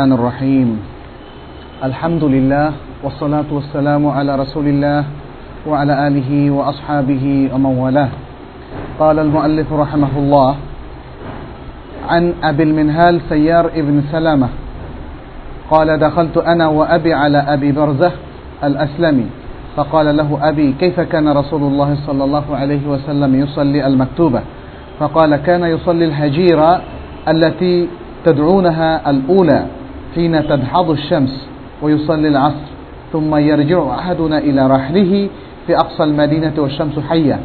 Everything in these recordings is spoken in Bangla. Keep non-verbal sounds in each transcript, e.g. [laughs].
الرحمن الرحيم. الحمد لله والصلاة والسلام على رسول الله وعلى آله وأصحابه ومن والاه. قال المؤلف رحمه الله عن أبي المنهال سيار ابن سلامة. قال دخلت أنا وأبي على أبي برزة الأسلمي. فقال له أبي كيف كان رسول الله صلى الله عليه وسلم يصلي المكتوبة؟ فقال كان يصلي الهجيرة التي تدعونها الأولى. حين تدحض الشمس ويصلي العصر ثم يرجع أحدنا إلى رحله في أقصى المدينة والشمس حية.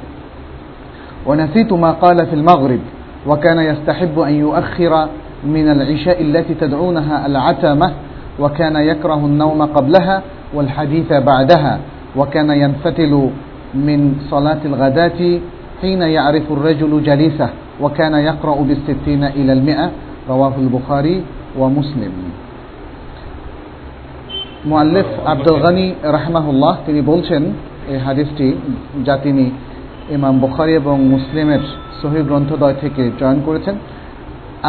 ونسيت ما قال في المغرب وكان يستحب أن يؤخر من العشاء التي تدعونها العتمة وكان يكره النوم قبلها والحديث بعدها وكان ينفتل من صلاة الغداة حين يعرف الرجل جليسه وكان يقرأ بالستين إلى المئة رواه البخاري ومسلم. মুআল্লিফ আব্দুল গানি রাহমাহুল্লাহ, তিনি বলছেন, এই হাদিসটি যা তিনি ইমাম বুখারি এবং মুসলিমের সহি গ্রন্থদয় থেকে চয়ন করেছেন,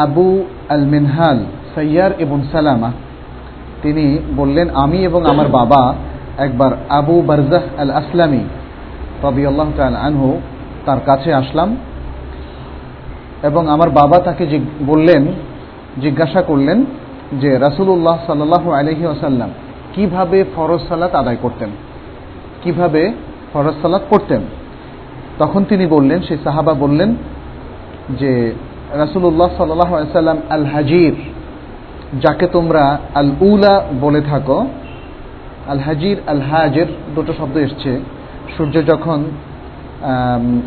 আবু আল মিনহাল সৈয়ার এবং সালামা। তিনি বললেন, আমি এবং আমার বাবা একবার আবু বারজাহ আল আসলামী রবি আল্লাহ আনহু তার কাছে আসলাম এবং আমার বাবা তাকে বললেন, জিজ্ঞাসা করলেন যে রাসুল্লাহ সাল্লাহ আলহি আসাল্লাম কীভাবে ফরজ সালাত আদায় করতেন? কীভাবে ফরজ সালাত পড়তেন? তখন তিনি বললেন, সেই সাহাবা বললেন যে রাসুল্লাহ সাল্লাহ সাল্লাম আল হাজির যাকে তোমরা আল উলা বলে থাকো আল হাজির আল হাজের দুটো শব্দ এসছে। সূর্য যখন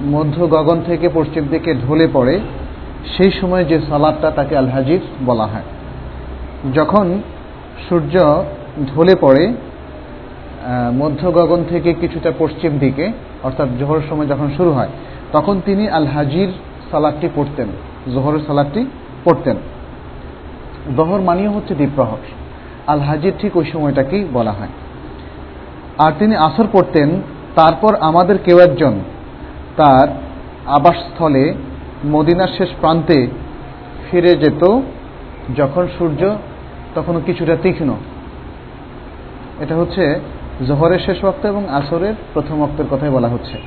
মধ্য গগন থেকে পশ্চিম দিকে ঢলে পড়ে, সেই সময় যে সালাদটা তাকে আল হাজির বলা হয়। যখন সূর্য ঢলে পড়ে মধ্য গগন থেকে কিছুটা পশ্চিম দিকে, অর্থাৎ জোহরের সময় যখন শুরু হয়, তখন তিনি আল হাজির সালাদটি পড়তেন, জোহরের সালাদটি পড়তেন। জহর মানিয়ে হচ্ছে দ্বীপ্রহর। আল হাজির ঠিক ওই সময়টাকেই বলা হয়। আর তিনি আসর পড়তেন, তারপর আমাদের কেউ একজন তার আবাসস্থলে, মদিনার শেষ প্রান্তে ফিরে যেত, যখন সূর্য তখনও কিছুটা তীক্ষ্ণ। এটা হচ্ছে জোহরের শেষ বক্ত এবং আসরের প্রথম অক্তের কথাই বলা হচ্ছে।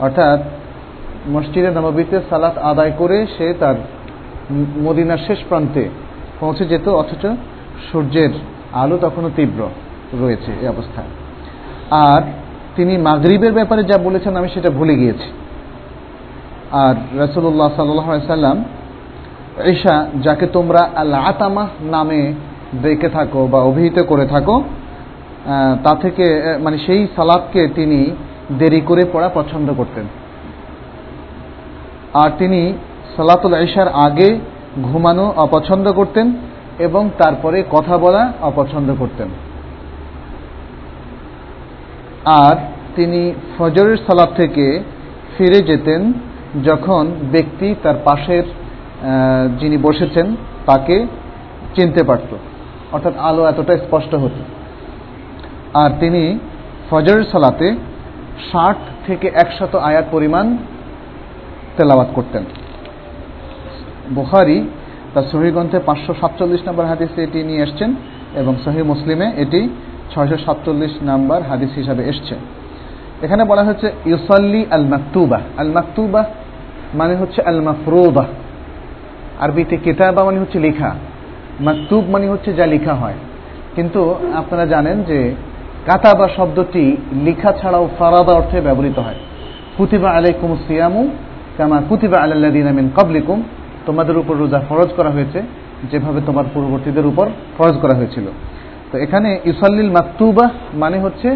অর্থাৎ মসজিদে নবীতে সালাত আদায় করে সে তার মদিনার শেষ প্রান্তে পৌঁছে যেত, অথচ সূর্যের আলো তখনও তীব্র রয়েছে এই অবস্থায়। আর তিনি মাগরিবের ব্যাপারে যা বলেছেন আমি সেটা ভুলে গিয়েছি। আর রসুল্লাহ সাল্লাম ঈশা, যাকে তোমরা আল আতামাহ নামে দেখে থাকো বা অভিহিত করে থাকো তা থেকে মানে সেই সালাদকে তিনি দেরি করে পড়া পছন্দ করতেন। আর তিনি সালাতুল ঈশার আগে ঘুমানো অপছন্দ করতেন এবং তারপরে কথা বলা অপছন্দ করতেন। আর তিনি ফজরের সালাদ থেকে ফিরে যেতেন যখন ব্যক্তি তার পাশের যিনি বসেছেন তাকে চিনতে পারত। অর্থাৎ আলো এতটা স্পষ্ট হতো। আর তিনি ফজরের সালাতে ষাট থেকে একশত আয়াত পরিমাণ তেলাওয়াত করতেন। বুখারি তার সহি গ্রন্থে পাঁচশো সাতচল্লিশ নম্বর হাদিসে এটি নিয়ে এসছেন এবং সহি মুসলিমে এটি ছয়শো সাতচল্লিশ নাম্বার হাদিস হিসাবে এসছে। এখানে বলা হচ্ছে ইউসাল্লি আল মাকতুবা আল মাকতুবা মানে হচ্ছে আল মাফরুবা আরবিতে কেতাবা মানে হচ্ছে লেখা। মাকতুব মানে হচ্ছে যা লেখা হয়। কিন্তু আপনারা জানেন যে কাতাবা শব্দটি লিখা ছাড়াও ফারাদা অর্থে ব্যবহৃত হয়। কুতিবা আলাইকুম সিয়ামু কামা কুতিবা আলাল্লাদিন মিন কাবলিকুম তোমাদের উপর রোজা ফরজ করা হয়েছে, যেভাবে তোমার পূর্ববর্তীদের উপর ফরজ করা হয়েছিল। তো এখানে ইউসাল্লিল মাকতুবা মানে হচ্ছে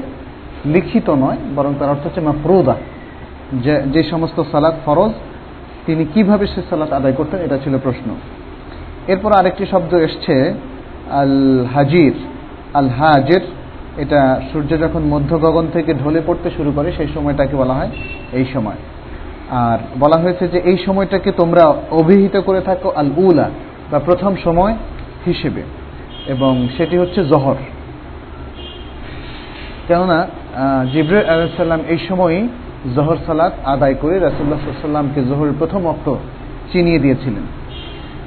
লিখিত নয়, বরং তার অর্থ হচ্ছে মাফরুদা। যে যে সমস্ত সালাদ ফরজ, তিনি কীভাবে সে সালাত আদায় করতেন, এটা ছিল প্রশ্ন। এরপর আরেকটি শব্দ এসছে আল হাজির আল হাজের এটা সূর্য যখন মধ্য গগন থেকে ঢলে পড়তে শুরু করে, সেই সময়টাকে বলা হয় এই সময়। আর বলা হয়েছে যে এই সময়টাকে তোমরা অভিহিত করে থাকো আল উলা বা প্রথম সময় হিসেবে। এবং সেটি হচ্ছে জহর। কেননা জিব্র আলাইসাল্লাম এই সময়ই জহর সালাত আদায় করে রাসুল্লাহ সাল্লামকে জহরের প্রথম অক্ত চিনিয়ে দিয়েছিলেন।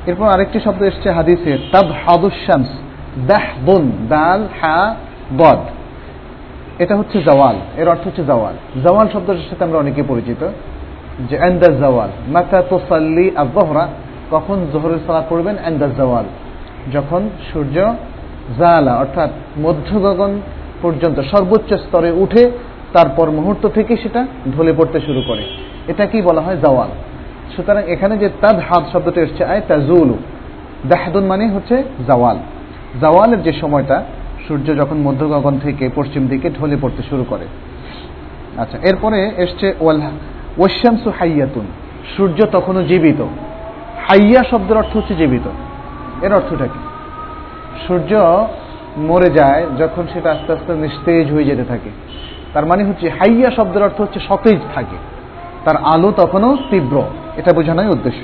এরপর আরেকটি শব্দ এসছে হাদিসে তাব হাদুস শামস দাহবুন দাল, হা বদ এটা হচ্ছে জওয়াল, এর অর্থ হচ্ছে জওয়াল। জওয়াল শব্দটার সাথে আমরা অনেকে পরিচিত, যে এন্দাজ জওয়াল। মাতা তোসাল্লি আবহরা কখন জোহরের সালাত পড়বেন? এন্দাজ জওয়াল। যখন সূর্য জালা, অর্থাৎ মধ্য গগন পর্যন্ত সর্বোচ্চ স্তরে উঠে তারপর মুহূর্ত থেকে সেটা ঢলে পড়তে শুরু করে। এটা কি বলা হয় জওয়াল। সুতরাং এখানে যে তাদ হাত শব্দটা এসছে, আয় তাজুলু। দাহাদুন মানে হচ্ছে জাওয়াল। জাওয়ালের যে সময়টা সূর্য যখন মধ্য গগন থেকে পশ্চিম দিকে ঢলে পড়তে শুরু করে। আচ্ছা এরপরে এসছে ওয়াশামসু হাইয়াতুন, সূর্য তখনও জীবিত। হাইয়া শব্দের অর্থ হচ্ছে জীবিত। এর অর্থটা কি? সূর্য মরে যায় যখন সেটা আস্তে আস্তে নিস্তেজ হয়ে যেতে থাকে। তার মানে হচ্ছে হাইয়া শব্দের অর্থ হচ্ছে সতেজ থাকে। তার আলো তখনও তীব্র। এটা বোঝানোই উদ্দেশ্য।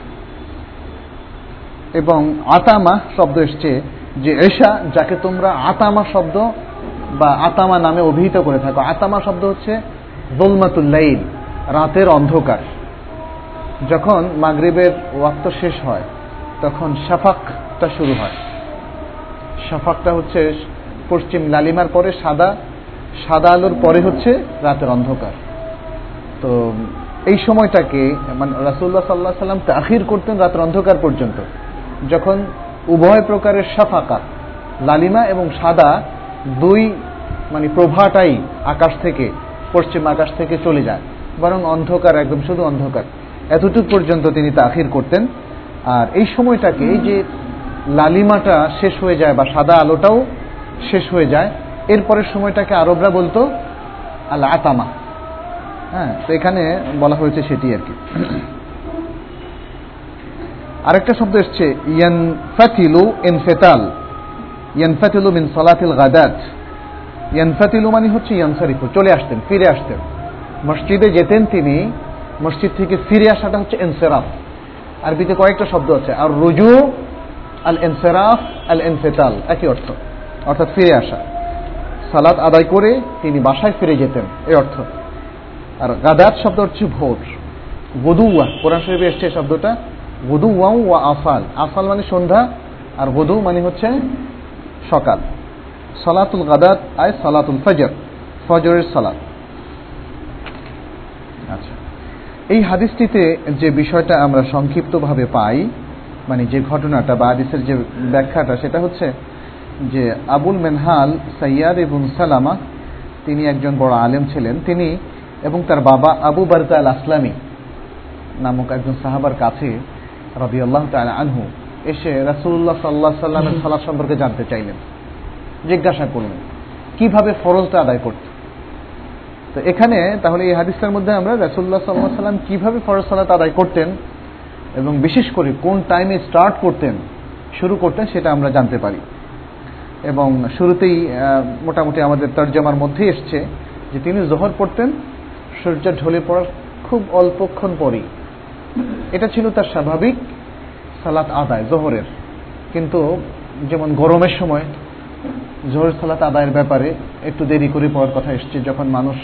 এবং আতামা শব্দ এসছে যে এশা, যাকে তোমরা আতামা শব্দ বা আতামা নামে অভিহিত করে থাকো। আতামা শব্দ হচ্ছে জোলমাতুল্লাইল রাতের অন্ধকার। যখন মাগরিবের ওয়াক্ত শেষ হয়, তখন শাফাকটা শুরু হয়। শাফাকটা হচ্ছে পশ্চিম লালিমার পরে সাদা সাদা আলোর পরে হচ্ছে রাতের অন্ধকার। তো এই সময়টাকে মানে রাসুল্লাহ সাল্লাহ সাল্লাম তাহির করতেন রাতের অন্ধকার পর্যন্ত। যখন উভয় প্রকারের সাফাকা লালিমা এবং সাদা দুই মানে প্রভাটাই আকাশ থেকে, পশ্চিম আকাশ থেকে চলে যায়। বরং অন্ধকার, একদম শুধু অন্ধকার। এতটুক পর্যন্ত তিনি তাখির করতেন। আর এই সময়টাকে এই যে লালিমাটা শেষ হয়ে যায় বা সাদা আলোটাও শেষ হয়ে যায়, এরপরের সময়টাকে আরবরা বলতো আল আতামা হ্যাঁ তো এখানে বলা হয়েছে সেটি আর কি। আরেকটা শব্দ এসছে, ইয়ানফাতিলু ইনফেতাল ইয়ানফাতিলু মিন সালাতিল গাদাত ইয়ানফাতিলু মানে হচ্ছে ইয়ানসারিফু চলে আসতেন, ফিরে আসতেন। মসজিদে যেতেন তিনি, মসজিদ থেকে ফিরে আসাটা হচ্ছে এনসেরাফ আরবিতে কয়েকটা শব্দ আছে আর রুজু আল এনসেরাফ আল এনফেতাল একই অর্থ, অর্থাৎ ফিরে আসা। সালাত আদায় করে তিনি বাসায় ফিরে যেতেন, এই অর্থ। আর গাদাত শব্দ হচ্ছে ভোর। গদুয়া কোরআন শরীফে এসছে শব্দটা গদু ওয়াউ ওয়া আফাল। আফাল মানে সন্ধ্যা, আর গদু মানে হচ্ছে সকাল। সালাতুল গাদাত আয় সালাতুল ফজর, ফজরের সালাত। আচ্ছা। এই হাদিসটিতে যে বিষয়টা আমরা সংক্ষিপ্তভাবে পাই মানে যে ঘটনাটা বা হাদিসের যে ব্যাখ্যাটা, সেটা হচ্ছে যে আবুল মেনহাল সৈয়াদ এবং সালামা, তিনি একজন বড় আলেম ছিলেন। তিনি এবং তার বাবা আবু বারজা আল আসলামী নামক একজন সাহাবার কাছে রবি আল্লাহ আনহু এসে রাসুল্লাহ সাল্লাহ সাল্লামের সালাদ সম্পর্কে জানতে চাইলেন। জিজ্ঞাসা করলেন কীভাবে ফরজটা আদায় করত? তো এখানে তাহলে এই হাদিসটার মধ্যে আমরা রাসুল্লাহ সাল্লাহ সাল্লাম কীভাবে ফরজ সালাত আদায় করতেন এবং বিশেষ করে কোন টাইমে স্টার্ট করতেন শুরু করতেন সেটা আমরা জানতে পারি। এবং শুরুতেই মোটামুটি আমাদের তর্জমার মধ্যে এসছে যে তিনি জোহর পড়তেন সূর্য ঢলে পড়ার খুব অল্পক্ষণ পরই। এটা ছিল তার স্বাভাবিক সালাত আদায়, জোহরের। কিন্তু যেমন গরমের সময় জোহরের সালাত আদায়ের ব্যাপারে একটু দেরি করে পড়ার কথা এসছে, যখন মানুষ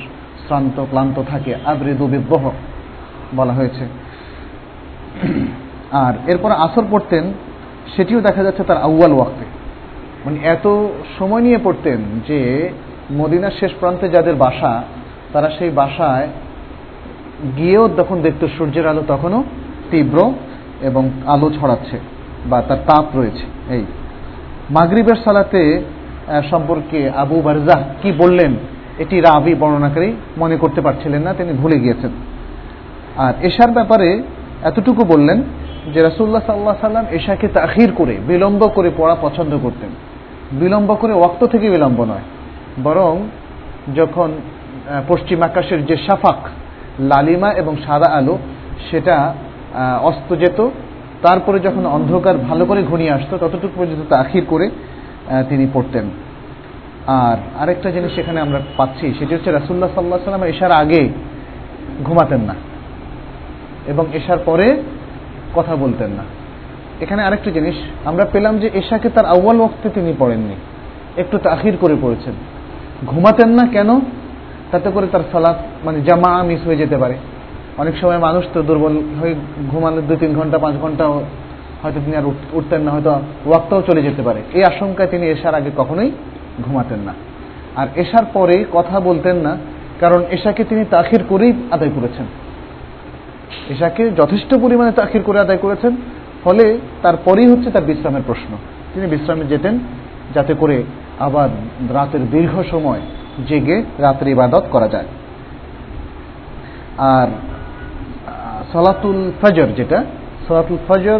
শ্রান্ত, ক্লান্ত থাকে। আবৃদু বিদ্রোহ বলা হয়েছে। আর এরপর আসর পড়তেন, সেটিও দেখা যাচ্ছে তার আউয়াল ওয়াক্তে। মানে এত সময় নিয়ে পড়তেন যে মদিনার শেষ প্রান্তে যাদের বাসা, তারা সেই বাসায় গিয়েও যখন দেখতো সূর্যের আলো, তখনও তীব্র এবং আলো ছড়াচ্ছে বা তার তাপ রয়েছে। এই মাগরিবের সালাতে সম্পর্কে আবু বারজাহ কি বললেন, এটি রাবি বর্ণনাকারী মনে করতে পারছিলেন না, তিনি ভুলে গিয়েছেন। আর এশার ব্যাপারে এতটুকু বললেন যে রাসুল্লাহ সাল্লাহ সাল্লাম এশাকে তাখির করে, বিলম্ব করে পড়া পছন্দ করতেন। বিলম্ব করে ওক্ত থেকে বিলম্ব নয়, বরং যখন পশ্চিম আকাশের যে সাফাক লালিমা এবং সাদা আলো, সেটা অস্ত যেত। তারপরে যখন অন্ধকার ভালো করে ঘনিয়ে আসতো, ততটুকু পর্যন্ত তাখির করে তিনি পড়তেন। আর আরেকটা জিনিস সেখানে আমরা পাচ্ছি, সেটি হচ্ছে রাসুল্লাহ সাল্লাহ সাল্লাম এশার আগে ঘুমাতেন না এবং এশার পরে কথা বলতেন না। এখানে আরেকটা জিনিস, আমরা পেলাম যে এশাকে তার আউ্বাল ওক্তে তিনি পড়েননি। একটু তাখির করে পড়েছেন। ঘুমাতেন না কেন? তাতে করে তার সালাদ মানে জামা মিস হয়ে যেতে পারে। অনেক সময় মানুষ তো দুর্বল হয়ে ঘুমালে দু তিন ঘণ্টা, পাঁচ ঘণ্টা হয়তো তিনি আর উঠতেন না, হয়তো ওয়াক্তও চলে যেতে পারে। এই আশঙ্কায় তিনি এশার আগে কখনোই ঘুমাতেন না। আর এশার পরে কথা বলতেন না, কারণ এশাকে তিনি তাখির করেই আদায় করেছেন। এশাকে যথেষ্ট পরিমাণে তাখির করে আদায় করেছেন, ফলে তারপরেই হচ্ছে তার বিশ্রামের প্রশ্ন। তিনি বিশ্রামে যেতেন, যাতে করে আবার রাতের দীর্ঘ সময় জেগে রাত্রি ইবাদত করা যায়। আর সলাতুল ফজর যেটা, সলাতুল ফজর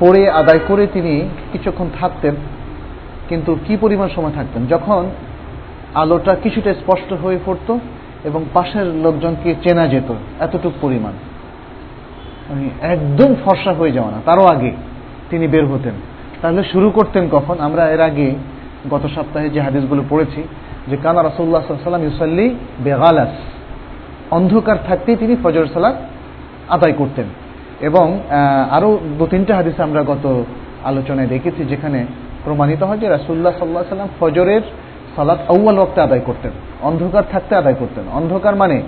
পড়ে, আদায় করে তিনি কিছুক্ষণ থাকতেন, কিন্তু কি পরিমাণ সময় থাকতেন? যখন আলোটা কিছুটা স্পষ্ট হয়ে পড়তো এবং পাশের লোকজনকে চেনা যেত, এতটুক পরিমাণ। একদম ফর্সা হয়ে যাওয়া না, তারও আগে তিনি বের হতেন। তাহলে শুরু করতেন কখন? আমরা এর আগে গত সপ্তাহে যে হাদিসগুলো পড়েছি, যে কানা রাসুল্লাহ সাল্লাম ইউসাল্লি বেগালাস। অন্ধকার থাকতেই তিনি ফজর সালাত আদায় করতেন। এবং আরও দু তিনটা হাদিসে আমরা গত আলোচনায় দেখেছি যেখানে প্রমাণিত হয় যে রাসুল্লাহ সাল্লাহ সাল্লাম ফজরের সালাত আউ্য়াল ওক্তে আদায় করতেন, অন্ধকার থাকতে আদায় করতেন। অন্ধকার মানে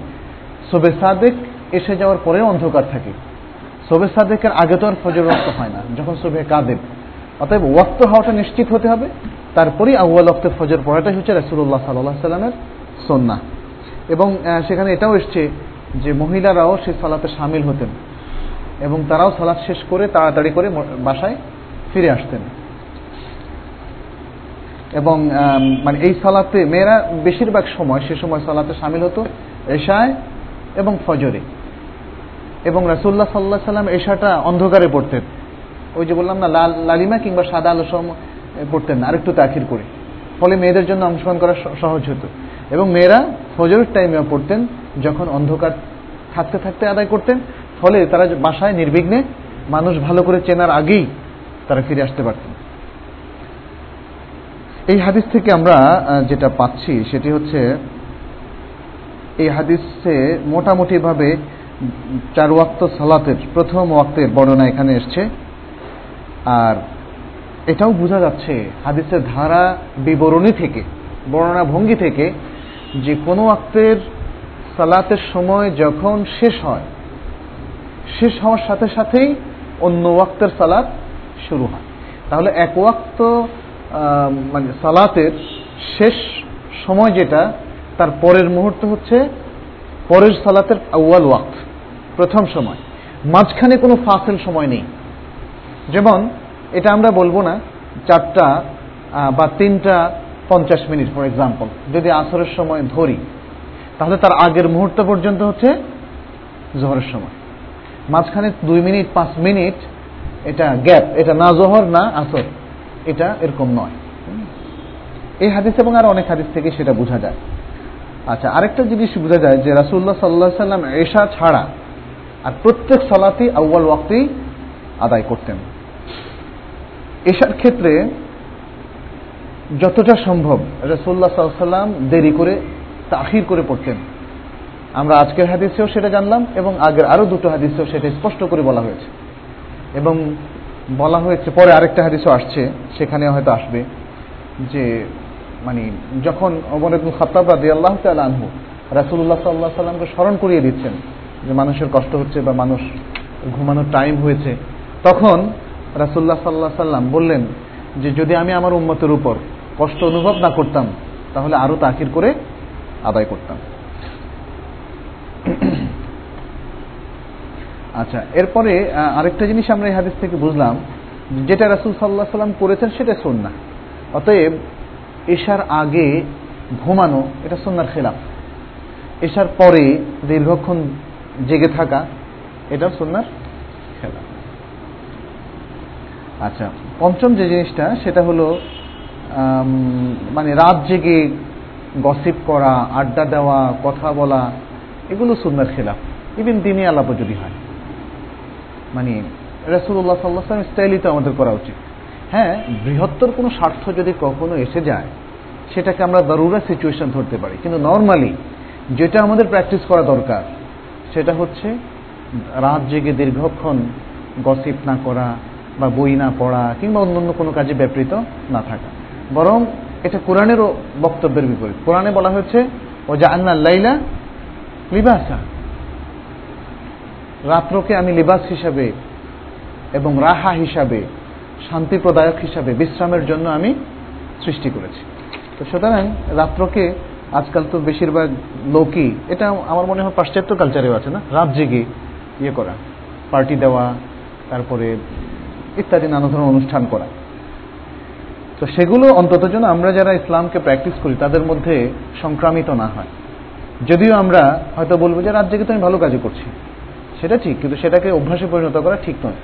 সোবে সাদেক এসে যাওয়ার পরেও অন্ধকার থাকে। সোবে সাদেকের আগে তো আর ফজর ওয়াক্ত হয় না, যখন সোবে কাদেব। অতএব ওয়াক্ত হওয়াটা নিশ্চিত হতে হবে। তারপরেই আউ্য়াল ওক্তে ফজর পড়াটাই হচ্ছে রাসুল্লাহ সাল্লাহ সাল্লামের সন্না এবং সেখানে এটাও এসছে যে মহিলারাও সে সালাতে সামিল হতেন এবং তারাও সালাদ শেষ করে তাড়াতাড়ি করে বাসায় ফিরে আসতেন। এবং মানে এই সালাতে মেয়েরা বেশিরভাগ সময় সে সময় সালাতে সামিল হতো এশায় এবং ফজরে। এবং রাসুল্লাহ সাল্লাহ সাল্লাম এশাটা অন্ধকারে পড়তেন। ওই যে বললাম না, লাল, লালিমা কিংবা সাদা আলো সম, পড়তেন না, আরেকটু তাখির করে। ফলে মেয়েদের জন্য অংশগ্রহণ করা সহজ হতো। এবং মেয়েরা ফজরের টাইমে পড়তেন, যখন অন্ধকার থাকতে থাকতে আদায় করতেন, ফলে তারা বাসায় নির্বিঘ্নে মানুষ ভালো করে চেনার আগেই তারা ফিরে আসতে পারতেন। এই হাদিস থেকে আমরা যেটা পাচ্ছি সেটি হচ্ছে, এই হাদিসে মোটামুটিভাবে চার ওয়াক্ত সালাতের, প্রথম ওয়াক্তের বর্ণনা এখানে এসছে। আর এটাও বোঝা যাচ্ছে, হাদিসের ধারা বিবরণী থেকে বর্ণনা ভঙ্গি থেকে যে কোনো ওয়াক্তের সালাতের সময় যখন শেষ হয়, শেষ হওয়ার সাথে সাথেই অন্য ওয়াক্তের সালাত শুরু হয়। তাহলে এক ওয়াক্ত মানে সালাতের শেষ সময় যেটা, তার পরের মুহূর্ত হচ্ছে পরের সালাতের আউয়াল ওয়াক্ত, প্রথম সময়। মাঝখানে কোনো ফাসেল সময় নেই। যেমন, এটা আমরা বলব না, চারটা বা তিনটা পঞ্চাশ মিনিট ফর এক্সাম্পল যদি আসরের সময় ধরি, তাহলে তার আগের মুহূর্ত পর্যন্ত হচ্ছে জোহরের সময়। মাঝখানে দুই মিনিট, পাঁচ মিনিট, এটা গ্যাপ, এটা না জোহর, না আসর, এটা এরকম নয়। এই হাদিস এবং আর অনেক হাদিস থেকে সেটা বোঝা যায়। আচ্ছা আরেকটা জিনিস বোঝা যায় যে রাসুল্লাহ সাল্লাহ সাল্লাম এশা ছাড়া আর প্রত্যেক সালাতি আউ্বাল ওয়াক্তেই আদায় করতেন। এশার ক্ষেত্রে যতটা সম্ভব রসুল্লাহ সাল্লাম দেরি করে তাহির করে পড়তেন। আমরা আজকের হাদিসেও সেটা জানলাম এবং আগের আরও দুটো হাদিসেও সেটা স্পষ্ট করে বলা হয়েছে। এবং বলা হয়েছে, পরে আরেকটা হাদিসও আসছে, সেখানে হয়তো আসবে, যে মানে যখন অমর ইবুল খতাব রাদি আল্লাহ আনহু রাসুল্লাহ সাল্লাহ সাল্লামকে স্মরণ করিয়ে দিচ্ছেন যে মানুষের কষ্ট হচ্ছে বা মানুষ ঘুমানোর টাইম হয়েছে, তখন রাসুল্লাহ সাল্লাহ সাল্লাম বললেন যে যদি আমি আমার উন্মতের উপর কষ্ট অনুভব না করতাম, তাহলে আরও তাকির করে আদায় করতাম। আচ্ছা এরপরে আরেকটা জিনিস আমরা এই হাদিস থেকে বুঝলাম, যেটা রাসুল সাল্লাহ সাল্লাম করেছেন সেটা সন্না অতএব, এশার আগে ঘুমানো, এটা সন্ন্যার খেলাফ। এশার পরে দীর্ঘক্ষণ জেগে থাকা এটা সন্ন্যার খেলাফ। আচ্ছা পঞ্চম যে জিনিসটা, সেটা হলো মানে রাত জেগে গসিপ করা, আড্ডা দেওয়া, কথা বলা, এগুলো সুন্নার খেলাফ। ইভেন দিনে আলাপও যদি হয়। মানে রসুল্লাহ সাল্লাহ স্টাইলই তো আমাদের করা উচিত। হ্যাঁ বৃহত্তর কোনো স্বার্থ যদি কখনো এসে যায়, সেটাকে আমরা দারুরা সিচুয়েশন ধরতে পারি। কিন্তু নর্মালি যেটা আমাদের প্র্যাকটিস করা দরকার, সেটা হচ্ছে রাত জেগে দীর্ঘক্ষণ গসিপ না করা বা বই না পড়া কিংবা অন্য অন্য কোনো কাজে ব্যাপৃত না থাকা। বরং এটা কোরআনেরও বক্তব্যের বিপরীত। কোরআনে বলা হয়েছে ও যা আন্না লাইলা লিবাসা। রাত্রকে আমি লিবাস হিসাবে এবং রাহা হিসাবে, শান্তিপ্রদায়ক হিসাবে, বিশ্রামের জন্য আমি সৃষ্টি করেছি। তো সুতরাং রাত্রকে আজকাল তো বেশিরভাগ লোকই, এটা আমার মনে হয় পাশ্চাত্য কালচারেও আছে না? রাত জেগে ইয়ে করা, পার্টি দেওয়া, তারপরে ইত্যাদি নানা ধরনের অনুষ্ঠান করা। তো সেগুলো অন্তত যেন আমরা যারা ইসলামকে প্র্যাকটিস করি, তাদের মধ্যে সংক্রামিত না হয়। যদিও আমরা হয়তো বলব যে রাত জেগে তো আমি ভালো কাজে করছি। সেটা ঠিক, কিন্তু সেটাকে অভ্যাসে পরিণত করা ঠিক নয়।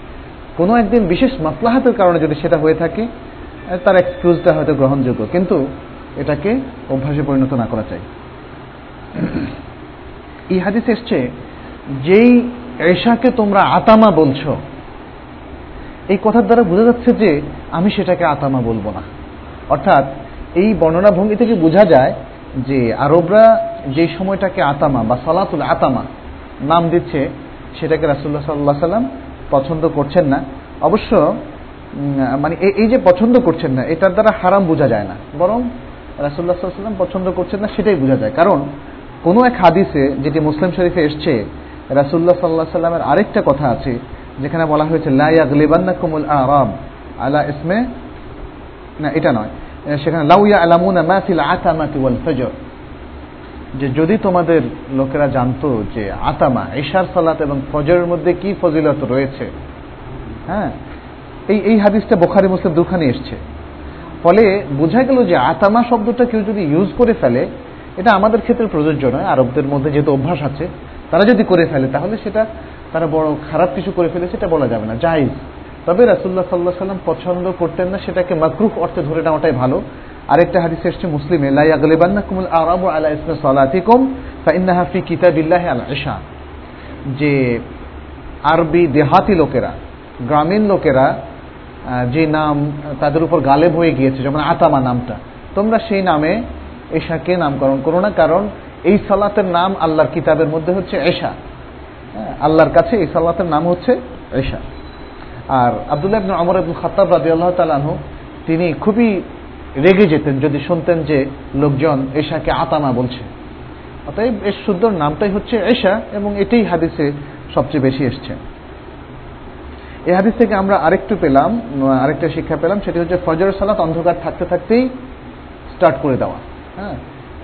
কোনো একদিন বিশেষ মাসলাহাতের কারণে যদি সেটা হয়ে থাকে তার এক্সকিউজটা হয়তো গ্রহণযোগ্য। কিন্তু এটাকে অভ্যাসে পরিণত না করা চাই। এই হাদিস এসছে, যেই এশাকে তোমরা আতামা বলছো, এই কথার দ্বারা বোঝা যাচ্ছে যে আমি সেটাকে আতামা বলব না। অর্থাৎ এই বর্ণনা ভঙ্গি থেকে বোঝা যায় যে আরবরা যে সময়টাকে আতামা বা সালাতুল আতামা নাম দিচ্ছে, সেটাকে রাসুল্লাহ সাল্লাহ সাল্লাম পছন্দ করছেন না। অবশ্য মানে এই যে পছন্দ করছেন না, এটার দ্বারা হারাম বোঝা যায় না। বরং রাসুল্লাহ সাল্লাম পছন্দ করছেন না, সেটাই বোঝা যায়। কারণ কোনো এক হাদিসে যেটি মুসলিম শরীফে এসছে রাসুল্লাহ সাল্লাহ সাল্লামের আরেকটা কথা আছে, যেখানে বলা হয়েছে লাইয়াগলিবান্নাকুমুল আরাম। আলা ইসমে, না, এটা নয়। সেখানে লাউয়া আলামুনা মাফিল আতামাতি ওয়াল ফজর। যে যদি তোমাদের লোকেরা জানতো যে আতামা, ঈশার সালাত এবং ফজরের মধ্যে কি ফজিলত রয়েছে হ্যাঁ এই এই হাদিসটা বোখারি, মুসলিম দুখানে এসছে। ফলে বোঝা গেল যে আতামা শব্দটা কেউ যদি ইউজ করে ফেলে, এটা আমাদের ক্ষেত্রে প্রযোজ্য নয়। আরবদের মধ্যে যেহেতু অভ্যাস আছে, তারা যদি করে ফেলে, তাহলে সেটা তারা বড় খারাপ কিছু করে ফেলে, সেটা বলা যাবে না। জাইজ তবে রাসুল্লাহ সাল্লাহ সাল্লাম পছন্দ করতেন না, সেটাকে মাকরুফ অর্থে ধরে নেওয়াটাই ভালো। আরেকটা হাদিস এসছে মুসলিমে, লা ইয়াগলিবান্নাকুমুল আরাবু আলা ইসমে সালাতিকুম ফাইন্নাহা ফি কিতাবিল্লাহি আল ইশা। যে আরবি দেহাতি লোকেরা, গ্রামীণ লোকেরা যে নাম তাদের উপর গালেব হয়ে গিয়েছে, যেমন আতামা নামটা, তোমরা সেই নামে এশাকে নামকরণ করো না, কারণ এই সালাতের নাম আল্লাহর কিতাবের মধ্যে হচ্ছে এশা। আল্লাহর কাছে এই সালাতের নাম হচ্ছে এশা। আর আবদুল্লাহ ইবনে আমর আব্দুল খাত্তাব রাজি আল্লাহ তালানহু তিনি খুবই রেগে যেতেন যদি শুনতেন যে লোকজন এশাকে আতামা বলছে। অতএব এর সুন্দর নামটাই হচ্ছে এশা এবং এটাই হাদিসে সবচেয়ে বেশি এসছে। এই হাদিস থেকে আমরা আরেকটু পেলাম, আরেকটা শিক্ষা পেলাম, সেটি হচ্ছে ফজর সালাত অন্ধকার থাকতে থাকতেই স্টার্ট করে দেওয়া। হ্যাঁ?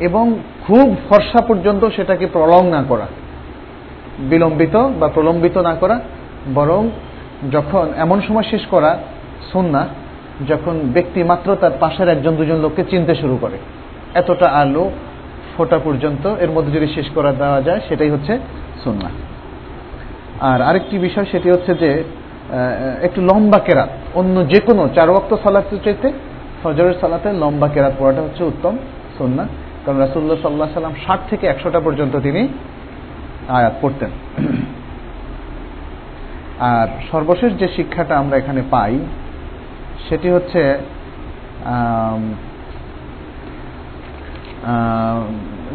এবং খুব ফর্সা পর্যন্ত সেটাকে প্রলং না করা। বিলম্বিত বা প্রলম্বিত না করা, বরং যখন এমন সময় শেষ করা সন্না যখন ব্যক্তি মাত্র তার পাশের একজন, দুজন লোককে চিনতে শুরু করে। এতটা আলো ফোটা পর্যন্ত এর মধ্যে যদি শেষ করা দেওয়া যায়, সেটাই হচ্ছে সন্না আর আরেকটি বিষয়, সেটি হচ্ছে যে একটু লম্বা কেরাত। অন্য যে কোনো চার ওয়াক্ত সালাতের চাইতে ফজরের সালাতে লম্বা কেরাত পড়াটা হচ্ছে উত্তম সন্না কারণ রাসুল্লাহ সাল্লাহ সাল্লাম ষাট থেকে একশোটা পর্যন্ত তিনি আয়াত পড়তেন। আর সর্বশেষ যে শিক্ষাটা আমরা এখানে পাই, সেটি হচ্ছে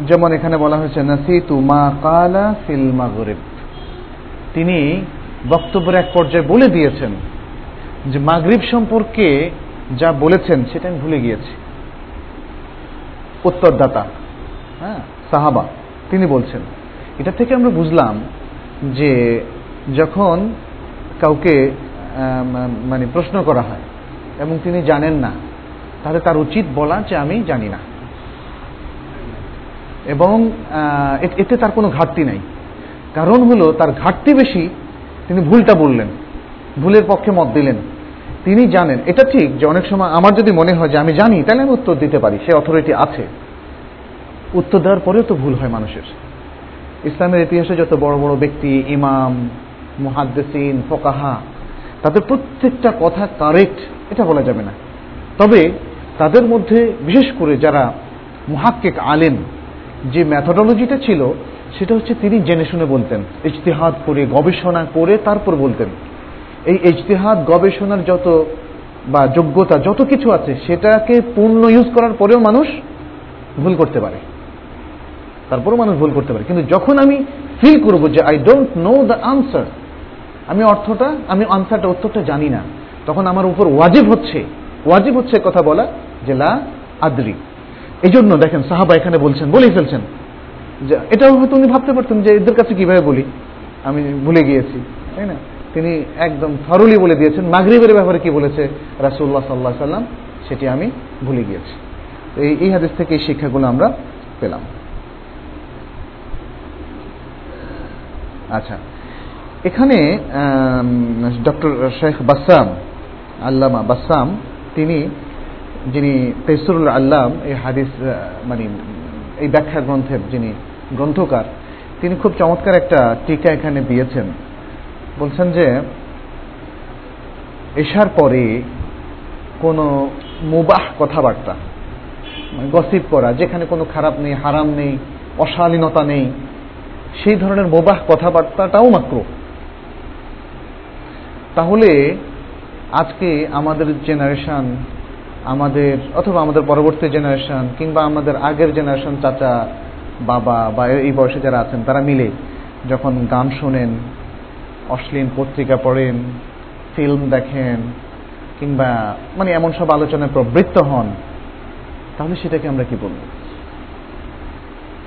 যেমন এখানে বলা হয়েছে, নাসিতু মা কালা ফিল মাগরিব। তিনি বক্তব্যের এক পর্যায়ে বলে দিয়েছেন যে মাগরিব সম্পর্কে যা বলেছেন, সেটা আমি ভুলে গিয়েছি। উত্তরদাতা হ্যাঁ সাহাবা, তিনি বলছেন, এটা থেকে আমরা বুঝলাম যে যখন কাউকে মানে প্রশ্ন করা হয় এবং তিনি জানেন না। তাহলে তার উচিত বলা যে আমি জানি না। এবং এতে তার কোনো ঘাটতি নাই। কারণ হলো তার ঘাটতি বেশি, তিনি ভুলটা বললেন, ভুলের পক্ষে মত দিলেন। তিনি জানেন, এটা ঠিক যে অনেক সময় আমার যদি মনে হয় যে আমি জানি, তাহলে আমি উত্তর দিতে পারি, সে অথরিটি আছে। উত্তর দেওয়ার পরেও তো ভুল হয় মানুষের। ইসলামের ইতিহাসে যত বড় বড় ব্যক্তি, ইমাম মুহাদ্দেসিন, ফোকাহা, তাদের প্রত্যেকটা কথা কারেক্ট এটা বলা যাবে না। তবে তাদের মধ্যে বিশেষ করে যারা মুহাক্কেক আলেম, যে ম্যাথোডোলজিটা ছিল, সেটা হচ্ছে তিনি জেনে শুনে বলতেন, ইজতেহাদ করে, গবেষণা করে, তারপর বলতেন। এই ইজতেহাদ, গবেষণার যত বা যোগ্যতা যত কিছু আছে, সেটাকে পূর্ণ ইউজ করার পরেও মানুষ ভুল করতে পারে। তারপরেও মানুষ ভুল করতে পারে। কিন্তু যখন আমি ফিল করব যে I don't know the answer আমি অর্থটা, আমি আনসারটা, উত্তরটা জানি না। তখন আমার উপর ওয়াজিব হচ্ছে ওয়াজিব হচ্ছে কথা বলা যে লা আদ্রি। এই জন্য দেখেন, সাহাবা এখানে বলছেন, বলেই ফেলছেন। যে এটাও হয়তো উনি ভাবতে পারতেন যে এদের কাছে কীভাবে বলি? আমি ভুলে গিয়েছি, তাই না? তিনি একদম থরলি বলে দিয়েছেন, মাগরিবের ব্যাপারে কি বলেছে রাসুল্লাহ সাল্লাহ সাল্লাম সেটি আমি ভুলে গিয়েছি। এই এই হাদিস থেকে এই শিক্ষাগুলো আমরা পেলাম। আচ্ছা এখানে ডক্টর শেখ বাসাম, আল্লামা বাসাম, তিনি, যিনি তেসরুল আল্লাম, এই হাদিস মানে এই ব্যাখ্যা গ্রন্থের যিনি গ্রন্থকার, তিনি খুব চমৎকার একটা টিকা এখানে দিয়েছেন। বলছেন যে এসার পরে কোনো মুবাহ কথাবার্তা মানে গসিপ করা, যেখানে কোনো খারাপ নেই, হারাম নেই, অশালীনতা নেই, সেই ধরনের মোবাহ কথাবার্তাটাও মাত্র তাহলে আজকে আমাদের জেনারেশন আমাদের অথবা আমাদের পরবর্তী জেনারেশন কিংবা আমাদের আগের জেনারেশন চাচা, বাবা বা এই বয়সে যারা আছেন, তারা মিলে যখন গান শোনেন, অশ্লীল পত্রিকা পড়েন ফিল্ম দেখেন কিংবা মানে এমন সব আলোচনায় প্রবৃত্ত হন, তাহলে সেটাকে আমরা কি বলব?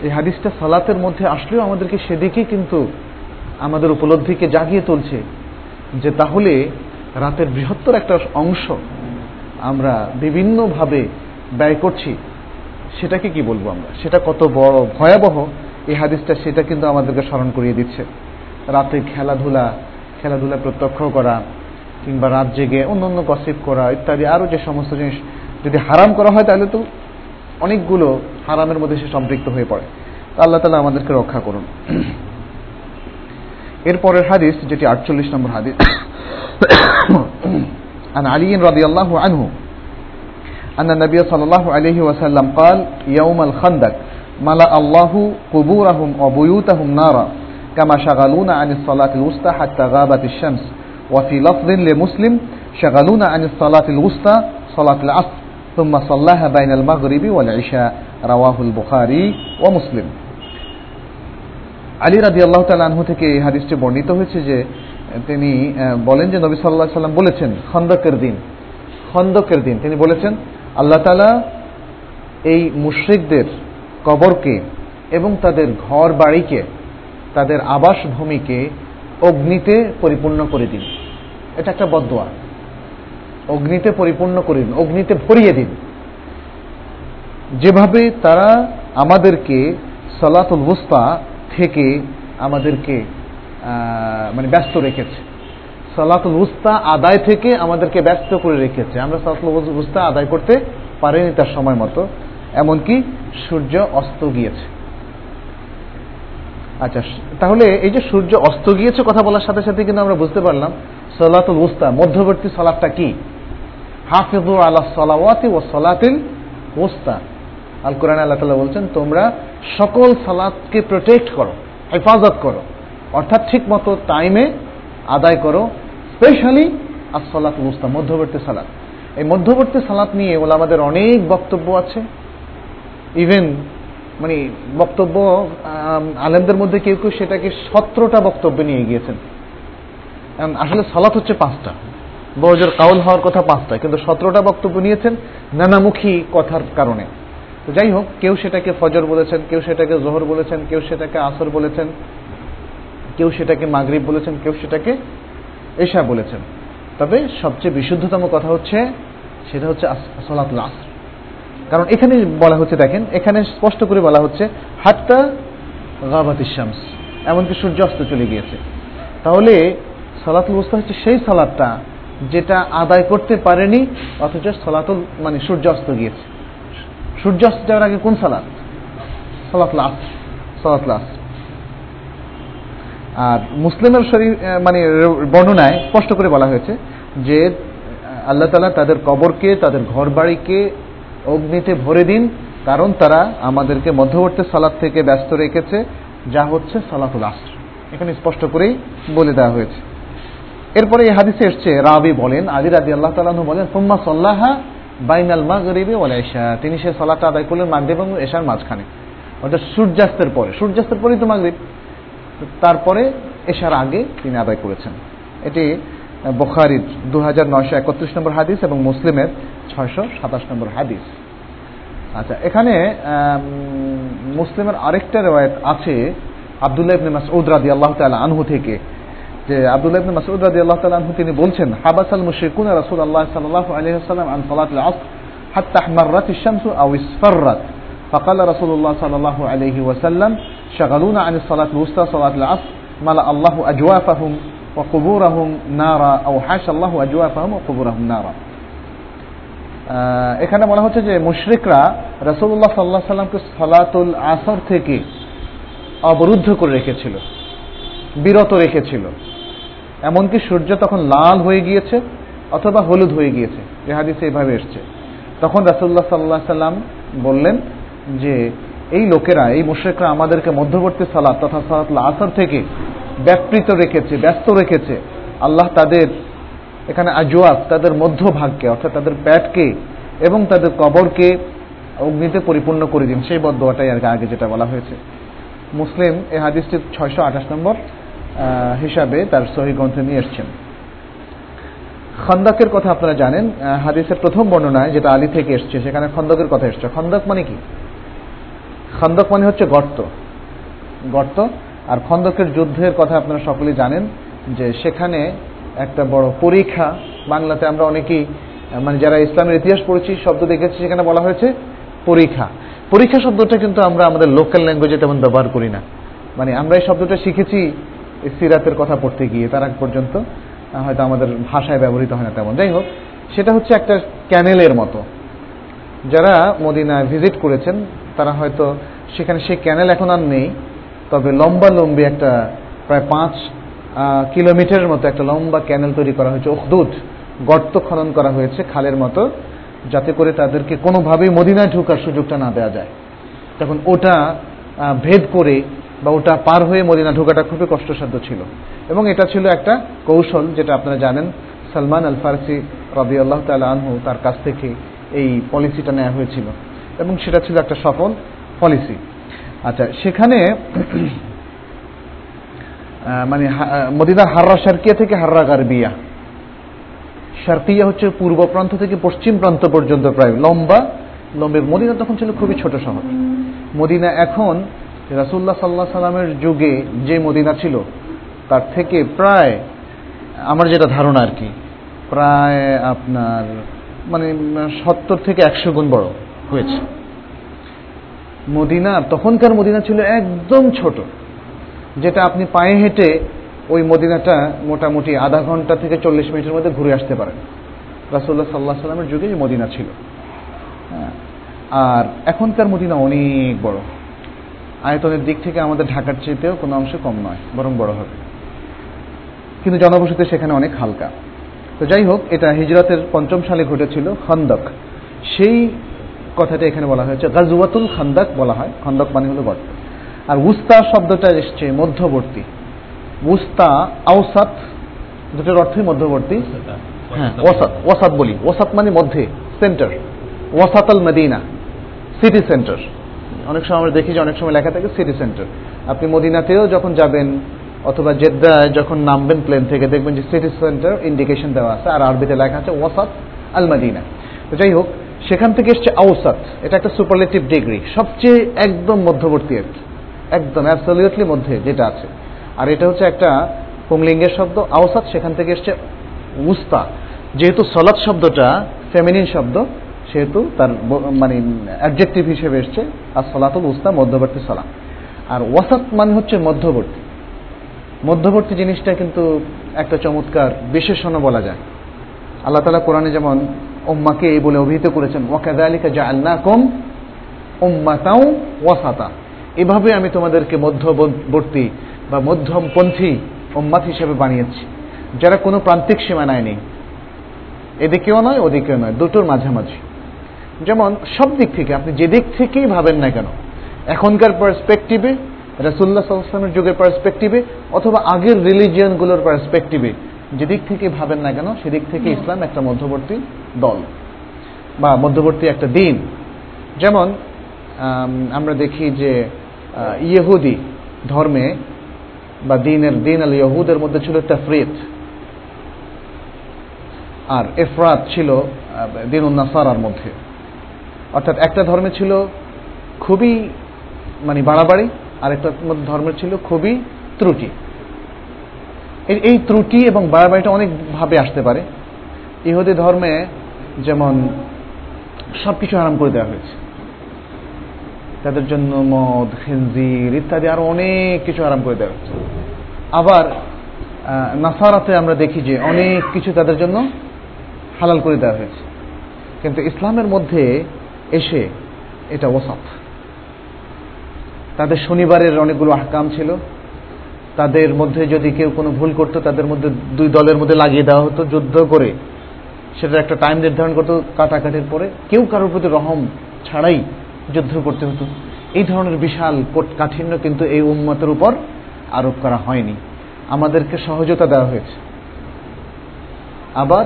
এই হাদিসটা সালাতের মধ্যে আসলেও আমাদেরকে সেদিকেই কিন্তু আমাদের উপলব্ধিকে জাগিয়ে তুলছে। যে তাহলে রাতের বৃহত্তর একটা অংশ আমরা বিভিন্নভাবে ব্যয় করছি, সেটাকে কি বলব আমরা? সেটা কত বড় ভয়াবহ, এই হাদিসটা সেটা কিন্তু আমাদেরকে স্মরণ করিয়ে দিচ্ছে। রাতে খেলাধুলা খেলাধুলা প্রত্যক্ষ করা, কিংবা রাত জেগে অন্য অন্য গসিপ করা, ইত্যাদি, আরও যে সমস্ত জিনিস যদি হারাম করা হয়, তাহলে তো অনেকগুলো হারামের মধ্যে সে সম্পৃক্ত হয়ে পড়ে। তা আল্লাহ তালা আমাদেরকে রক্ষা করুন। এরপরের হাদিস যেটি আটচল্লিশ নম্বর হাদিস عن علي رضي الله عنه أن النبي صلى الله عليه وسلم قال يوم الخندق ملأ الله قبورهم وبيوتهم نارا كما شغلون عن الصلاة الوسطى حتى غابت الشمس وفي لفظ لمسلم شغلون عن الصلاة الوسطى صلاة العصر ثم صلاها بين المغرب والعشاء رواه البخاري ومسلم আলী রাজি আল্লাহ তালু থেকে এই হাদিসটি বর্ণিত হয়েছে যে তিনি বলেন যে নবী সাল্লাহ সাল্লাম বলেছেন, খন্দকের দিন খন্দকের দিন। তিনি বলেছেন, আল্লাহ তালা এই মুশ্রিকদের কবরকে এবং তাদের ঘর বাড়িকে তাদের আবাস ভূমিকে অগ্নিতে পরিপূর্ণ করে দিন। এটা একটা বদোয়া অগ্নিতে পরিপূর্ণ করে দিন, অগ্নিতে ভরিয়ে দিন। যেভাবে তারা আমাদেরকে সলাতুল বুস্তা থেকে আমাদেরকে মানে ব্যস্ত রেখেছে। সলাতুল উস্তা আদায় থেকে আমাদেরকে ব্যস্ত করে রেখেছে। আমরা সলাতুল উস্তা আদায় করতে পারিনি তার সময় মতো। এমনকি সূর্য অস্ত গিয়েছে। আচ্ছা তাহলে এই যে সূর্য অস্ত গিয়েছে কথা বলার সাথে সাথে কিন্তু আমরা বুঝতে পারলাম, সলাতুল উস্তা, মধ্যবর্তী সলাদটা কি? হাফিজু আলা সলাওয়াতি ও সলাতিল উস্তা। আল কোরআন আল্লাহ তালা বলছেন, তোমরা সকল সালাদকে প্রোটেক্ট করো, হেফাজত করো। অর্থাৎ ঠিক মতো টাইমে আদায় করো স্পেশালি আর সলাত মুস্তা মধ্যবর্তী সালাত। এই মধ্যবর্তী সালাত নিয়ে ওলা আমাদের অনেক বক্তব্য আছে। ইভেন মানে বক্তব্য আলেমদের মধ্যে কেউ কেউ সেটাকে সতেরোটা বক্তব্য নিয়ে গিয়েছেন। আসলে সালাত হচ্ছে পাঁচটা। বজর কাউল হওয়ার কথা পাঁচটা, কিন্তু সতেরোটা বক্তব্য নিয়েছেন নানামুখী কথার কারণে। তো যাই হোক, কেউ সেটাকে ফজর বলেছেন, কেউ সেটাকে জোহর বলেছেন, কেউ সেটাকে আসর বলেছেন, কেউ সেটাকে মাগরিব বলেছেন, কেউ সেটাকে এশা বলেছেন। তবে সবচেয়ে বিশুদ্ধতম কথা হচ্ছে, সেটা হচ্ছে সলাতুল আসর। কারণ এখানে বলা হচ্ছে, দেখেন, এখানে স্পষ্ট করে বলা হচ্ছে, হাত্তা গাবাত শামস এমনকি সূর্যাস্ত চলে গিয়েছে। তাহলে সলাতুল উস্তা হচ্ছে সেই সলাদটা যেটা আদায় করতে পারেনি, অথচ সলাতুল মানে সূর্যাস্ত গিয়েছে। সূর্যাস্ত যাওয়ার আগে কোন সালাত? সালাত লাস সালাত লাস আর মুসলিমের শরীর মানে বর্ণনায় স্পষ্ট করে বলা হয়েছে যে আল্লাহ তালা তাদের কবরকে, তাদের ঘর বাড়িকে অগ্নিতে ভরে দিন, কারণ তারা আমাদেরকে মধ্যবর্তী সালাদ থেকে ব্যস্ত রেখেছে, যা হচ্ছে সালাতুল আসর এখানে স্পষ্ট করেই বলে দেওয়া হয়েছে। এরপরে এই হাদিসে এসছে, রাবি বলেন, আলী রাজি আল্লাহ তালু বলেন তুম্মা সল্লাহা বাইনাল মাগরিবে ওয়াল এশা তিনি সে সালাটা আদায় করলেন মাগরিব এবং এশার মাঝখানে। অর্থাৎ সূর্যাস্তের পরে। সূর্যাস্তের পরেই তো মাগরিব। তারপরে এশার আগে তিনি আদায় করেছেন। এটি বখারির দু হাজার নয়শো একত্রিশ নম্বর হাদিস এবং মুসলিমের ছয়শো সাতাশ নম্বর হাদিস। আচ্ছা এখানে মুসলিমের আরেকটা রেওয়ায়ত আছে আবদুল্লাহ ইবনে মাসউদ রাদিয়াল্লাহু তাআলা আনহু থেকে। যে আব্দুল্লাহ ইবনে মাসউদ রাদিয়াল্লাহু তাআলা আনহু তিনি বলছেন হাবাসাল মুশরিকুন রাসূলুল্লাহ সাল্লাল্লাহু আলাইহি ওয়াসাল্লাম আন সালাতিল আসর হাত্তা আহমাররাত আশ-শামস আও ইসফাররাত فقال رسول الله صلى الله عليه وسلم شغلونا عن الصلاة الوسطى صلاة العصر ملأ الله أجوافهم وقبورهم نارا أو حاش الله أجوافهم وقبورهم نارا এখানে বলা হচ্ছে যে মুশরিকরা রসুল্লাহ সাল্লাহ সাল্লামকে সালাতুল আসর থেকে অবরুদ্ধ করে রেখেছিল বিরত রেখেছিল এমনকি সূর্য তখন লাল হয়ে গিয়েছে অথবা হলুদ হয়ে গিয়েছে। যে হাদিসে এইভাবে এসছে। তখন রাসুল্লাহ সাল্লাহ সাল্লাম বললেন যে, এই লোকেরা, এই মুশ্রেকরা আমাদেরকে মধ্যবর্তী সালাদ তথা সালাতুল আসর থেকে ব্যাপৃত রেখেছে, ব্যস্ত রেখেছে। আল্লাহ তাদের এখানে আজওয়াব তাদের মধ্যভাগকে, অর্থাৎ তাদের প্যাটকে এবং তাদের কবরকে অগ্নিতে পরিপূর্ণ করে দিন। সেই বদোয়াটাই আর আগে যেটা বলা হয়েছে। মুসলিম এই হাদিসটি ছয়শো আঠাশ নম্বর হিসাবে তার সহি গ্রন্থে নিয়ে এসছেন। খন্দকের কথা আপনারা জানেন হাদিসের প্রথম বর্ণনায় যেটা আলী থেকে এসছে, সেখানে খন্দকের কথা এসছে। খন্দক মানে কি? খন্দক মানে হচ্ছে গর্ত। গর্ত। আর খন্দকের যুদ্ধের কথা আপনারা সকলেই জানেন যে সেখানে একটা বড় পরীক্ষা, বাংলাতে আমরা অনেকেই মানে যারা ইসলামের ইতিহাস পড়েছি, শব্দ দেখেছি, সেখানে বলা হয়েছে পরীক্ষা। পরীক্ষা শব্দটা কিন্তু আমরা আমাদের লোকাল ল্যাঙ্গুয়েজে তেমন ব্যবহার করি না। মানে আমরা এই শব্দটা শিখেছি সিরাতের কথা পড়তে গিয়ে, তার আগ পর্যন্ত হয়তো আমাদের ভাষায় ব্যবহৃত হয় না তেমন। যাই হোক, সেটা হচ্ছে একটা ক্যানেলের মতো। যারা মদিনায় ভিজিট করেছেন, তারা হয়তো সেখানে সেই ক্যানেল এখন আর নেই, তবে লম্বা লম্বি একটা প্রায় পাঁচ কিলোমিটারের মতো একটা লম্বা ক্যানেল তৈরি করা হয়েছে, উখদুদ। গর্ত খনন করা হয়েছে খালের মতো, যাতে করে তাদেরকে কোনোভাবেই মদিনায় ঢোকার সুযোগটা না দেওয়া যায়। তখন ওটা ভেদ করে বা ওটা পার হয়ে মদিনা ঢোকাটা খুবই কষ্টসাধ্য ছিল। এবং এটা ছিল একটা কৌশল যেটা আপনারা জানেন, সালমান আল ফারসি রবি আল্লাহ আনহু তার কাছ থেকে এই পলিসিটা নেওয়া হয়েছিল। এবং সেটা ছিল একটা সফল পলিসি। আচ্ছা সেখানে মানে মদিনার হাররা শারকিয়া থেকে হাররা গার্বিয়া। শারকিয়া হচ্ছে পূর্ব প্রান্ত থেকে পশ্চিম প্রান্ত পর্যন্ত প্রায় লম্বা। লম্বের মদিনা তখন ছিল খুবই ছোট শহর। মদিনা এখন রাসুল্লাহ সাল্লাহ সাল্লামের যুগে যে মদিনা ছিল, তার থেকে প্রায় আমার যেটা ধারণা আর কি, প্রায় আপনার মানে সত্তর থেকে একশো গুণ বড় হয়েছে। মদিনা, তখনকার মদিনা ছিল একদম ছোট, যেটা আপনি পায়ে হেঁটে ওই মদিনাটা মোটামুটি আধা ঘণ্টা থেকে চল্লিশ মিনিটের মধ্যে ঘুরে আসতে পারেন। রাসুল্লাহ সাল্লাহ সাল্লামের যুগে মদিনা ছিল। আর এখনকার মদিনা অনেক বড়। আয়তনের দিক থেকে আমাদের ঢাকার চেয়েতেও কোনো অংশ কম নয়, বরং বড় হবে। কিন্তু জনবসতি সেখানে অনেক হালকা। তো যাই হোক, এটা হিজরতের পঞ্চম সালে ঘটেছিল খন্দক। সেই কথাটা এখানে বলা হয়েছে, গাজওয়াতুল খন্দক বলা হয়। খন্দক মানে হলো গর্ত। আর উস্তা শব্দটা এসছে মধ্যবর্তী। উস্তা আউসাত দুটোর অর্থই মধ্যবর্তী। হ্যাঁ ওয়াসাত ওয়াসাত বলি। ওয়াসাত মানে মধ্যে, সেন্টার। ওয়াসাতাল মদিনা, সিটি সেন্টার। অনেক সময় আমরা দেখি যে অনেক সময় লেখা থাকে সিটি সেন্টার আপনি মদিনাতেও যখন যাবেন অথবা জেদ্দায় যখন নামবেন প্লেন থেকে, দেখবেন যে সিটি সেন্টার ইন্ডিকেশন দেওয়া আছে, আর আরবিতে লেখা আছে ওয়াসাত আল মদিনা তো যাই হোক, সেখান থেকে এসছে আউসাত এটা একটা সুপারলেটিভ ডিগ্রি সবচেয়ে একদম মধ্যবর্তী আর কি। একদম অ্যাবসলিউটলি মধ্যে যেটা আছে। আর এটা হচ্ছে একটা পুংলিঙ্গের শব্দ। আওসাত, সেখান থেকে এসছে উস্তা। যেহেতু সলাৎ শব্দটা ফেমিনিন শব্দ সেহেতু তার মানে অ্যাডজেক্টিভ হিসেবে এসছে আর সলাতুল উস্তা মধ্যবর্তী সলা আর ওয়াসাত মানে হচ্ছে মধ্যবর্তী। মধ্যবর্তী জিনিসটা কিন্তু একটা চমৎকার বিশেষণ বলা যায়। আল্লাহ তালা কোরআনে যেমন ওম্মাকে এই বলে অভিহিত করেছেন ওয়াকাদা আলিকা যা আল্লাহ কম ওম্মাতাও ওয়াসাতা। এভাবে আমি তোমাদেরকে মধ্যবর্তী বা মধ্যমপন্থী ওম্মাত হিসেবে বানিয়েছি। যারা কোনো প্রান্তিক সীমানায় নেই। এদিকেও নয়, ওদিকেও নয়, দুটোর মাঝামাঝি। যেমন সব দিক থেকে, আপনি যে দিক থেকেই ভাবেন না কেন, এখনকার পার্সপেক্টিভে রাসুল্লাহ সাল্লামের যুগের পার্সপেক্টিভে অথবা আগের রিলিজিয়নগুলোর পার্সপেক্টিভে যেদিক থেকে ভাবেন না কেন সেদিক থেকে ইসলাম একটা মধ্যবর্তী দল বা মধ্যবর্তী একটা দিন। যেমন আমরা দেখি যে ইহুদি ধর্মে বা দিনের, দিন আল ইহুদের মধ্যে ছিল তাফরিত। আর এফরাত ছিল দিন উন্নাসারার মধ্যে। অর্থাৎ একটা ধর্মে ছিল খুবই মানে বাড়াবাড়ি আর একটা ধর্মের ছিল খুবই ত্রুটি। এই ত্রুটি এবং বাড়াবাড়িটা অনেকভাবে আসতে পারে। ইহুদি ধর্মে যেমন সব কিছু আরাম করে দেওয়া হয়েছে। তাদের জন্য মদ, খেনজির ইত্যাদি আরও অনেক কিছু আরাম করে দেওয়া হয়েছে। আবার নাসারাতে আমরা দেখি যে অনেক কিছু তাদের জন্য হালাল করে দেওয়া হয়েছে। কিন্তু ইসলামের মধ্যে এসে এটা ওসাফ তাদের শনিবারের অনেকগুলো আহকাম ছিল। তাদের মধ্যে যদি কেউ কোনো ভুল করতো, তাদের মধ্যে দুই দলের মধ্যে লাগিয়ে দেওয়া হতো, যুদ্ধ করে। সেটা একটা টাইম নির্ধারণ করতো কাটাকাটির পরে। কেউ কারোর প্রতি রহম ছাড়াই যুদ্ধ করতে হতো। এই ধরনের বিশাল কাঠিন্য কিন্তু এই উন্মতের উপর আরোপ করা হয়নি। আমাদেরকে সহজতা দেওয়া হয়েছে। আবার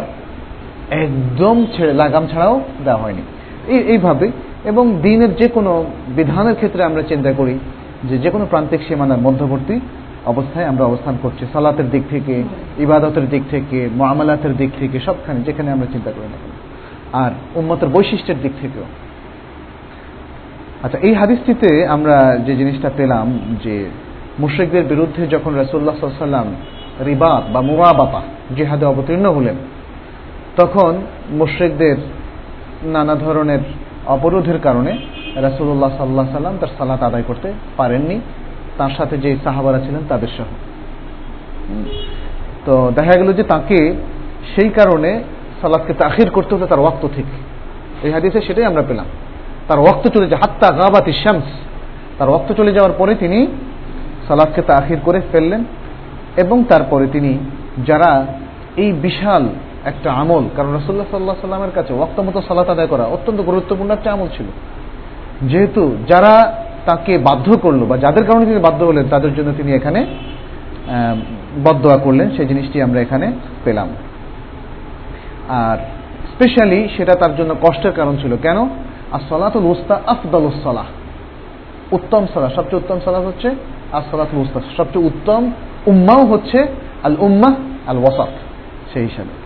একদম ছেড়ে লাগাম ছাড়াও দেওয়া হয়নি। এইভাবে। এবং দিনের যে কোনো বিধানের ক্ষেত্রে আমরা চিন্তা করি যে যে কোনো প্রান্তিক সীমানার মধ্যবর্তী অবস্থায় আমরা অবস্থান করছি। সালাতের দিক থেকে, ইবাদতের দিক থেকে মামলাতের দিক থেকে, সবখানে যেখানে আমরা চিন্তা করি না আর উন্মতের বৈশিষ্ট্যের দিক থেকেও। আচ্ছা এই হাদিসটিতে আমরা যে জিনিসটা পেলাম যে মুশ্রিকদের বিরুদ্ধে যখন রসুল্লাহ সাল্লাম রিবাত বা মুরাবাতা জেহাদে অবতীর্ণ হলেন, তখন মুশ্রিকদের নানা ধরনের অবরোধের কারণে রাসুল্লাহ সাল্লাহ সাল্লাম তার সালাত আদায় করতে পারেননি। তার সাথে যে সাহাবারা ছিলেন তাদের সহ। তো দেখা গেল যে তাকে সেই কারণে সালাদকে তাখির করতে হতো, তার ওয়াক্ত থেকে এই হাদিসে সেটাই আমরা পেলাম। তার ওয়াক্ত চলে যায়, হাত্তা গাবাত শামস। তার ওয়াক্ত চলে যাওয়ার পরে তিনি সালাদকে তাখির করে ফেললেন এবং তারপরে তিনি, যারা এই বিশাল একটা আমল, কারণ রসুল্লাহ সাল্লাহ সাল্লামের কাছে ওয়াক্ত মতো সালাত আদায় করা অত্যন্ত গুরুত্বপূর্ণ একটা আমল ছিল। যেহেতু যারা তাকে বাধ্য করল বা যাদের কারণে তিনি বাধ্য হলেন, তাদের জন্য তিনি এখানে বদোয়া করলেন, সেই জিনিসটি আমরা এখানে পেলাম। আর স্পেশালি সেটা তার জন্য কষ্টের কারণ ছিল। কেন? আর সলাতুল উস্তা আফদল সলাহ। উত্তম সলাহ। সবচেয়ে উত্তম সলাহ হচ্ছে আর সলাতুল উস্তা সবচেয়ে উত্তম উম্মাও হচ্ছে আল উম্মাহ আল ওয়াসাফ সেই হিসাবে।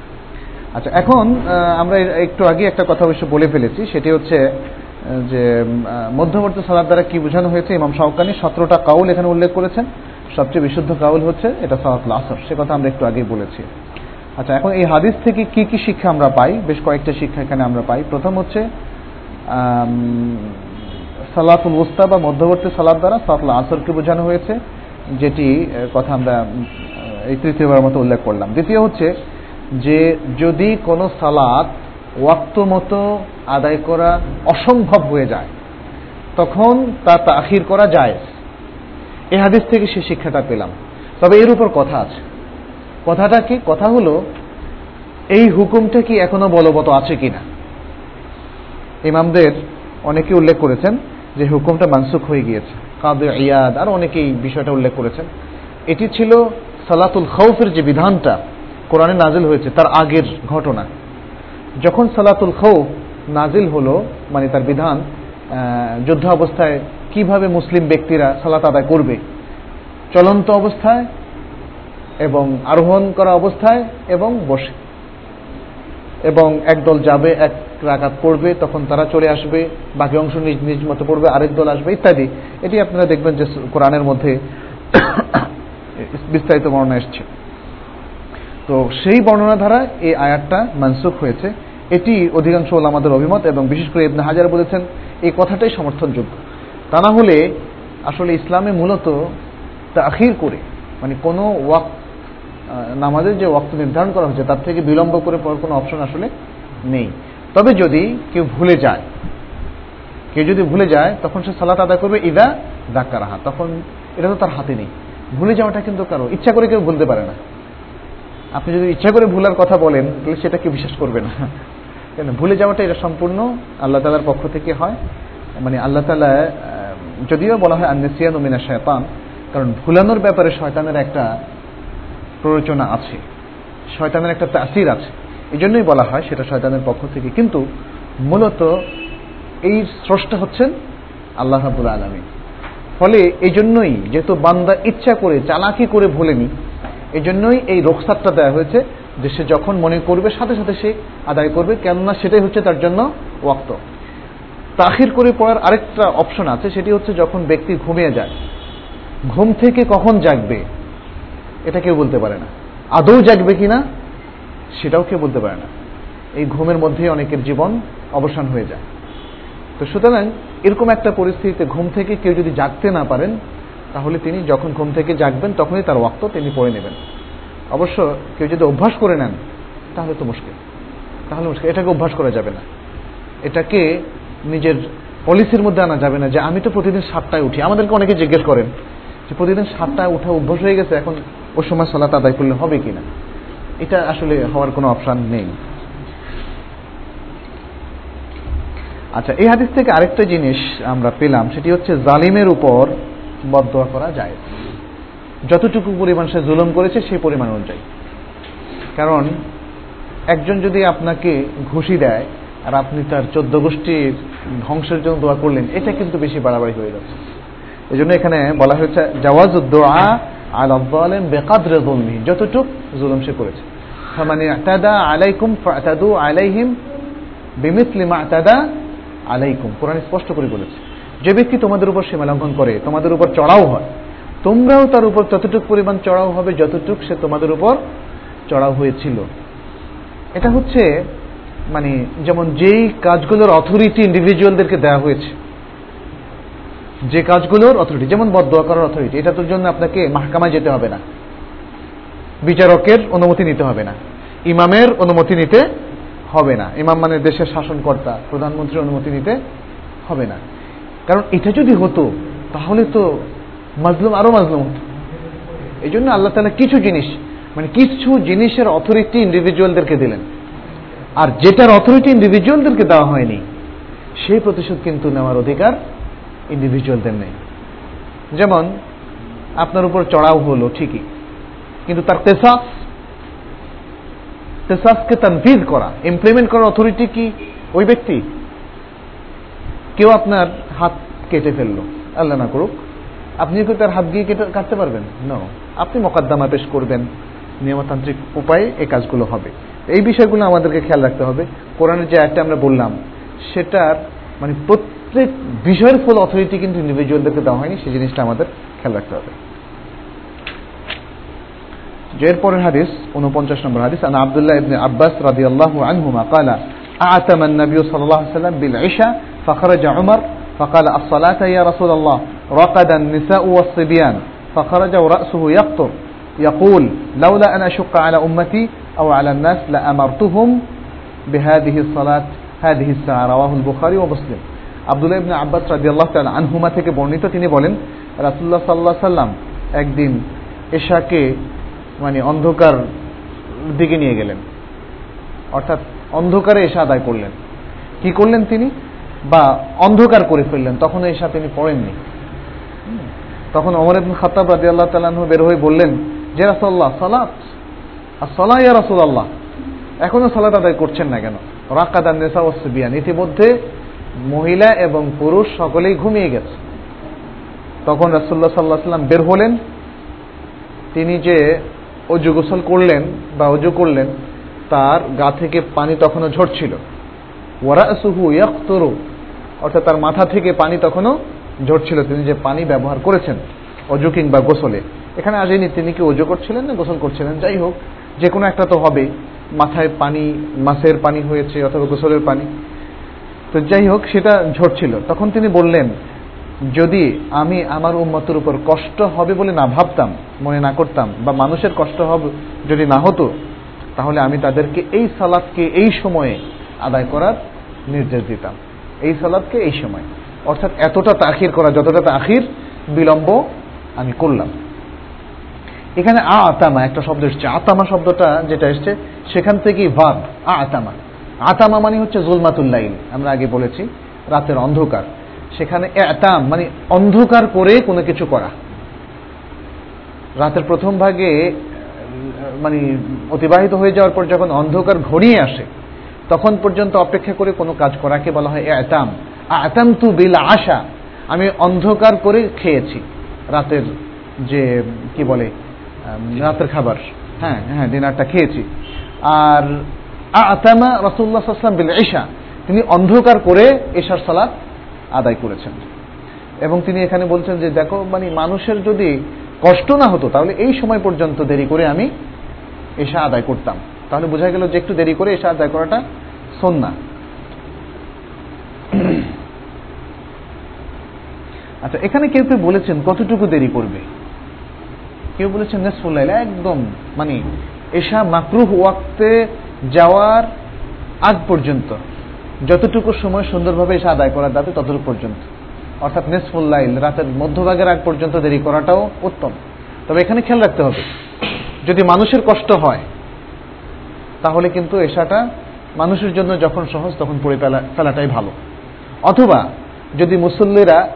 আচ্ছা এখন আমরা একটু আগে একটা কথা অবশ্য বলে ফেলেছি, সেটি হচ্ছে যে মধ্যবর্তী সালাদ দ্বারা কি বোঝানো হয়েছে? ইমাম শাহকানি সতেরোটা কাউল এখানে উল্লেখ করেছেন। সবচেয়ে বিশুদ্ধ কাউল হচ্ছে, এটা সালাতুল আসর। সে কথা আমরা একটু আগেই বলেছি। আচ্ছা এখন এই হাদিস থেকে কি কি শিক্ষা আমরা পাই? বেশ কয়েকটা শিক্ষা এখানে আমরা পাই। প্রথম হচ্ছে সালাতুল উস্তা বা মধ্যবর্তী সালাদ দ্বারা সালাতুল আসরকে বোঝানো হয়েছে, যেটি কথা আমরা এই তৃতীয়বার মতো উল্লেখ করলাম। দ্বিতীয় হচ্ছে যে যদি কোনো সালাত ওয়াক্ত মতো আদায় করা অসম্ভব হয়ে যায়, তখন তা তাখির করা যায় এ হাদিস থেকে সে শিক্ষাটা পেলাম। তবে এর উপর কথা আছে। কথাটা কি? কথা হলো, এই হুকুমটা কি এখনও বলবৎ আছে কিনা? ইমামদের অনেকে উল্লেখ করেছেন যে হুকুমটা মানসুখ হয়ে গিয়েছে। কাদে ইয়াদ, আর অনেকেই বিষয়টা উল্লেখ করেছেন। এটি ছিল সালাতুল খৌফের যে বিধানটা কোরআনে নাজিল হয়েছে, তার আগের ঘটনা। যখন সালাতুল খৌফ নাজিল হলো মানে তার বিধান যুদ্ধ অবস্থায় কীভাবে মুসলিম ব্যক্তিরা সালাত আদায় করবে, চলন্ত অবস্থায় এবং আরোহণ করা অবস্থায় এবং বসে। এবং একদল যাবে, এক রাকাত পড়বে, তখন তারা চলে আসবে, বাকি অংশ নিজ নিজ মতো পড়বে, আরেক দল আসবে, ইত্যাদি। এটি আপনারা দেখবেন যে কোরআনের মধ্যে [coughs] বিস্তারিত বর্ণনা এসছে। তো সেই বর্ণনা ধারা এই আয়াতটা মানসুখ হয়েছে। এটি অধিকাংশ আমাদের অভিমত এবং বিশেষ করে ইবনে হাজার বলেছেন, এই কথাটাই সমর্থনযোগ্য। তা না হলে আসলে ইসলামে মূলত তাখির করে মানে কোনো ওয়াক নামাজের যে ওয়াক্ত নির্ধারণ করা হয়েছে, তার থেকে বিলম্ব করে পড়ার কোনো অপশন আসলে নেই। তবে যদি কেউ ভুলে যায়, কেউ যদি ভুলে যায়, তখন সে সালাত আদায় করবে, ইদা ডাক্কা রাহা তখন এটা তো তার হাতে নেই। ভুলে যাওয়াটা কিন্তু কারও, ইচ্ছা করে কেউ ভুলতে পারে না। আপনি যদি ইচ্ছা করে ভুলার কথা বলেন, তাহলে সেটাকে বিশ্বাস করবে না। কেন ভুলে যাওয়াটা এটা সম্পূর্ণ আল্লাহ তালার পক্ষ থেকে হয়। মানে আল্লাহ তালা যদিও বলা হয় আন্নেসিয়ান মিনা শয়তান কারণ ভুলানোর ব্যাপারে শয়তানের একটা প্ররোচনা আছে। শয়তানের একটা তাসির আছে। এই জন্যই বলা হয় সেটা শয়তানের পক্ষ থেকে। কিন্তু মূলত এই স্রষ্টা হচ্ছেন আল্লাহ রাবুল আলমী ফলে এই জন্যই যেহেতু বান্দা ইচ্ছা করে, চালাকি করে ভুলেনি এই জন্যই এই রোকসাতটা দেওয়া হয়েছে যে সে যখন মনে করবে, সাথে সাথে সে আদায় করবে, কেননা সেটাই হচ্ছে তার জন্য ওয়াক্ত। তাহির করে পড়ার আরেকটা অপশন আছে, সেটি হচ্ছে যখন ব্যক্তি ঘুমিয়ে যায়। ঘুম থেকে কখন জাগবে, এটা কেউ বলতে পারে না। আদৌ জাগবে কিনা, সেটাও কেউ বলতে পারে না। এই ঘুমের মধ্যেই অনেকের জীবন অবসান হয়ে যায়। তো সুতরাং এরকম একটা পরিস্থিতিতে ঘুম থেকে কেউ যদি জাগতে না পারেন তাহলে তিনি যখন ঘুম থেকে জাগবেন, তখনই তার ওয়াক্ত তিনি পড়ে নেবেন। অবশ্য কেউ যদি অভ্যাস করে নেন, তাহলে তো মুশকিল। তাহলে মুশকিল। এটাকে অভ্যাস করা যাবে না। এটাকে নিজের পলিসির মধ্যে আনা যাবে না যে, আমি তো প্রতিদিন সাতটায় উঠি। আমাদেরকে অনেকে জিজ্ঞেস করেন যে, প্রতিদিন সাতটায় উঠা অভ্যাস হয়ে গেছে, এখন ওই সময় সালাত আদায় করলে হবে কিনা? এটা আসলে হওয়ার কোনো অপশান নেই। আচ্ছা এই হাদিস থেকে আরেকটা জিনিস আমরা পেলাম, সেটি হচ্ছে জালিমের উপর বদয়া করা যায়। যতটুকু পরিমাণ সে জুলুম করেছে, সেই পরিমাণ অনুযায়ী। কারণ, একজন যদি আপনাকে ঘুষি দেয়, আর আপনি তার চোদ্দ গোষ্ঠীর ধ্বংসের জন্য দোয়া করলেন, এটা কিন্তু বেশি বাড়াবাড়ি হয়ে যাচ্ছে। এই জন্য এখানে বলা হয়েছে জাওয়াজ দোয়া আল আব্বালেন বেকাদরে জলমি যতটুক জুলুম সে করেছে। মানে আতাদা আলাইকুম ফাতাদু আলাইহিম বিমিসলি মা আতাদা আলাইকুম। কোরআন স্পষ্ট করে বলেছে। যে ব্যক্তি তোমাদের উপর সীমা লঙ্ঘন করে, তোমাদের উপর চড়াও হয়, তোমরাও তার উপর ততটুক পরিমাণ চড়াও হবে, যতটুক সে তোমাদের উপর চড়াও হয়েছিল। এটা হচ্ছে মানে যেমন যেই কাজগুলোর অথরিটি ইন্ডিভিজুয়ালদেরকে দেওয়া হয়েছে, যে কাজগুলোর অথরিটি যেমন বদয়া করার অথরিটি এটার জন্য আপনাকে মাহকামায় যেতে হবে না। বিচারকের অনুমতি নিতে হবে না। ইমামের অনুমতি নিতে হবে না। ইমাম মানে দেশের শাসনকর্তা, প্রধানমন্ত্রীর অনুমতি নিতে হবে না। কারণ এটা যদি হতো, তাহলে তো মাজলুম আরও মাজলুম হতো। এই জন্য আল্লাহ তালা কিছু জিনিস মানে কিছু জিনিসের অথরিটি ইন্ডিভিজুয়ালদেরকে দিলেন। আর যেটার অথরিটি ইন্ডিভিজুয়ালদেরকে দেওয়া হয়নি, সেই প্রতিশোধ কিন্তু নেওয়ার অধিকার ইন্ডিভিজুয়ালদের নেই। যেমন, আপনার উপর চড়াও হলো ঠিকই, কিন্তু তার তেসাস তেসাসকে তানফিজ করা ইমপ্লিমেন্ট করার অথরিটি কি? ওই ব্যক্তি। কেউ আপনার হাত কেটে ফেললো আল্লাহ না করুক আপনি কি তার হাত গিয়ে কেটে কাটতে পারবেন ন আপনি মকদ্দমা পেশ করবেন নিয়মতান্ত্রিক উপায়ে এই কাজগুলো হবে এই বিষয়গুলো আমাদেরকে খেয়াল রাখতে হবে কোরআনের যে একটা আমরা বললাম সেটার মানে প্রত্যেক বিষয়ের ফুল অথরিটি কিন্তু ইন্ডিভিজুয়ালদেরকে দেওয়া হয়নি সেই জিনিসটা আমাদের খেয়াল রাখতে হবে এর পরের হাদিস উনপঞ্চাশ নম্বর হাদিস আন আব্দুল্লাহ ইবনে আব্বাস রাদিয়াল্লাহু আনহুমা قال أعتم النبي صلى الله عليه وسلم بالعشاء فخرج عمر فقال الصلاة يا رسول الله رقد النساء والصبيان فخرج ورأسه يقطر يقول لولا أن أشق على أمتي أو على الناس لأمرتهم بهذه الصلاة هذه الساعة رواه البخاري ومسلم আব্দুল্লাহ ইবনে আব্বাস রাদিয়াল্লাহু তাআলা আনহুমা থেকে বর্ণিত তিনি বলেন রাসূলুল্লাহ সাল্লাল্লাহু আলাইহি সাল্লাম একদিন এশাকে মানে অন্ধকার দিকে নিয়ে গেলেন অর্থাৎ অন্ধকারে এসা আদায় করলেন কি করলেন তিনি বা অন্ধকার করে ফেললেন, তখন এই সাথে তিনি পড়েননি। তখন অমর ইবনে খাত্তাব রাদিয়াল্লাহু তাআলা বের হয়ে বললেন, যে রাসূলুল্লাহ, সালাত? আর সালাহ ইয়া রাসূলুল্লাহ। এখনও সালাত আদায় করছেন না কেন? রাকাদান নেসা ওয়াসবিয়ান ইতিমধ্যে মহিলা এবং পুরুষ সকলেই ঘুমিয়ে গেছে। তখন রাসুল্লাহ সাল্লাহ সাল্লাম বের হলেন। তিনি যে অজু গোসল করলেন বা অজু করলেন, তার গা থেকে পানি তখনও ঝরছিল। ওয়ারা সুহু ইয়াক্তরু। অর্থাৎ তার মাথা থেকে পানি তখনও ঝরছিল। তিনি যে পানি ব্যবহার করেছেন, অজু কিংবা গোসলে। এখানে আসেনি তিনি কি অজু করছিলেন না গোসল করছিলেন? যাই হোক, যে কোনো একটা তো হবে। মাথায় পানি, মাছের পানি হয়েছে অথবা গোসলের পানি। তো যাই হোক, সেটা ঝরছিল। তখন তিনি বললেন, যদি আমি আমার উন্মতের উপর কষ্ট হবে বলে না ভাবতাম, মনে না করতাম, বা মানুষের কষ্ট হবে যদি না হতো, তাহলে আমি তাদেরকে এই সালাদকে এই সময়ে আদায় করার নির্দেশ দিতাম। এই সালাদকে এই সময়। অর্থাৎ এতটা তাখির করা, যতটা তাখির বিলম্ব আমি করলাম। এখানে আ আতামা, একটা শব্দ এসছে। আতামা শব্দটা যেটা এসছে, সেখান থেকেই ভাব, আ আতামা। আতামা মানে হচ্ছে জুলমাতুল্লাইল আমরা আগে বলেছি, রাতের অন্ধকার। সেখানে এতাম মানে অন্ধকার করে কোনো কিছু করা। রাতের প্রথম ভাগে মানে অতিবাহিত হয়ে যাওয়ার পর যখন অন্ধকার ঘনিয়ে আসে তখন পর্যন্ত অপেক্ষা করে কোনো কাজ করাকে বলা হয় এতাম তু বিল আশা। আমি অন্ধকার করে খেয়েছি। রাতের যে, কি বলে রাতের খাবার। হ্যাঁ হ্যাঁ ডিনারটা খেয়েছি। আর আতামা রসুল্লাহ আসলাম বিল ঈশা। তিনি অন্ধকার করে এশার সালাত আদায় করেছেন। এবং তিনি এখানে বলছেন যে, দেখো মানে মানুষের যদি কষ্ট না হতো, তাহলে এই সময় পর্যন্ত দেরি করে আমি এশা আদায় করতাম। তাহলে বোঝা গেল যে একটু দেরি করে এসে আদায় করাটা সন্না। আচ্ছা এখানে কেউ কেউ বলেছেন কতটুকু দেরি করবে? কেউ বলেছেন নেসফুল্লাইল, একদম মানে এশা মাকরুহ ওয়াক্তে যাওয়ার আগ পর্যন্ত, যতটুকু সময় সুন্দরভাবে এসে আদায় করার দাবি ততটুকু পর্যন্ত। অর্থাৎ নেসফুল্লাইল, রাতের মধ্যভাগের আগ পর্যন্ত দেরি করাটাও উত্তম। তবে এখানে খেয়াল রাখতে হবে, যদি মানুষের কষ্ট হয় তাহলে কিন্তু এশাটা মানুষের জন্য যখন সহজ, তখন পড়ে ফেলা, ফেলাটাই ভালো। অথবা, যদি মুসল্লিরা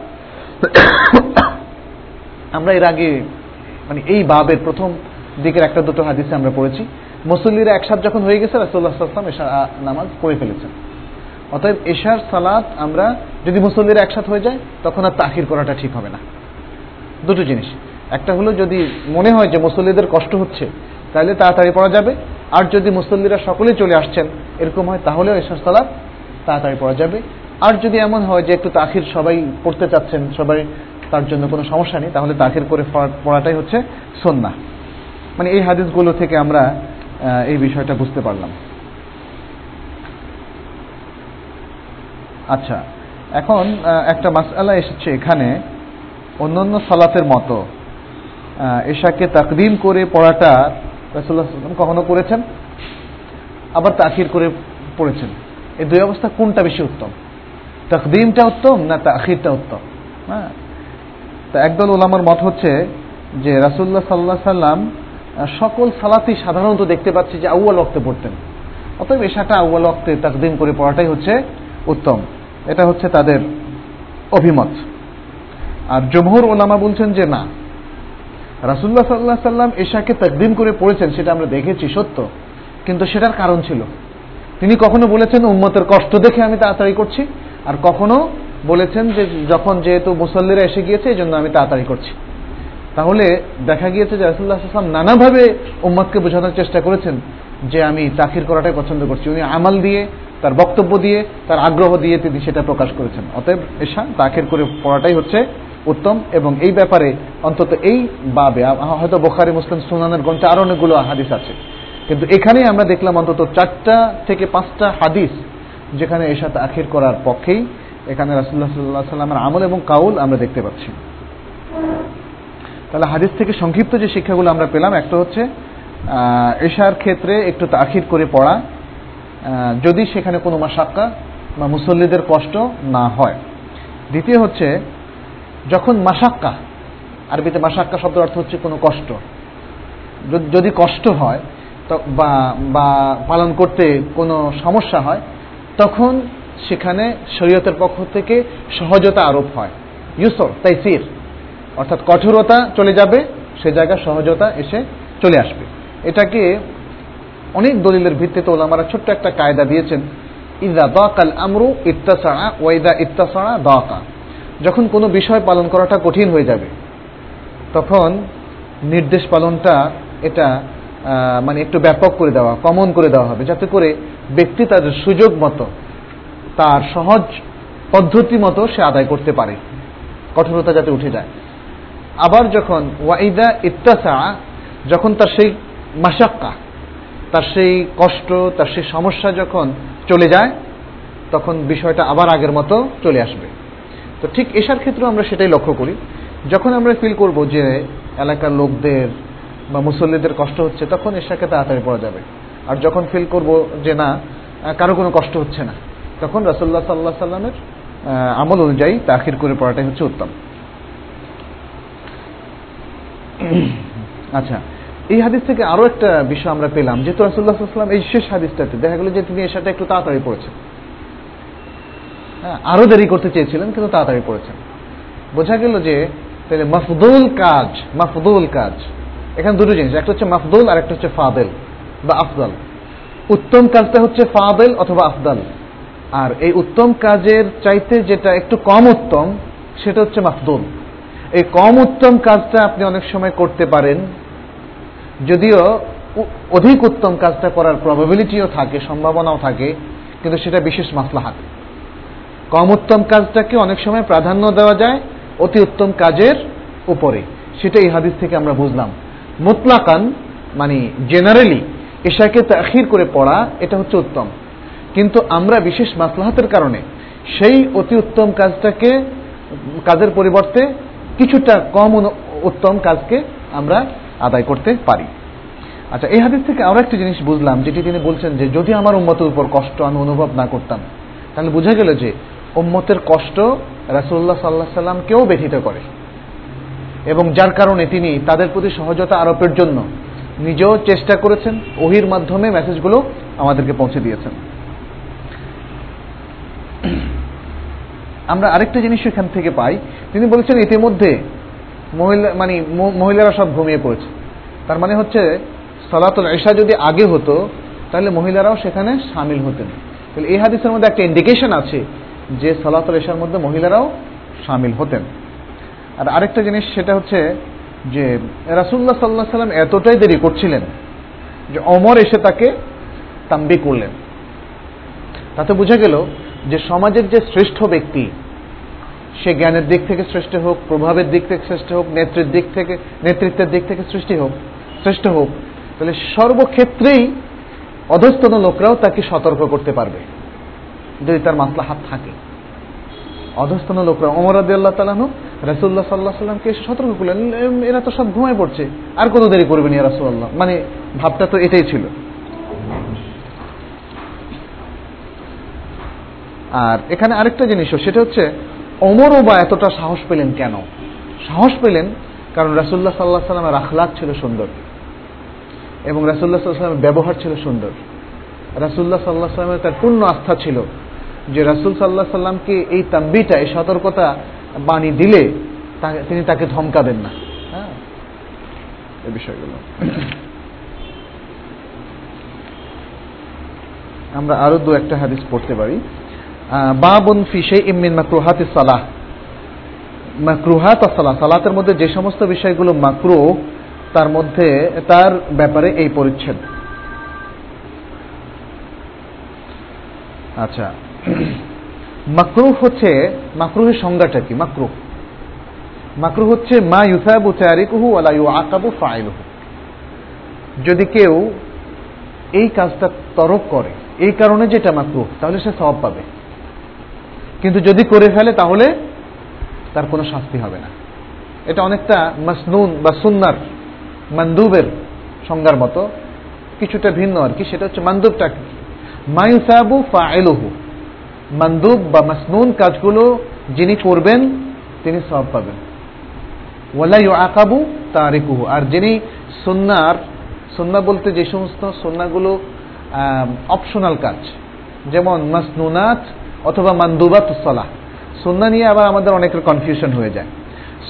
আমরা এর আগে মানে এই বাবের প্রথম দিকের একটা দুটো হাদিসে আমরা পড়েছি, মুসল্লিরা একসাথ যখন হয়ে গেছে রাসুল্লাহ সাল্লাম এশা নামাজ পড়ে ফেলেছেন। অতএব এশার সালাত আমরা, যদি মুসল্লিরা একসাথ হয়ে যায়, তখন আর তাখির করাটা ঠিক হবে না। দুটো জিনিস। একটা হলো যদি মনে হয় যে মুসল্লিদের কষ্ট হচ্ছে, তাহলে তাড়াতাড়ি পড়া যাবে। আর যদি মুসল্লিরা সকলেই চলে আসছেন এরকম হয়, তাহলেও এশার সালাত তাড়াতাড়ি পড়া যাবে। আর যদি এমন হয় যে একটু তাখির সবাই পড়তে চাচ্ছেন, সবাই তার জন্য কোনো সমস্যা নেই, তাহলে তাখির করে পড়াটাই হচ্ছে সন্না মানে এই হাদিসগুলো থেকে আমরা এই বিষয়টা বুঝতে পারলাম। আচ্ছা এখন একটা মাসালা এসেছে এখানে, অন্যান্য সালাতের মতো। এশাকে তাকদিম করে পড়াটা রাসুল্লাহ কখনো করেছেন আবার তাখির করে পড়েছেন। এই দুই অবস্থা কোনটা বেশি উত্তম? তাকদিমটা উত্তম না তাখিরটা উত্তম? হ্যাঁ। তা একদল ওলামার মত হচ্ছে যে রাসুল্লাহ সাল্লাহ সাল্লাম সকল সালাতেই সাধারণত দেখতে পাচ্ছি যে আউ্য়াল অক্তে পড়তেন। অতএব এশাটা আউ্য়াল অক্তে তাকদিম করে পড়াটাই হচ্ছে উত্তম। এটা হচ্ছে তাদের অভিমত। আর জমহুর ওলামা বলছেন যে না রাসুল্লাহ সাল্লাহ সাল্লাম এশাকে তাকদিম করে পড়েছেন, সেটা আমরা দেখেছি, সত্য। কিন্তু সেটার কারণ ছিল। তিনি কখনো বলেছেন, উম্মতের কষ্ট দেখে আমি তাড়াতাড়ি করছি। আর কখনো বলেছেন যে, যখন যেহেতু মুসল্লিরা এসে গিয়েছে এই জন্য আমি তাড়াতাড়ি করছি। তাহলে দেখা গিয়েছে যে রাসুল্লাহ আসলাম নানাভাবে উম্মতকে বোঝানোর চেষ্টা করেছেন যে, আমি তাখির করাটাই পছন্দ করছি। উনি আমাল দিয়ে, তার বক্তব্য দিয়ে, তার আগ্রহ দিয়ে তিনি সেটা প্রকাশ করেছেন। অতএব এসা তাখির করে পড়াটাই হচ্ছে উত্তম এবং এই ব্যাপারে অন্তত এই বাবে, হয়তো বোখারি, মুসলিম সুনানের গ্রন্থে আরও অনেকগুলো হাদিস আছে। কিন্তু এখানেই আমরা দেখলাম অন্তত চারটা থেকে পাঁচটা হাদিস যেখানে এসা তাখির করার পক্ষেই এখানে রাসুল্লাহ সাল্লাহ সাল্লামের আমল এবং কাউল আমরা দেখতে পাচ্ছি। তাহলে হাদিস থেকে সংক্ষিপ্ত যে শিক্ষাগুলো আমরা পেলাম, একটা হচ্ছে এশার ক্ষেত্রে একটু তাখির করে পড়া যদি সেখানে কোনো মাসাক্কা বা মুসল্লিদের কষ্ট না হয়। দ্বিতীয় হচ্ছে যখন মাসাক্কা আরবিতে মাসাক্কা শব্দ অর্থ হচ্ছে কোনো কষ্ট। যদি কষ্ট হয় বা বা পালন করতে কোনো সমস্যা হয়, তখন সেখানে শরীয়তের পক্ষ থেকে সহজতা আরোপ হয়। ইউসর, তাইসির, অর্থাৎ কঠোরতা চলে যাবে, সে জায়গায় সহজতা এসে চলে আসবে। এটাকে অনেক দলিলের ভিত্তিতে ওলামারা ছোট্ট একটা কায়দা দিয়েছেন ইদা দাকাল আমরু ইত্তাসাড়া ওয়াইদা ইত্তাসাড়া দাকা। যখন কোনো বিষয় পালন করাটা কঠিন হয়ে যাবে, তখন নির্দেশ পালনটা এটা মানে একটু ব্যাপক করে দেওয়া কমন করে দেওয়া হবে, যাতে করে ব্যক্তি তার সুযোগ মতো, তার সহজ পদ্ধতি মতো সে আদায় করতে পারে, কঠোরতা যাতে উঠে যায়। আবার যখন ওয়াইদা ইত্তাসা, যখন তার সেই মাসাক্কা তার সেই কষ্ট, তার সেই সমস্যা যখন চলে যায়, তখন বিষয়টা আবার আগের মতো চলে আসবে। তো ঠিক এসার ক্ষেত্রেও আমরা সেটাই লক্ষ্য করি। যখন আমরা ফিল করব যে এলাকার লোকদের বা মুসল্লিদের কষ্ট হচ্ছে, তখন এসাকে তাড়াতাড়ি পড়া যাবে। আর যখন ফিল করব যে না, কারও কোনো কষ্ট হচ্ছে না, তখন রাসুল্লাহ সাল্লাহ সাল্লামের আমল অনুযায়ী তাখির করে পড়াটাই হচ্ছে উত্তম। [clears throat] আচ্ছা এই হাদিস থেকে আরও একটা বিষয় আমরা পেলাম, যেহেতু রাসুল্লাহ সাল্লাম এই শেষ হাদিসটাতে দেখা গেল যে তিনি এসাটা একটু তাড়াতাড়ি পড়েছেন। হ্যাঁ আরও দেরি করতে চেয়েছিলেন, কিন্তু তাড়াতাড়ি পড়েছেন। বোঝা গেল যে, তাহলে মাফদুল কাজ মাফদুল কাজ। এখানে দুটো জিনিস, একটা হচ্ছে মাফদুল আর একটা হচ্ছে ফাদেল বা আফদল। উত্তম কাজটা হচ্ছে ফাদেল অথবা আফদাল। আর এই উত্তম কাজের চাইতে যেটা একটু কম উত্তম, সেটা হচ্ছে মাফদুল। এই কম উত্তম কাজটা আপনি অনেক সময় করতে পারেন। যদিও অধিক উত্তম কাজটা করার প্রবাবিলিটিও থাকে, সম্ভাবনাও থাকে, কিন্তু সেটা বিশেষ মাসলাহাত। কম উত্তম কাজটাকে অনেক সময় প্রাধান্য দেওয়া যায় অতি উত্তম কাজের উপরে। সেটা এই হাদিস থেকে আমরা বুঝলাম। মুতলাকান মানে জেনারেলি এশাকে তাখির করে পড়া, এটা হচ্ছে উত্তম। কিন্তু আমরা বিশেষ মাসলাহাতের কারণে সেই অতি উত্তম কাজটাকে, কাজের পরিবর্তে কিছুটা কম উত্তম কাজকে আমরা আদায় করতে পারি। আচ্ছা এই হাদিস থেকে আরও একটা জিনিস বুঝলাম, যেটি তিনি বলছেন যে, যদি আমার উম্মতের উপর কষ্ট আমি অনুভব না করতাম, তাহলে বোঝা গেল যে উম্মতের কষ্ট রাসুল্লাহ সাল্লাহ সাল্লামকেও ব্যথিত করে। এবং যার কারণে তিনি তাদের প্রতি সহজতা আরোপের জন্য নিজেও চেষ্টা করেছেন, ওহির মাধ্যমে মেসেজগুলো আমাদেরকে পৌঁছে দিয়েছেন। আমরা আরেকটা জিনিস এখান থেকে পাই, তিনি বলেছেন ইতিমধ্যে মহিলা মানে মহিলারা সব ঘুমিয়ে পড়েছে। তার মানে হচ্ছে সলাতুল এশা যদি আগে হতো, তাহলে মহিলারাও সেখানে সামিল হতেন। তাহলে এই হাদিসের মধ্যে একটা ইন্ডিকেশন আছে যে সলাতুল এশার মধ্যে মহিলারাও সামিল হতেন। আর আরেকটা জিনিস সেটা হচ্ছে যে রাসুল্লাহ সাল্লাহ সাল্লাম এতটাই দেরি করছিলেন যে অমর এসে তাকে তাম্বি করলেন। তাতে বোঝা গেল যে সমাজের যে শ্রেষ্ঠ ব্যক্তি, সে জ্ঞানের দিক থেকে শ্রেষ্ঠ হোক, প্রভাবের দিক থেকে শ্রেষ্ঠ হোক, নেতৃত্বের দিক থেকে, নেতৃত্বের দিক থেকে সৃষ্টি হোক, শ্রেষ্ঠ হোক, তাহলে সর্বক্ষেত্রেই অধস্তন লোকরাও তাকে সতর্ক করতে পারবে। যদি তার মাসলা হাত থাকে। অধস্তন লোকরা অমর আদি আল্লাহ তালানু রাসুল্লাহ সাল্লাহ সাল্লামকে এসে সতর্ক করলেন এরা তো সব ঘুমায় পড়ছে, আর কত দেরি করবেন ইয়া রাসুল্লাহ মানে ভাবটা তো এটাই ছিল। আর এখানে আরেকটা জিনিসও, সেটা হচ্ছে অমরও বা এতটা সাহস পেলেন কেন? সাহস পেলেন কারণ রাসুল্লাহ সাল্লাহ সাল্লামের আখলাক ছিল সুন্দর, এবং রাসুল্লাহ সাল্লাহ সাল্লামের ব্যবহার ছিল সুন্দর। রাসুল্লাহ সাল্লাহ সাল্লামের তার পূর্ণ আস্থা ছিল যে রাসুল সাল্লাহ সাল্লামকে এই তাম্বিটা এই সতর্কতা বাণী দিলে তিনি তাকে ধমকাবেন না। হ্যাঁ? এই বিষয়গুলো। আমরা আরও দু একটা হাদিস পড়তে পারি। বাবুন ফিসে ইমিন মাকরুহাত সালাহ। মাকরুহাত সালাহ, সালাতের মধ্যে যে সমস্ত বিষয়গুলো মাকরু, তার মধ্যে তার ব্যাপারে এই পরিচ্ছেদ। আচ্ছা [clears throat] মাকরু হচ্ছে, মাকরুহের সংজ্ঞাটা কি? মাকরু মাকরু হচ্ছে, মা ইউসাবু তারিকুহু ওয়ালা ইউআকাবু ফাইলুহু। যদি কেউ এই কাজটা তরক করে, এই কারণে যেটা মাকরু তাহলে সে সওয়াব পাবে। কিন্তু যদি করে ফেলে, তাহলে তার কোনো শাস্তি হবে না। এটা অনেকটা মাসনুন বা সুন্নার, মান্দুবের সংজ্ঞার মতো। কিছুটা ভিন্ন আর কি, সেটা হচ্ছে মান্দুবটা কি? মায়ুসাবু ফাইলুহু। মান্দুব বা মাসনুন কাজগুলো যিনি করবেন, তিনি সব পাবেন। ওয়ালাই আকাবু তারিকুহু, আর যিনি সুন্নার, সুন্না বলতে যে সমস্ত সুন্নাগুলো অপশনাল কাজ, যেমন মাসনুনাত অথবা মান্দুবাত সলাহ। সুন্না নিয়ে আবার আমাদের অনেকের কনফিউশন হয়ে যায়।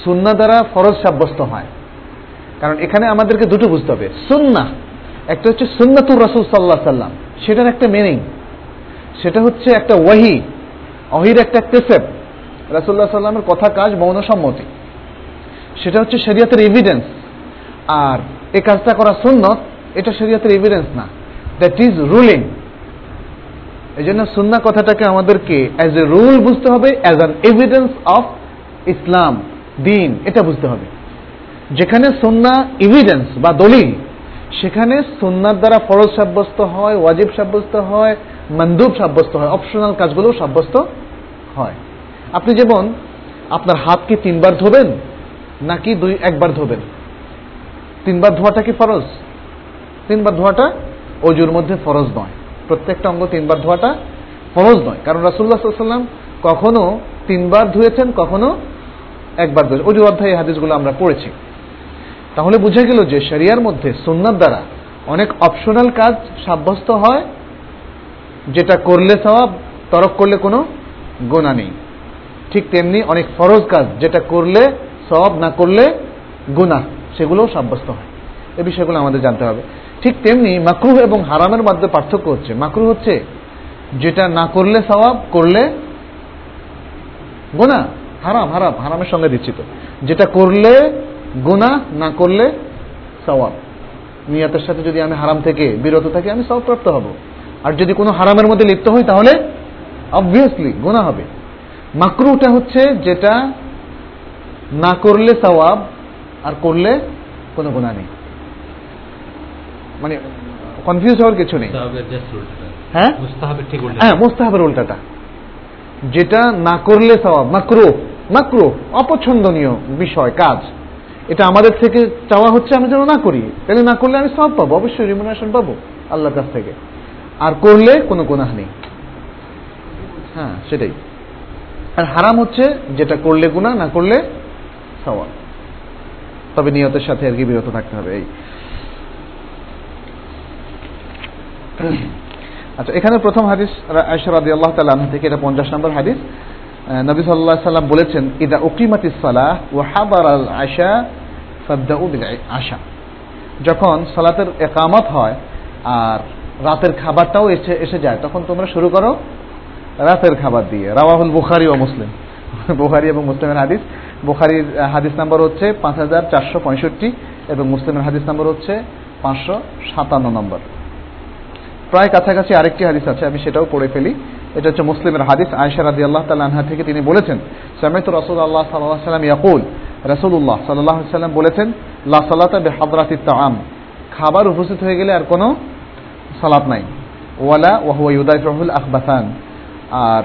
সুন্না দ্বারা ফরজ সাব্যস্ত হয়। কারণ এখানে আমাদেরকে দুটো বুঝতে হবে। সুন্না, একটা হচ্ছে সুন্নাতুর রসুল সাল্লাহ সাল্লাম সেটার একটা মিনিং সেটা হচ্ছে একটা ওয়াহি অহির একটা কেসেপ রাসুল্লাহ সাল্লামের কথা, কাজ মৌন সম্মতি সেটা হচ্ছে শরিয়াতের এভিডেন্স আর এ কাজটা করা সুন্নত, এটা শরিয়াতের এভিডেন্স না। দ্যাট ইজ রুলিং এই জন্য সুন্না কথাটাকে আমাদেরকে অ্যাজ এ রুল বুঝতে হবে as an evidence of Islam, দিন, এটা বুঝতে হবে। যেখানে সুন্না এভিডেন্স বা দলিল, সেখানে সুন্নার দ্বারা ফরজ সাব্যস্ত হয়, ওয়াজিব সাব্যস্ত হয় মন্দুব সাব্যস্ত হয় অপশনাল কাজগুলো সাব্যস্ত হয়। আপনি যেমন আপনার হাতকে তিনবার ধোবেন, নাকি দুই, একবার ধোবেন? তিনবার ধোয়াটা কি ফরজ? তিনবার ধোয়াটা অজুর মধ্যে ফরজ নয়। প্রত্যেকটা অঙ্গ তিনবার ধোয়াটা ফরজ নয়। কারণ রাসুল্লাহ সাল্লাম কখনো তিনবার ধুয়েছেন, কখনো একবার ধুয়েছেন। অজু অধ্যায় হাদিসগুলো আমরা পড়েছি। তাহলে বুঝে গেল যে শরিয়ার মধ্যে সুন্নার দ্বারা অনেক অপশনাল কাজ সাব্যস্ত হয় যেটা করলে সবাব তরক করলে কোনো গোনা নেই। ঠিক তেমনি অনেক ফরজ কাজ, যেটা করলে সব না করলে গুণা সেগুলোও সাব্যস্ত হয়। এ বিষয়গুলো আমাদের জানতে হবে। ঠিক তেমনি মাকরুহ এবং হারামের মধ্যে পার্থক্য হচ্ছে। মাকরুহ হচ্ছে যেটা না করলে সবাব করলে গোনা, হারাম হারাম, হারামের সঙ্গে দিচ্ছি তো যেটা করলে গুণা না করলে সওয়াব। নিয়াতের সাথে যদি আমি হারাম থেকে বিরত থাকি, আমি সবপ্রাপ্ত হব। আর যদি কোনো হারামের মধ্যে লিপ্ত হই তাহলে অবভিয়াসলি গুণা হবে। মাকরুটা হচ্ছে যেটা না করলে সওয়াব আর করলে কোনো গুণা নেই। মানে কনফিউজ হওয়ার কিছু নেই। হ্যাঁ? হ্যাঁ মোস্তাহাবের উল্টাটা। যেটা না করলে সওয়াব মাকরু মাকরু অপছন্দনীয় বিষয় কাজ। এটা আমাদের থেকে চাওয়া হচ্ছে আমি যেন না করি। তাহলে না করলে আমি সব পাবো অবশ্যই রিমুনারেশন পাবো আল্লাহর কাছ থেকে। আর করলে কোনো গুনাহ নেই। হ্যাঁ সেটাই। আর হারাম হচ্ছে যেটা করলে গুনাহ, না করলে সওয়াব। তবে নিয়তের সাথে আর কি বিরত থাকতে হবে, এই। আচ্ছা এখানে প্রথম হাদিস আয়সা রাদি আল্লাহ তালা থেকে এটা পঞ্চাশ নম্বর হাদিস। নবী সাল্লাহ সাল্লাম বলেছেন, ইদা উকিমাতিস সালাহ ও হাবার আল আশা ফাবদাউ বিল আশা যখন সালাতের একামত হয় আর রাতের খাবারটাও এসে এসে যায়। তখন তোমরা শুরু করো রাতের খাবার দিয়ে। রাওয়াহুল বুখারি ও মুসলিম। [laughs] বুখারি এবং মুসলিমের হাদিস। বুখারির হাদিস নাম্বার হচ্ছে পাঁচ হাজার চারশো পঁয়ষট্টি এবং মুসলিমের হাদিস নাম্বার হচ্ছে পাঁচশো সাতান্ন নম্বর। প্রায় কাছাকাছি আরেকটি হাদিস আছে, আমি সেটাও পড়ে ফেলি। এটা হচ্ছে মুসলিমের হাদিস। আয়সা রাদি আল্লাহ তালা আনহা থেকে তিনি বলেছেন, সামেত রসুল আল্লাহ সাল্লাহ সাল্লাম ইয়াকুল রসুল্লাহ সাল্লাহ সাল্লাম বলেছেন, লা সালাতা বে হাবরাতি তাম খাবার উপস্থিত হয়ে গেলে আর কোনো সালাত নাই। ওয়ালা ওয়াহুয়া ইউদাইফুল আখবাসান। আর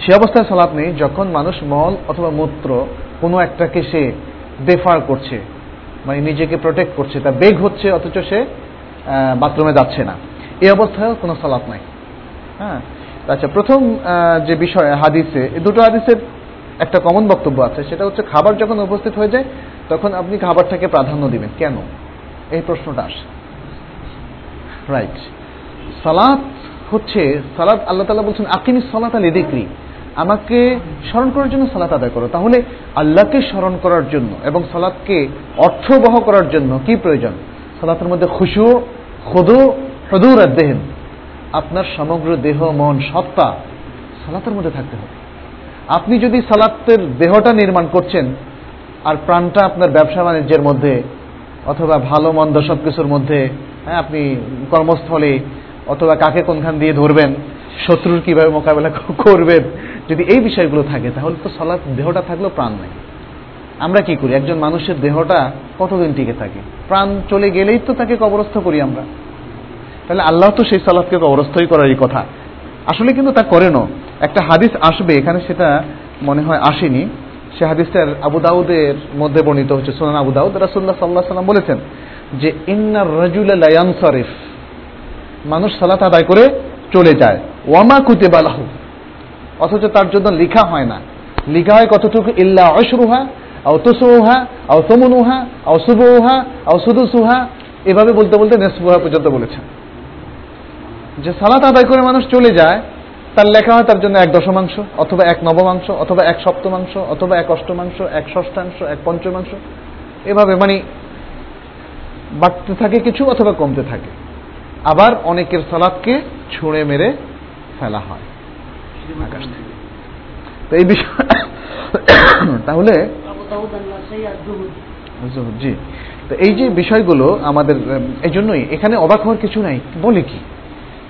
সে অবস্থায় সালাত নেই যখন মানুষ মল অথবা মূত্র কোনো একটাকে সে বেফার করছে মানে নিজেকে প্রোটেক্ট করছে, তা বেগ হচ্ছে অথচ সে বাথরুমে যাচ্ছে না। এই অবস্থায়ও কোনো সালাত নাই। হ্যাঁ? আচ্ছা প্রথম যে বিষয়, হাদিসে, এই দুটো হাদিসের একটা কমন বক্তব্য আছে। সেটা হচ্ছে খাবার যখন উপস্থিত হয়ে যায়, তখন আপনি খাবারটাকে প্রাধান্য দিবেন। কেন? এই প্রশ্নটা আসে রাইট সালাত হচ্ছে সালাত আল্লাহ তালা বলছেন আকিনি সালাত আল এদিক্রি আমাকে স্মরণ করার জন্য সালাত আদায় করো। তাহলে আল্লাহকে স্মরণ করার জন্য এবং সালাতকে অর্থবহ করার জন্য কি প্রয়োজন? সালাতের মধ্যে খুশু, খুদু, হদুর দেহেন আপনার সমগ্র দেহ, মন, সত্তা সালাতের মধ্যে থাকতে হবে। আপনি যদি সালাতের দেহটা নির্মাণ করছেন আর প্রাণটা আপনার ব্যবসা বাণিজ্যের মধ্যে অথবা ভালো মন্দ সব কিছুর মধ্যে হ্যাঁ আপনি কর্মস্থলে অথবা কাকে কোনখান দিয়ে ধরবেন, শত্রুর কীভাবে মোকাবেলা করবেন, যদি এই বিষয়গুলো থাকে, তাহলে তো সালাত দেহটা থাকলেও প্রাণ নেই। আমরা কি করি? একজন মানুষের দেহটা কতদিন টিকে থাকে? প্রাণ চলে গেলেই তো তাকে কবরস্থ করি আমরা। তাহলে আল্লাহ তো সেই সালাদকে কবরস্থই করারই কথা। আসলে কিন্তু তা করেনও একটা হাদিস আসবে, এখানে সেটা মনে হয় আসেনি। সে হাদিসটার আবু দাউদের মধ্যে বর্ণিত হচ্ছে, সোনান আবু দাউদ রাসুল্লাহ সাল্লাহ সাল্লাম বলেছেন। যে ইন্নার রাজুল লায়ানসারিফ মানুষ সালাত আদায় করে চলে যায়। ওয়ামা কুতে বালাহু অথচ তার জন্য লেখা হয় না। লিখা হয় কতটুকু? ইল্লা অশরুহা আও তুসুহা আও তমনুহা আও সুবুহা আও সুদুসুহা। এভাবে বলতে বলতে নেসবুহা পর্যন্ত বলেছেন। যে সালাত আদায় করে মানুষ চলে যায়, তার লেখা হয় তার জন্য এক দশমাংশ, অথবা এক নবমাংশ, অথবা এক সপ্তমাংশ, অথবা এক অষ্টমাংশ, এক ষষ্ঠাংশ, এক পঞ্চমাংশ। এভাবে মানে বাড়তে থাকে কিছু অথবা কমতে থাকে। আবার অনেকের সালাদকে ছুঁড়ে মেরে ফেলা হয়। আকাশ থেকে। তো এই বিষয় তাহলে জি। তো এই যে বিষয়গুলো আমাদের এই জন্যই এখানে অবাক হওয়ার কিছু নাই। বলে কি?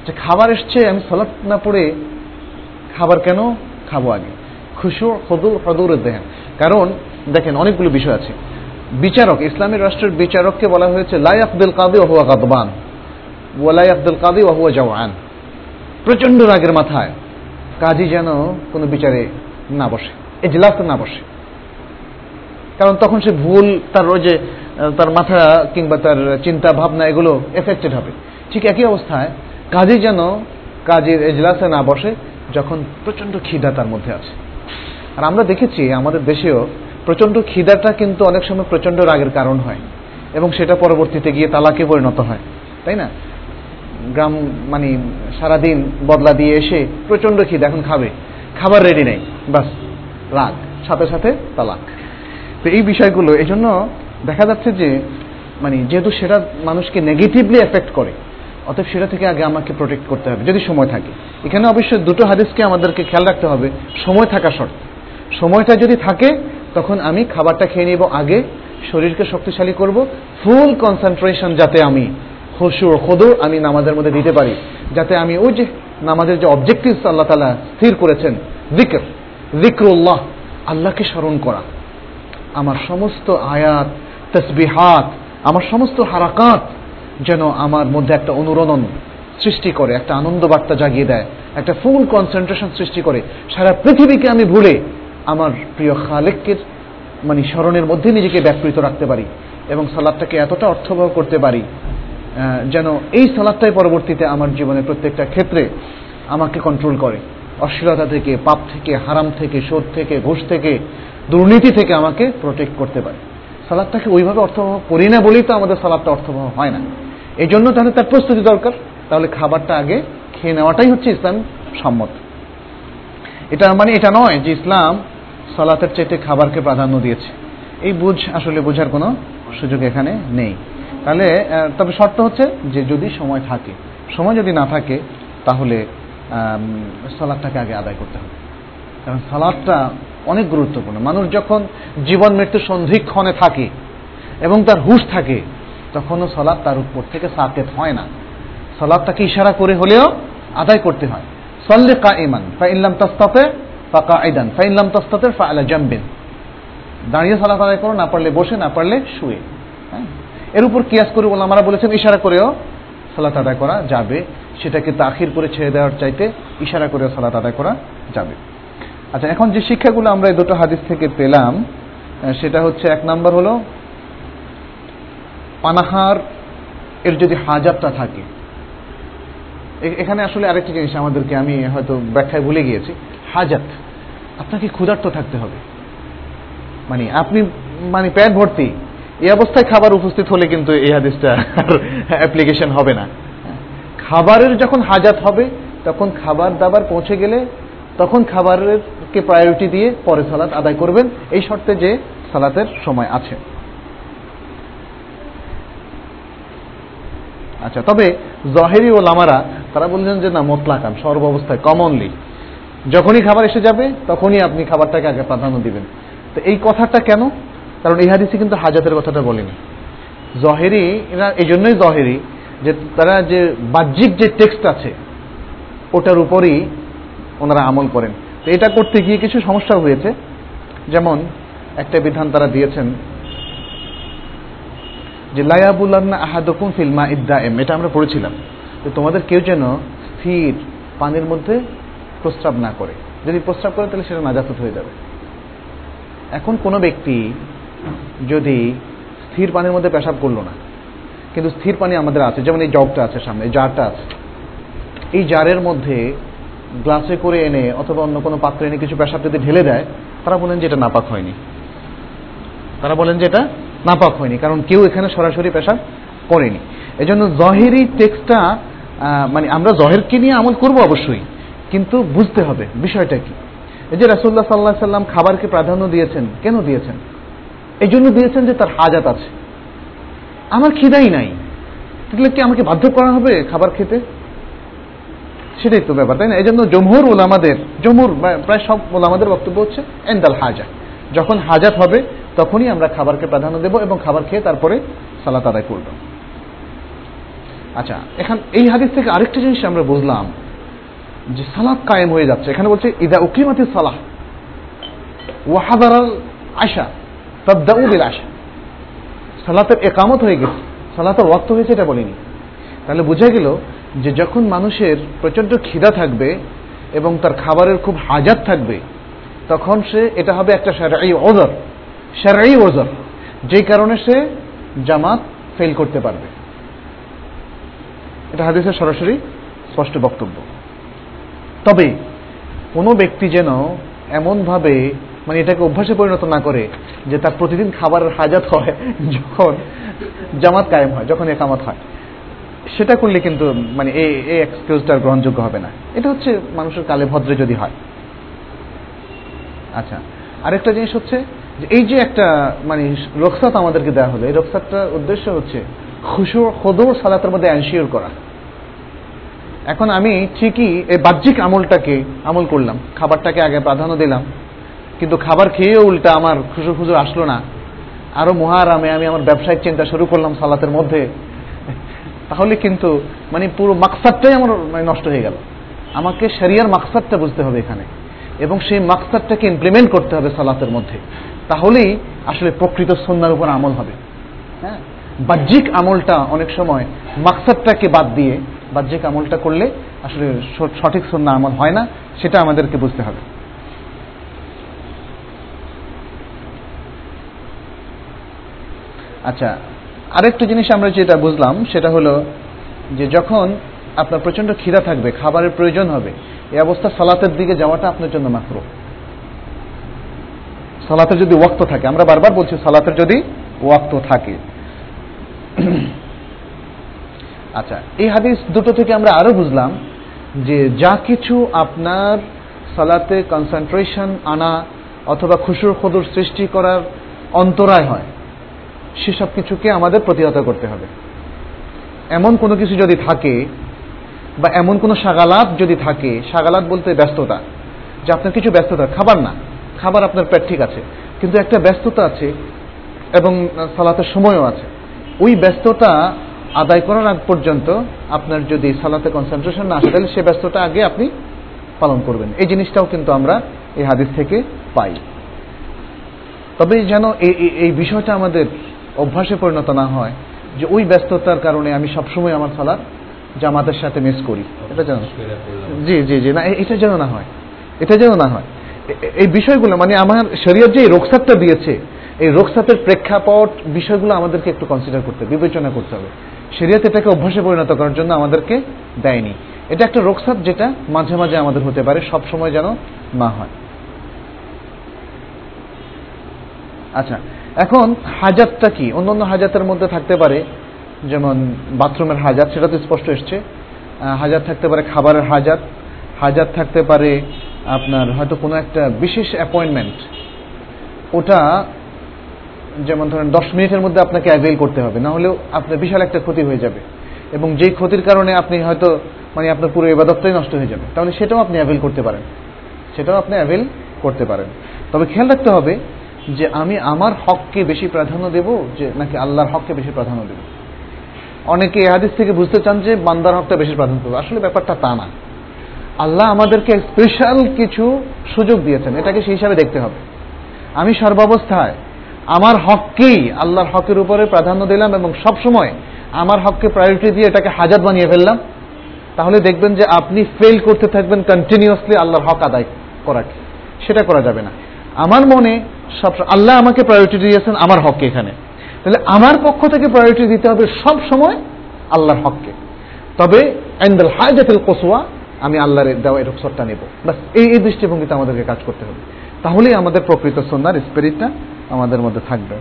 যে খাবার এসছে আমি সালাত না পড়ে খাবার কেন খাব আগে? খুশু হদুর হদুর দেহেন কারণ দেখেন অনেকগুলো বিষয় আছে। বিচারক, ইসলামী রাষ্ট্রের বিচারককে বলা হয়েছে লাই আব্দুল কাদি ওহুয়া ওয়ালাই আব্দুল কাদি ওহুয়া জওয়ান। প্রচণ্ড রাগের মাথায় কাজী যেন কোনো বিচারে না বসে এজলাসে না বসে। কারণ তখন সে ভুল, তার ওই যে, তার মাথা কিংবা তার চিন্তা ভাবনা, এগুলো এফেক্টেড হবে। ঠিক একই অবস্থায় কাজী যেন কাজের এজলাসে না বসে, যখন প্রচণ্ড খিদা তার মধ্যে আছে। আর আমরা দেখেছি আমাদের দেশেও প্রচণ্ড খিদাটা কিন্তু অনেক সময় প্রচণ্ড রাগের কারণ হয় এবং সেটা পরবর্তীতে গিয়ে তালাকে পরিণত হয়, তাই না? গ্রাম মানে সারাদিন বদলা দিয়ে এসে প্রচণ্ড খিদা, এখন খাবে। খাবার রেডি নেই, বাস, রাগ, সাথে সাথে তালাক। তো এই বিষয়গুলো এই জন্য দেখা যাচ্ছে যে মানে যেহেতু সেটা মানুষকে নেগেটিভলি এফেক্ট করে, অতএব সেটা থেকে আগে আমাকে প্রোটেক্ট করতে হবে, যদি সময় থাকে। এখানে অবশ্যই দুটো হাদিসকে আমাদেরকে খেয়াল রাখতে হবে, সময় থাকা শর্ত। সময়টা যদি থাকে তখন আমি খাবারটা খেয়ে নিব আগে, শরীরকে শক্তিশালী করব ফুল কনসেন্ট্রেশন যাতে আমি হসুর খদুর আমি নামাজের মধ্যে দিতে পারি, যাতে আমি ওই যে নামাজের যে অবজেক্টিভস আল্লাহ তালা স্থির করেছেন জিক্র জিক্রুল্লাহ আল্লাহকে স্মরণ করা। আমার সমস্ত আয়াত, তসবিহাত, আমার সমস্ত হারাকাত যেন আমার মধ্যে একটা অনুরণন সৃষ্টি করে, একটা আনন্দ বার্তা জাগিয়ে দেয়, একটা ফুল কনসেন্ট্রেশন সৃষ্টি করে, সারা পৃথিবীকে আমি ভুলে আমার প্রিয় খালেককে মানে স্মরণের মধ্যে নিজেকে ব্যাপৃত রাখতে পারি এবং সালাদটাকে এতটা অর্থবহ করতে পারি যেন এই সালাদটাই পরবর্তীতে আমার জীবনের প্রত্যেকটা ক্ষেত্রে আমাকে কন্ট্রোল করে। অশ্লীলতা থেকে, পাপ থেকে, হারাম থেকে শোধ থেকে, ঘুষ থেকে, দুর্নীতি থেকে আমাকে প্রোটেক্ট করতে পারে। সালাদটাকে ওইভাবে অর্থবহ করি না বলেই তো আমাদের সালাদটা অর্থবহ হয় না। এই জন্য তাহলে তার প্রস্তুতি দরকার। তাহলে খাবারটা আগে খেয়ে নেওয়াটাই হচ্ছে ইসলাম সম্মত। এটা মানে এটা নয় যে ইসলাম সালাতের চাইতে খাবারকে প্রাধান্য দিয়েছে। এই বুঝ আসলে বোঝার কোনো সুযোগ এখানে নেই। তাহলে তবে শর্ত হচ্ছে যে যদি সময় থাকে, সময় যদি না থাকে, তাহলে সালাদটাকে আগে আদায় করতে হবে। কারণ সালাদটা অনেক গুরুত্বপূর্ণ। মানুষ যখন জীবন মৃত্যু সন্ধিক্ষণে থাকে এবং তার হুশ থাকে, তখনও সালাদ তার উপর থেকে সাকেত হয় না। সালাদটাকে ইশারা করে হলেও আদায় করতে হয়। সল্লে কা ইমান ফা ইল্লাম তাস্তাতে। ফাঁকা আইদান ফা ইল্লাম তাস্তাতে ফা আলা জাম্বিন। দাঁড়িয়ে সালাত আদায় করো, না পারলে বসে, না পারলে শুয়ে। হ্যাঁ? এর উপর কিয়াস করে বললাম আমরা বলেছেন ইশারা করেও সালাত আদায় করা যাবে। সেটাকে তাখির করে ছেড়ে দেওয়ার চাইতে ইশারা করেও সালাত আদায় করা যাবে। আচ্ছা এখন যে শিক্ষাগুলো আমরা এই দুটো হাদিস থেকে পেলাম সেটা হচ্ছে এক নাম্বার হলো, পানাহার এর যদি হাজারটা থাকে। এখানে আসলে আরেকটা জিনিস আমাদেরকে আমি হয়তো ব্যাখ্যায় ভুলে গিয়েছি। হাজাত, আপনাকে ক্ষুধার্ত থাকতে হবে। মানে আপনি মানে প্যাট ভর্তি, এই অবস্থায় খাবার উপস্থিত হলে কিন্তু এই হাদিসটা অ্যাপ্লিকেশন হবে না। খাবারের যখন হাজাত হবে, তখন খাবার দাবার পৌঁছে গেলে তখন খাবারেরকে প্রায়োরিটি দিয়ে পরে সালাত আদায় করবেন। এই শর্তে যে সালাতের সময় আছে। আচ্ছা তবে জহেরি ও লামারা তারা বলছেন যে না মোতলাকান সর্ব অবস্থায় কমনলি যখনই খাবার এসে যাবে, তখনই আপনি খাবারটাকে আগে প্রাধান্য দিবেন। তো এই কথাটা কেন? কারণ এই হাদিসে কিন্তু হাজাতের কথাটা বলেনি। জহেরি, এরা এই জন্যই জহেরি যে তারা যে বাহ্যিক যে টেক্সট আছে, ওটার উপরই ওনারা আমল করেন। তো এটা করতে গিয়ে কিছু সমস্যা হয়েছে। যেমন, একটা বিধান তারা দিয়েছেন যে লায়াবুল্লান্না আহাদকুম ফিল্মা ইদ্দা এম এটা আমরা পড়েছিলাম। যে তোমাদের কেউ যেন স্থির পানির মধ্যে প্রস্রাব না করে। যদি প্রস্রাব করে, তাহলে সেটা নাজাত হয়ে যাবে। এখন কোনো ব্যক্তি যদি স্থির পানির মধ্যে পেশাব করল না, কিন্তু স্থির পানি আমাদের আছে, যেমন এই জগটা আছে সামনে জারটা আছে, এই জারের মধ্যে গ্লাসে করে এনে অথবা অন্য কোনো পাত্রে এনে কিছু পেশাব যদি ঢেলে দেয়, তারা বলেন যে এটা নাপাক হয়নি। তারা বলেন যে এটা নাপাক হয়নি, কারণ কেউ এখানে সরাসরি পেশাব করেনি। এজন্য জহেরি টেক্সটটা মানে আমরা জহেরকে নিয়ে আমল করব অবশ্যই কিন্তু বুঝতে হবে বিষয়টা কি। এই যে রাসুল্লাহ সাল্লাহ সাল্লাম খাবারকে প্রাধান্য দিয়েছেন, কেন দিয়েছেন? এই জন্য দিয়েছেন যে তার হাজাত আছে। আমার খিদাই নাই। তাহলে কি আমাকে বাধ্য করা হবে খাবার খেতে? সেটাই তো ব্যাপার, তাই না? এই জন্য জমহুর ওলামাদের জমহুর প্রায় সব ওলামাদের বক্তব্য হচ্ছে, এন্দাল হাজা। যখন হাজাত হবে, তখনই আমরা খাবারকে প্রাধান্য দেব এবং খাবার খেয়ে তারপরে সালাত আদায় করব। আচ্ছা এখন এই হাদিস থেকে আরেকটা জিনিস আমরা বুঝলাম। যে সালাদ কায়েম হয়ে যাচ্ছে। এখানে বলছে, ইদা উকিমাতি সালাহ ওয়াহাদার আশা তদ্দাউ বিল আশা। সালাতের একামত হয়ে গেছে। সালাতের ওয়াক্ত হয়েছে এটা বলিনি। তাহলে বোঝা গেল যে যখন মানুষের প্রচণ্ড খিদা থাকবে এবং তার খাবারের খুব হাজাত থাকবে, তখন সে, এটা হবে একটা সারাই ওজর সারাই ওজর, যেই কারণে সে জামাত ফেল করতে পারবে। এটা হাদিসের সরাসরি স্পষ্ট বক্তব্য। তবে কোনো ব্যক্তি যেন এমনভাবে মানে এটাকে অভ্যাসে পরিণত না করে যে তার প্রতিদিন খাবারের হাজাত হয় [laughs] যখন জামাত কায়েম হয়, যখন একামত হয়। সেটা করলে কিন্তু মানে এই এই এক্সকিউজটা গ্রহণযোগ্য হবে না। এটা হচ্ছে মানুষের কালে ভদ্রে যদি হয়। আচ্ছা আরেকটা জিনিস হচ্ছে যে এই যে একটা মানে রক্সাত আমাদেরকে দেওয়া হলো, এই রক্সাতটার উদ্দেশ্য হচ্ছে খুশু খদর সালাতের মধ্যে অ্যানশিওর করা। এখন আমি ঠিকই এই বাহ্যিক আমলটাকে আমল করলাম। খাবারটাকে আগে প্রাধান্য দিলাম। কিন্তু খাবার খেয়েও উল্টা আমার খুশু খুশু আসলো না। আরও মহারামে আমি আমার ব্যবসায়িক চিন্তা শুরু করলাম সালাতের মধ্যে। তাহলে কিন্তু মানে পুরো মাকসাদটাই আমার মানে নষ্ট হয়ে গেল। আমাকে শরিয়ার মাকসাদটা বুঝতে হবে এখানে। এবং সেই মাকসাদটাকে ইমপ্লিমেন্ট করতে হবে সালাতের মধ্যে। তাহলেই আসলে প্রকৃত সন্ন্যার উপর আমল হবে। হ্যাঁ? বাহ্যিক আমলটা অনেক সময় মাকসাদটাকে বাদ দিয়ে বাহ্যিক আমলটা করলে আসলে সঠিক সন্না আমল হয় না, সেটা আমাদেরকে বুঝতে হবে। আচ্ছা আরেকটা জিনিস আমরা যেটা বুঝলাম, সেটা হলো যে যখন আপনার প্রচণ্ড খিদা থাকবে, খাবারের প্রয়োজন হবে, এই অবস্থা সালাতের দিকে যাওয়াটা আপনার জন্য মাত্র সালাতের যদি ওয়াক্ত থাকে, আমরা বারবার বলছি সালাতের যদি ওয়াক্ত থাকে। আচ্ছা এই হাদিস দুটো থেকে আমরা আরও বুঝলাম যে যা কিছু আপনার সালাতে কনসেন্ট্রেশন আনা অথবা খুশুর খদুর সৃষ্টি করার অন্তরায় হয়, সেসব কিছুকে আমাদের প্রতিহত করতে হবে। এমন কোনো কিছু যদি থাকে বা এমন কোনো সাগালাত যদি থাকে, সাগালাত বলতে ব্যস্ততা, যে আপনার কিছু ব্যস্ততা, খাবার না, খাবার আপনার পেট ঠিক আছে, কিন্তু একটা ব্যস্ততা আছে এবং সালাতের সময়ও আছে, ওই ব্যস্ততা আদায় করার আগ পর্যন্ত আপনার যদি সালাতে কনসেন্ট্রেশন না আসে, তাহলে সে ব্যস্ততা আগে আপনি পালন করবেন। এই জিনিসটাও কিন্তু আমরা এই হাদিস থেকে পাই। তবে যেন এই বিষয়টা আমাদের অভ্যাসে পরিণত না হয়, যে ওই ব্যস্ততার কারণে আমি সবসময় আমার সালাদ জামাতের সাথে মিস করি। এটা যেন জি জি জি, না এটা যেন না হয়। এটা যেন না হয়। এই বিষয়গুলো মানে আমার শরীয়ত যে রোকসাতটা দিয়েছে, এই রোকসাতের প্রেক্ষাপট বিষয়গুলো আমাদেরকে একটু কনসিডার করতে হবে, বিবেচনা করতে হবে। শরীয়ত এটাকে অভ্যাসে পরিণত করার জন্য আমাদেরকে দেয়নি। এটা একটা রোকসাত যেটা মাঝে মাঝে আমাদের হতে পারে, সব সময় যেন না হয়। আচ্ছা এখন হাজাতটা কি? অন্য অন্য হাজাতের মধ্যে থাকতে পারে, যেমন বাথরুমের হাজাত, সেটা তো স্পষ্ট এসছে। হাজার থাকতে পারে খাবারের হাজাত হাজার থাকতে পারে আপনার হয়তো কোনো একটা বিশেষ অ্যাপয়েন্টমেন্ট ওটা যেমন ধরেন, দশ মিনিটের মধ্যে আপনাকে অ্যাভেল করতে হবে না হলেও আপনার বিশাল একটা ক্ষতি হয়ে যাবে। এবং যেই ক্ষতির কারণে আপনি হয়তো মানে আপনার পুরো এবাদতটাই নষ্ট হয়ে যাবে, তাহলে সেটাও আপনি অ্যাভেল করতে পারেন। সেটাও আপনি অ্যাভেল করতে পারেন। তবে খেয়াল রাখতে হবে যে আমি আমার হককে বেশি প্রাধান্য দেব, যে নাকি আল্লাহর হককে বেশি প্রাধান্য দেব। অনেকে এ হাদিস থেকে বুঝতে চান যে বান্দার হকটা বেশি প্রাধান্য দেবো। আসলে ব্যাপারটা তা না। আল্লাহ আমাদেরকে স্পেশাল কিছু সুযোগ দিয়েছেন, এটাকে সেই হিসাবে দেখতে হবে। আমি সর্বাবস্থায় আমার হককেই আল্লাহর হকের উপরে প্রাধান্য দিলাম এবং সব সময় আমার হককে প্রায়োরিটি দিয়ে এটাকে হাজাত বানিয়ে ফেললাম। তাহলে দেখবেন যে আপনি ফেল করতে থাকবেন কন্টিনিউয়াসলি আল্লাহর হক আদায় করাকে সেটা করা যাবে না। আমার মনে সব আল্লাহ আমাকে প্রায়োরিটি দিয়েছেন আমার হককে এখানে। তাহলে আমার পক্ষ থেকে প্রায়োরিটি দিতে হবে সব সময় আল্লাহর হককে। তবে এন্দাল হাজাতুল কসুয়া আমি আল্লাহর দেওয়া এই রুকসরটা নেব। বাস এই এই দৃষ্টিভঙ্গিতে আমাদেরকে কাজ করতে হবে। তাহলেই আমাদের প্রকৃত সন্ন্যার স্পিরিটটা আমাদের মধ্যে থাকবে।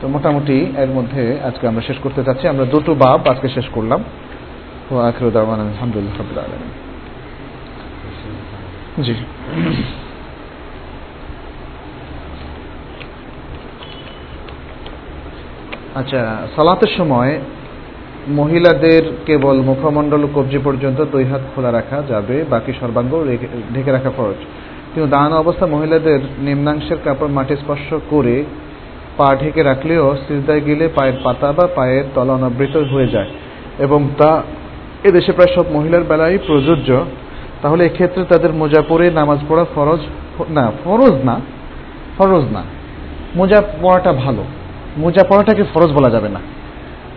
তো মোটামুটি এর মধ্যে আজকে আমরা শেষ করতে চাচ্ছি। আমরা দুটো বাব আজকে শেষ করলাম। ও আখরুদ আলহামদুলিল্লাহ জি। আচ্ছা সালাতের সময় মহিলাদের কেবল মুখমণ্ডল কবজি পর্যন্ত দুই হাত খোলা রাখা যাবে, বাকি সর্বাঙ্গ ঢেকে রাখা ফরজ। কিন্তু দাঁড়ানো অবস্থা মহিলাদের নিম্নাংশের কাপড় মাটি স্পর্শ করে পা ঢেকে রাখলেও সিজদায় গেলে পায়ের পাতা বা পায়ের তলা অনাবৃত হয়ে যায়। এবং তা এদেশে প্রায় সব মহিলার বেলায় প্রযোজ্য। তাহলে এক্ষেত্রে তাদের মোজা পরে নামাজ পড়া ফরজ না ফরজ না ফরজ না। মোজা পড়াটা ভালো। মোজা পড়াটাকে ফরজ বলা যাবে না।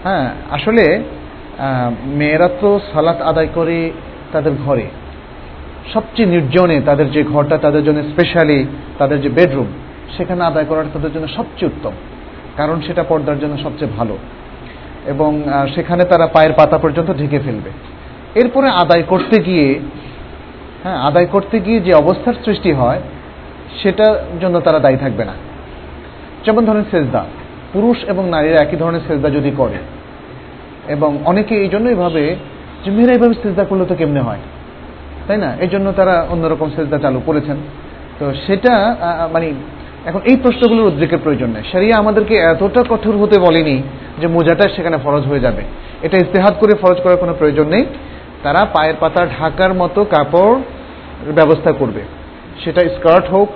হ্যাঁ আসলে মেয়েরা তো সালাত আদায় করে তাদের ঘরে। সবচেয়ে নির্জনে তাদের যে ঘরটা, তাদের জন্য স্পেশালি তাদের যে বেডরুম সেখানে আদায় করাটা তাদের জন্য সবচেয়ে উত্তম, কারণ সেটা পর্দার জন্য সবচেয়ে ভালো। এবং সেখানে তারা পায়ের পাতা পর্যন্ত ঢেকে ফেলবে। এরপরে আদায় করতে গিয়ে হ্যাঁ আদায় করতে গিয়ে যে অবস্থার সৃষ্টি হয়, সেটার জন্য তারা দায়ী থাকবে না। যেমন ধরেন সেজদা, পুরুষ এবং নারীরা একই ধরনের সেজদা যদি করে, এবং অনেকে এই জন্যই ভাবে যে মেয়েরা এইভাবে সেজদা করলে তো কেমনে হয়? তাই না? এই জন্য তারা অন্যরকম সেজদা চালু করেছেন। তো সেটা মানে এখন এই প্রশ্নগুলোর উদ্রেকের প্রয়োজন নেই। সারিয়া আমাদেরকে এতটা কঠোর হতে বলেনি যে মোজাটা সেখানে ফরজ হয়ে যাবে। এটা ইস্তেহাত করে ফরজ করার কোনো প্রয়োজন নেই। তারা পায়ের পাতা ঢাকার মতো কাপড় ব্যবস্থা করবে। সেটা স্কার্ট হোক,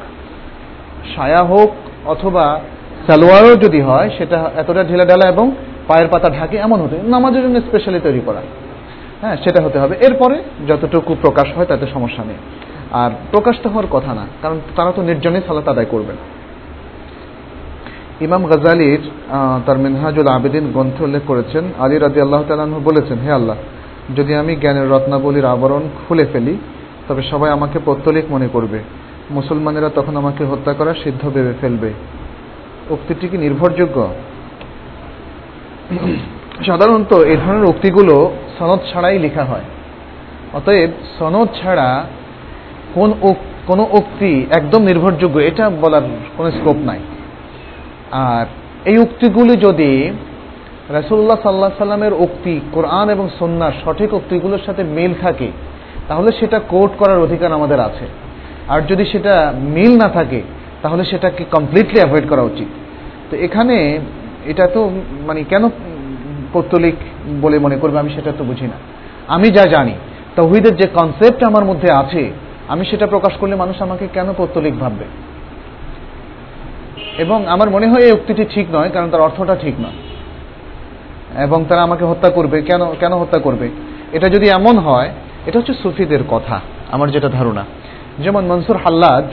সায়া হোক, অথবা সালোয়ারও যদি হয়, সেটা এতটা ঢেলা ঢালা এবং পায়ের পাতা ঢাকে এমন হতে, নামাজের জন্য স্পেশালি তৈরি করা। হ্যাঁ সেটা হতে হবে। এরপরে যতটুকু প্রকাশ হয় তাতে সমস্যা নেই। আর প্রকাশ তো হওয়ার কথা না, কারণ তারা তো নির্জনে সালাত আদায় করবেন ইমাম গজালির তার মিনহাজুল আবেদিন গ্রন্থ উল্লেখ করেছেন, আলী রাজি আল্লাহ তালু বলেছেন, হে আল্লাহ, যদি আমি জ্ঞানের রত্নাবলীর আবরণ খুলে ফেলি, তবে সবাই আমাকে পত্তলিক মনে করবে। মুসলমানেরা তখন আমাকে হত্যা করা সিদ্ধ ভেবে ফেলবে। উক্তিটি কি নির্ভরযোগ্য? সাধারণত এই ধরনের উক্তিগুলো সনদ ছাড়াই লেখা হয়। অতএব সনদ ছাড়া কোন কোনো উক্তি একদম নির্ভরযোগ্য, এটা বলার কোনো স্কোপ নাই। আর এই উক্তিগুলি যদি রাসুল্লাহ সাল্লাহ সাল্লামের উক্তি, কোরআন এবং সন্ন্যার সঠিক উক্তিগুলোর সাথে মিল থাকে, তাহলে সেটা কোর্ট করার অধিকার আমাদের আছে। আর যদি সেটা মিল না থাকে, তাহলে সেটাকে কমপ্লিটলি অ্যাভয়েড করা উচিত। তো এখানে এটা তো মানে কেন পৌত্তলিক বলে মনে করবে, আমি সেটা তো বুঝি না। আমি যা জানি, তৌহিদের যে কনসেপ্ট আমার মধ্যে আছে, আমি সেটা প্রকাশ করলে মানুষ আমাকে কেন পৌত্তলিক ভাববে? এবং আমার মনে হয় এই উক্তিটি ঠিক নয়, কারণ তার অর্থটা ঠিক নয়। এবং তারা আমাকে হত্যা করবে, কেন কেন হত্যা করবে? এটা যদি এমন হয়, এটা হচ্ছে সুফিদের কথা, আমার যেটা ধারণা। যেমন মনসুর হাল্লাজ,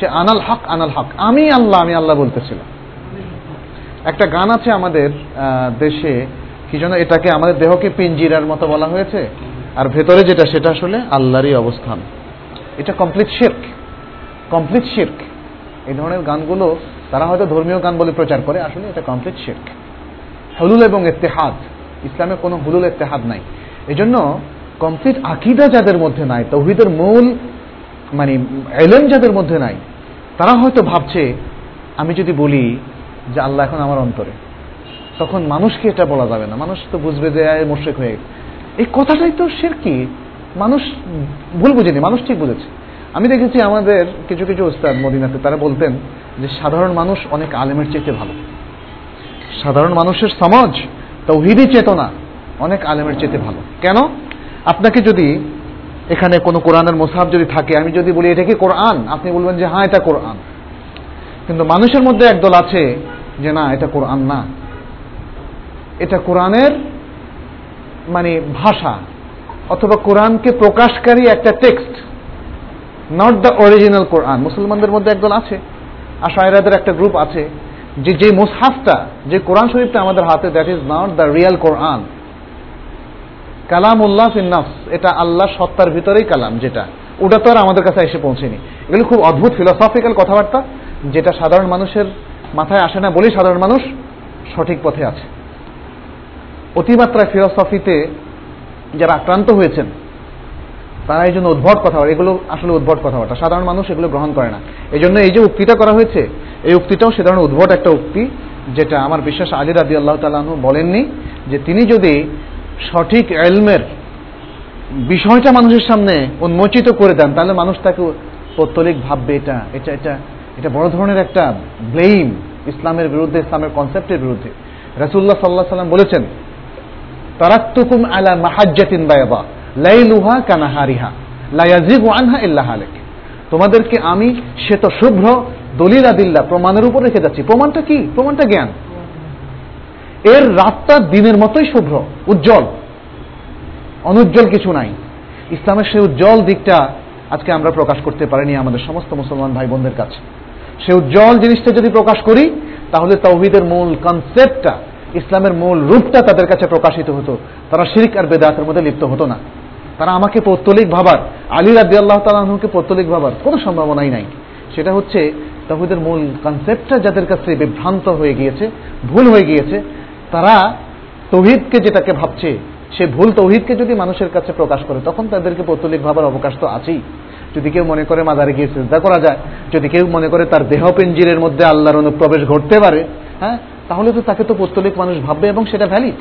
সে আনাল হক আনাল হক। আমি আল্লাহ আমি আল্লাহ বলতেছিলাম। একটা গান আছে আমাদের দেশে কি জন্য? এটাকে আমাদের দেহকে পিঞ্জিরার মতো বলা হয়েছে। আর ভেতরে যেটা, সেটা আসলে আল্লাহরই অবস্থান। এটা কমপ্লিট শির্ক কমপ্লিট শির্ক এই ধরনের গানগুলো তারা হয়তো ধর্মীয় গান বলে প্রচার করে, আসলে এটা কমপ্লিট শির্ক হলুল এবং এতেহাদ ইসলামে কোনো হুলুল এতেহাদ নাই। এজন্য কমপ্লিট আকিদা যাদের মধ্যে নাই, তৌহিদের মূল মানে এলেন যাদের মধ্যে নাই, তারা হয়তো ভাবছে, আমি যদি বলি যে আল্লাহ এখন আমার অন্তরে। তখন মানুষকে এটা বলা যাবে না। মানুষ তো বুঝবে যে মোশেক হয়ে এই কথাটাই তো শের কি? মানুষ ভুল বুঝেনি, মানুষ ঠিক বুঝেছে। আমি দেখেছি আমাদের কিছু কিছু উস্তাদ মদিনাতে, তারা বলতেন যে, সাধারণ মানুষ অনেক আলেমের চেয়ে ভালো। সাধারণ মানুষের সমাজ তৌহিদি চেতনা অনেক আলেমের চেতে ভালো। কেন? আপনাকে যদি এখানে কোনো কোরআনের মোসাব যদি থাকে, আমি যদি বলি, এটা কি কোরআন? আপনি বলবেন যে হ্যাঁ এটা কোরআন। কিন্তু মানুষের মধ্যে একদল আছে যে, না, এটা কোরআন না। এটা কোরআনের মানে ভাষা, অথবা কোরআনকে প্রকাশকারী একটা text not the original Quran. মুসলমানদের মধ্যে একদল আছে, আশায়রাদের একটা গ্রুপ আছে, যে যে মুসহাফটা, যে কোরআন শরীফটা আমাদের হাতে that is not the real Quran. কালাম উল্লাহ ফিন্নাফস এটা আল্লাহ সত্তার ভিতরেই কালাম যেটা। ওটা তো আর আমাদের কাছে এসে পৌঁছেনি। এগুলো খুব অদ্ভুত ফিলোসফিক্যাল কথাবার্তা, যেটা সাধারণ মানুষের মাথায় আসে না বলেই সাধারণ মানুষ সঠিক পথে আছে। অতিমাত্রায় ফিলোসফিতে যারা আক্রান্ত হয়েছেন, তারা এই জন্য উদ্ভট কথা, এগুলো আসলে উদ্ভট কথাবার্তা সাধারণ মানুষ এগুলো গ্রহণ করে না। এই জন্য এই যে উক্তিটা করা হয়েছে, এই উক্তিটাও সে ধরনের উদ্ভট একটা উক্তি, যেটা আমার বিশ্বাস আলী রাদি আল্লাহ তালু বলেননি, যে তিনি যদি সঠিক এলমের বিষয়টা মানুষের সামনে উন্মোচিত করে দেন, তাহলে মানুষ তাকে পত্তলিক ভাববে, এটা এটা এটা এটা বড় ধরনের একটা ব্লেম ইসলামের বিরুদ্ধে, ইসলামের কনসেপ্টের বিরুদ্ধে। রাসুল্লাহ সাল্লাহ সাল্লাম বলেছেন তারাক্তুকুম আলা মাহাজ্জাতিন বায়াবা লাইলুহা কানাহারিহা লায়াজিগু আনহা আলেক তোমাদেরকে আমি শ্বেত শুভ্র দলিল আদিল্লা প্রমাণের উপর রেখে যাচ্ছি। প্রমাণটা কি? প্রমাণটা জ্ঞান। এর রাতটা দিনের মতোই শুভ্র, উজ্জ্বল। অনুজ্জ্বল কিছু নাই। ইসলামের সেই উজ্জ্বল দিকটা আজকে আমরা প্রকাশ করতে পারিনি আমাদের সমস্ত মুসলমান ভাই বোনদের কাছে। সে উজ্জ্বল জিনিসটা যদি প্রকাশ করি, তাহলে তৌহিদের মূল কনসেপ্টটা ইসলামের মূল রূপটা তাদের কাছে প্রকাশিত হতো। তারা শিরিক আর বেদাতের মধ্যে লিপ্ত হতো না। তারা আমাকে পৌত্তলিক ভাবার, আলী রাদি আল্লাহ তালাহকে পৌত্তলিক ভাবার কোনো সম্ভাবনাই নাই। সেটা হচ্ছে তৌহিদের মূল কনসেপ্টটা যাদের কাছে বিভ্রান্ত হয়ে গিয়েছে, ভুল হয়ে গিয়েছে, তারা তৌহিদকে যেটাকে ভাবছে, সে ভুল তৌহিদকে যদি মানুষের কাছে প্রকাশ করে, তখন তাদেরকে পৌত্তলিক ভাবার অবকাশ তো আছেই। যদি কেউ মনে করে মাদারে গিয়ে চিন্তা করা যায়, যদি কেউ মনে করে তার দেহ পেঞ্জিরের মধ্যে আল্লাহর অনুপ্রবেশ ঘটতে পারে হ্যাঁ তাহলে তো তাকে তো পৌত্তলিক মানুষ ভাববে এবং সেটা ভ্যালিড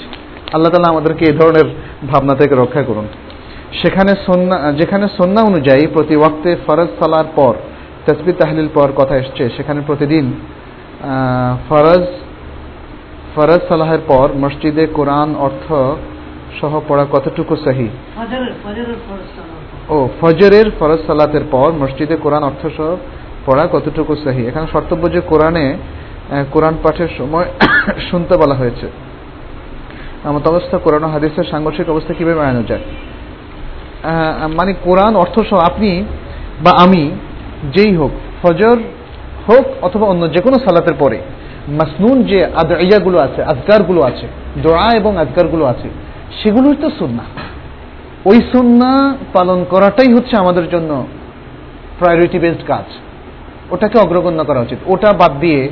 আল্লাহ তালা আমাদেরকে এই ধরনের ভাবনা থেকে রক্ষা করুন। সেখানে সন্না যেখানে সন্না অনুযায়ী প্রতি ওয়াক্তে ফরজ সালার পর তসবি তাহলিল পর কথা এসছে সেখানে প্রতিদিন ফরজ ফরজ সালাহের পর মসজিদে কোরআন অর্থ সহ পড়া কতটুকু সহি? ও ফজরের ফরজ সালাতের পর মসজিদে কোরআন অর্থ সহ পড়া কতটুকু সহি? এখানে শর্তব্য যে কোরআনে কোরআন পাঠের সময় [coughs] শুনতে বলা হয়েছে। এমত অবস্থা কোরআন হাদিসের সাংঘর্ষিক অবস্থা কীভাবে বানানো যায়? মানে কোরআন অর্থ সহ আপনি বা আমি যেই হোক, ফজর হোক অথবা অন্য যে কোনো সালাতের পরে, মাসনুন যে আদিয়াগুলো আছে আজগারগুলো আছে, দোয়া এবং আজগারগুলো আছে, সেগুলোই তো সুন্না ওই সুন্না পালন করাটাই হচ্ছে আমাদের জন্য প্রায়োরিটি বেসড কাজ। ওটাকে অগ্রগণ্য করা উচিত। ওটা বাদ দিয়ে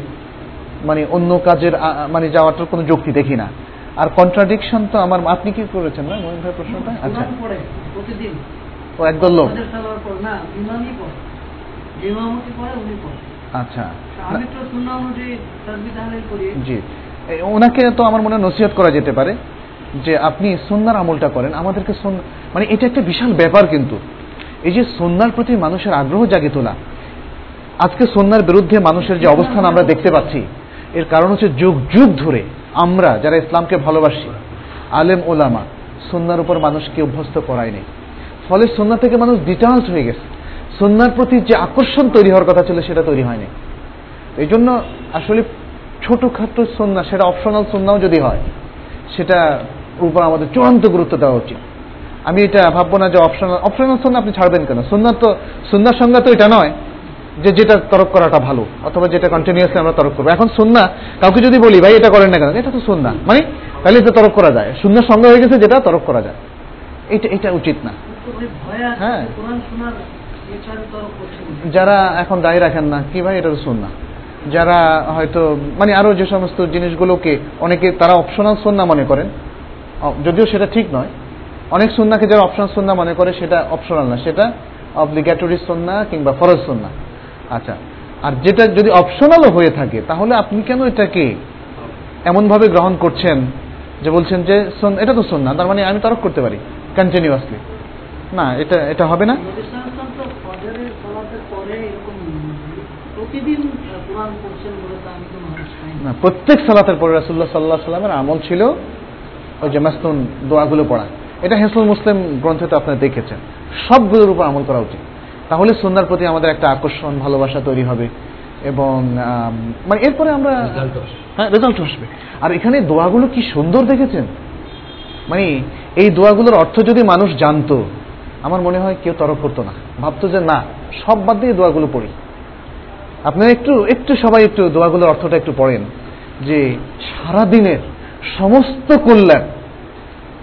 মানে অন্য কাজের মানে যাওয়াটার কোনো যুক্তি দেখি না। আর কন্ট্রাডিকশন তো আমার আপনি কি করেছেন না মহিন ভাই প্রশ্নটা? আচ্ছা। ও একদল লোক। আচ্ছা। জি। ওনাকে তো আমার মনে নসিহত করা যেতে পারে যে আপনি সন্ন্যার আমলটা করেন। আমাদেরকে মানে এটা একটা বিশাল ব্যাপার কিন্তু। এই যে সন্ন্যার প্রতি মানুষের আগ্রহ জাগে তোলা আজকে সন্ন্যার বিরুদ্ধে মানুষের যে অবস্থান আমরা দেখতে পাচ্ছি এর কারণ হচ্ছে যুগ যুগ ধরে আমরা যারা ইসলামকে ভালোবাসি, আলেম, ওলামা সন্ন্যার উপর মানুষকে অভ্যস্ত করায়নি ফলে সন্না থেকে মানুষ ডিটালড হয়ে গেছে। সন্ন্যার প্রতি যে আকর্ষণ তৈরি হওয়ার কথা ছিল সেটা তৈরি হয়নি। এই জন্য আসলে ছোটখাটো সন্না, সেটা অপশনাল সন্ন্যাও যদি হয়, সেটা উপর আমাদের চূড়ান্ত গুরুত্ব দেওয়া উচিত। আমি এটা ভাববো না যে অপশনাল অপশনাল সন্না আপনি ছাড়বেন কেন? সুন্নার তো, সুন্নার সংজ্ঞা তো এটা নয়। যে যেটা তরক করাটা ভালো, অথবা যেটা কন্টিনিউয়াসলি আমরা তরক করব। এখন সুন্না, কাউকে যদি বলি, ভাই, এটা করেন না কেন? এটা তো সুন্না। মানে তাহলে এটা তরক করা যায়। সুন্নার সংজ্ঞা হয়ে গেছে যেটা, তরক করা যায়। এটা এটা উচিত না। হ্যাঁ। যারা এখন দায়ী রাখেন না, কি ভাই, এটা তো সুন্না। যারা হয়তো মানে আরও যে সমস্ত জিনিসগুলোকে অনেকে, তারা অপশনাল সন্না মনে করেন। যদিও সেটা ঠিক নয়। অনেক সন্নাকে যারা অপশনাল সন্না মনে করে, সেটা অপশনাল না। সেটা অব্লিগেটরি সন্না কিংবা ফরজ সন্না। আচ্ছা। আর যেটা যদি অপশনালও হয়ে থাকে তাহলে আপনি কেন এটাকে এমনভাবে গ্রহণ করছেন যে বলছেন যে এটা তো সন্না তার মানে আমি তরক করতে পারি কন্টিনিউয়াসলি না এটা এটা হবে না। না প্রত্যেক সালাতের পরে রাসুল্লাহ সাল্লাহ সাল্লামের আমল ছিল ওই যে মাসনুন দোয়াগুলো পড়া। এটা হেসুল মুসলিম গ্রন্থে তো আপনারা দেখেছেন। সবগুলোর উপর আমল করা উচিত। তাহলে সন্ধ্যার প্রতি আমাদের একটা আকর্ষণ ভালোবাসা তৈরি হবে। এবং মানে এরপরে আমরা হ্যাঁ রেজাল্ট আসবে। আর এখানে দোয়াগুলো কি সুন্দর দেখেছেন? মানে এই দোয়াগুলোর অর্থ যদি মানুষ জানতো আমার মনে হয় কেউ তরক করতো না। ভাবতো যে না সব বাদ দিয়ে দোয়াগুলো পড়ি। আপনারা একটু একটু সবাই একটু দোয়াগুলোর অর্থটা একটু পড়েন। যে সারা দিনের সমস্ত কল্যাণ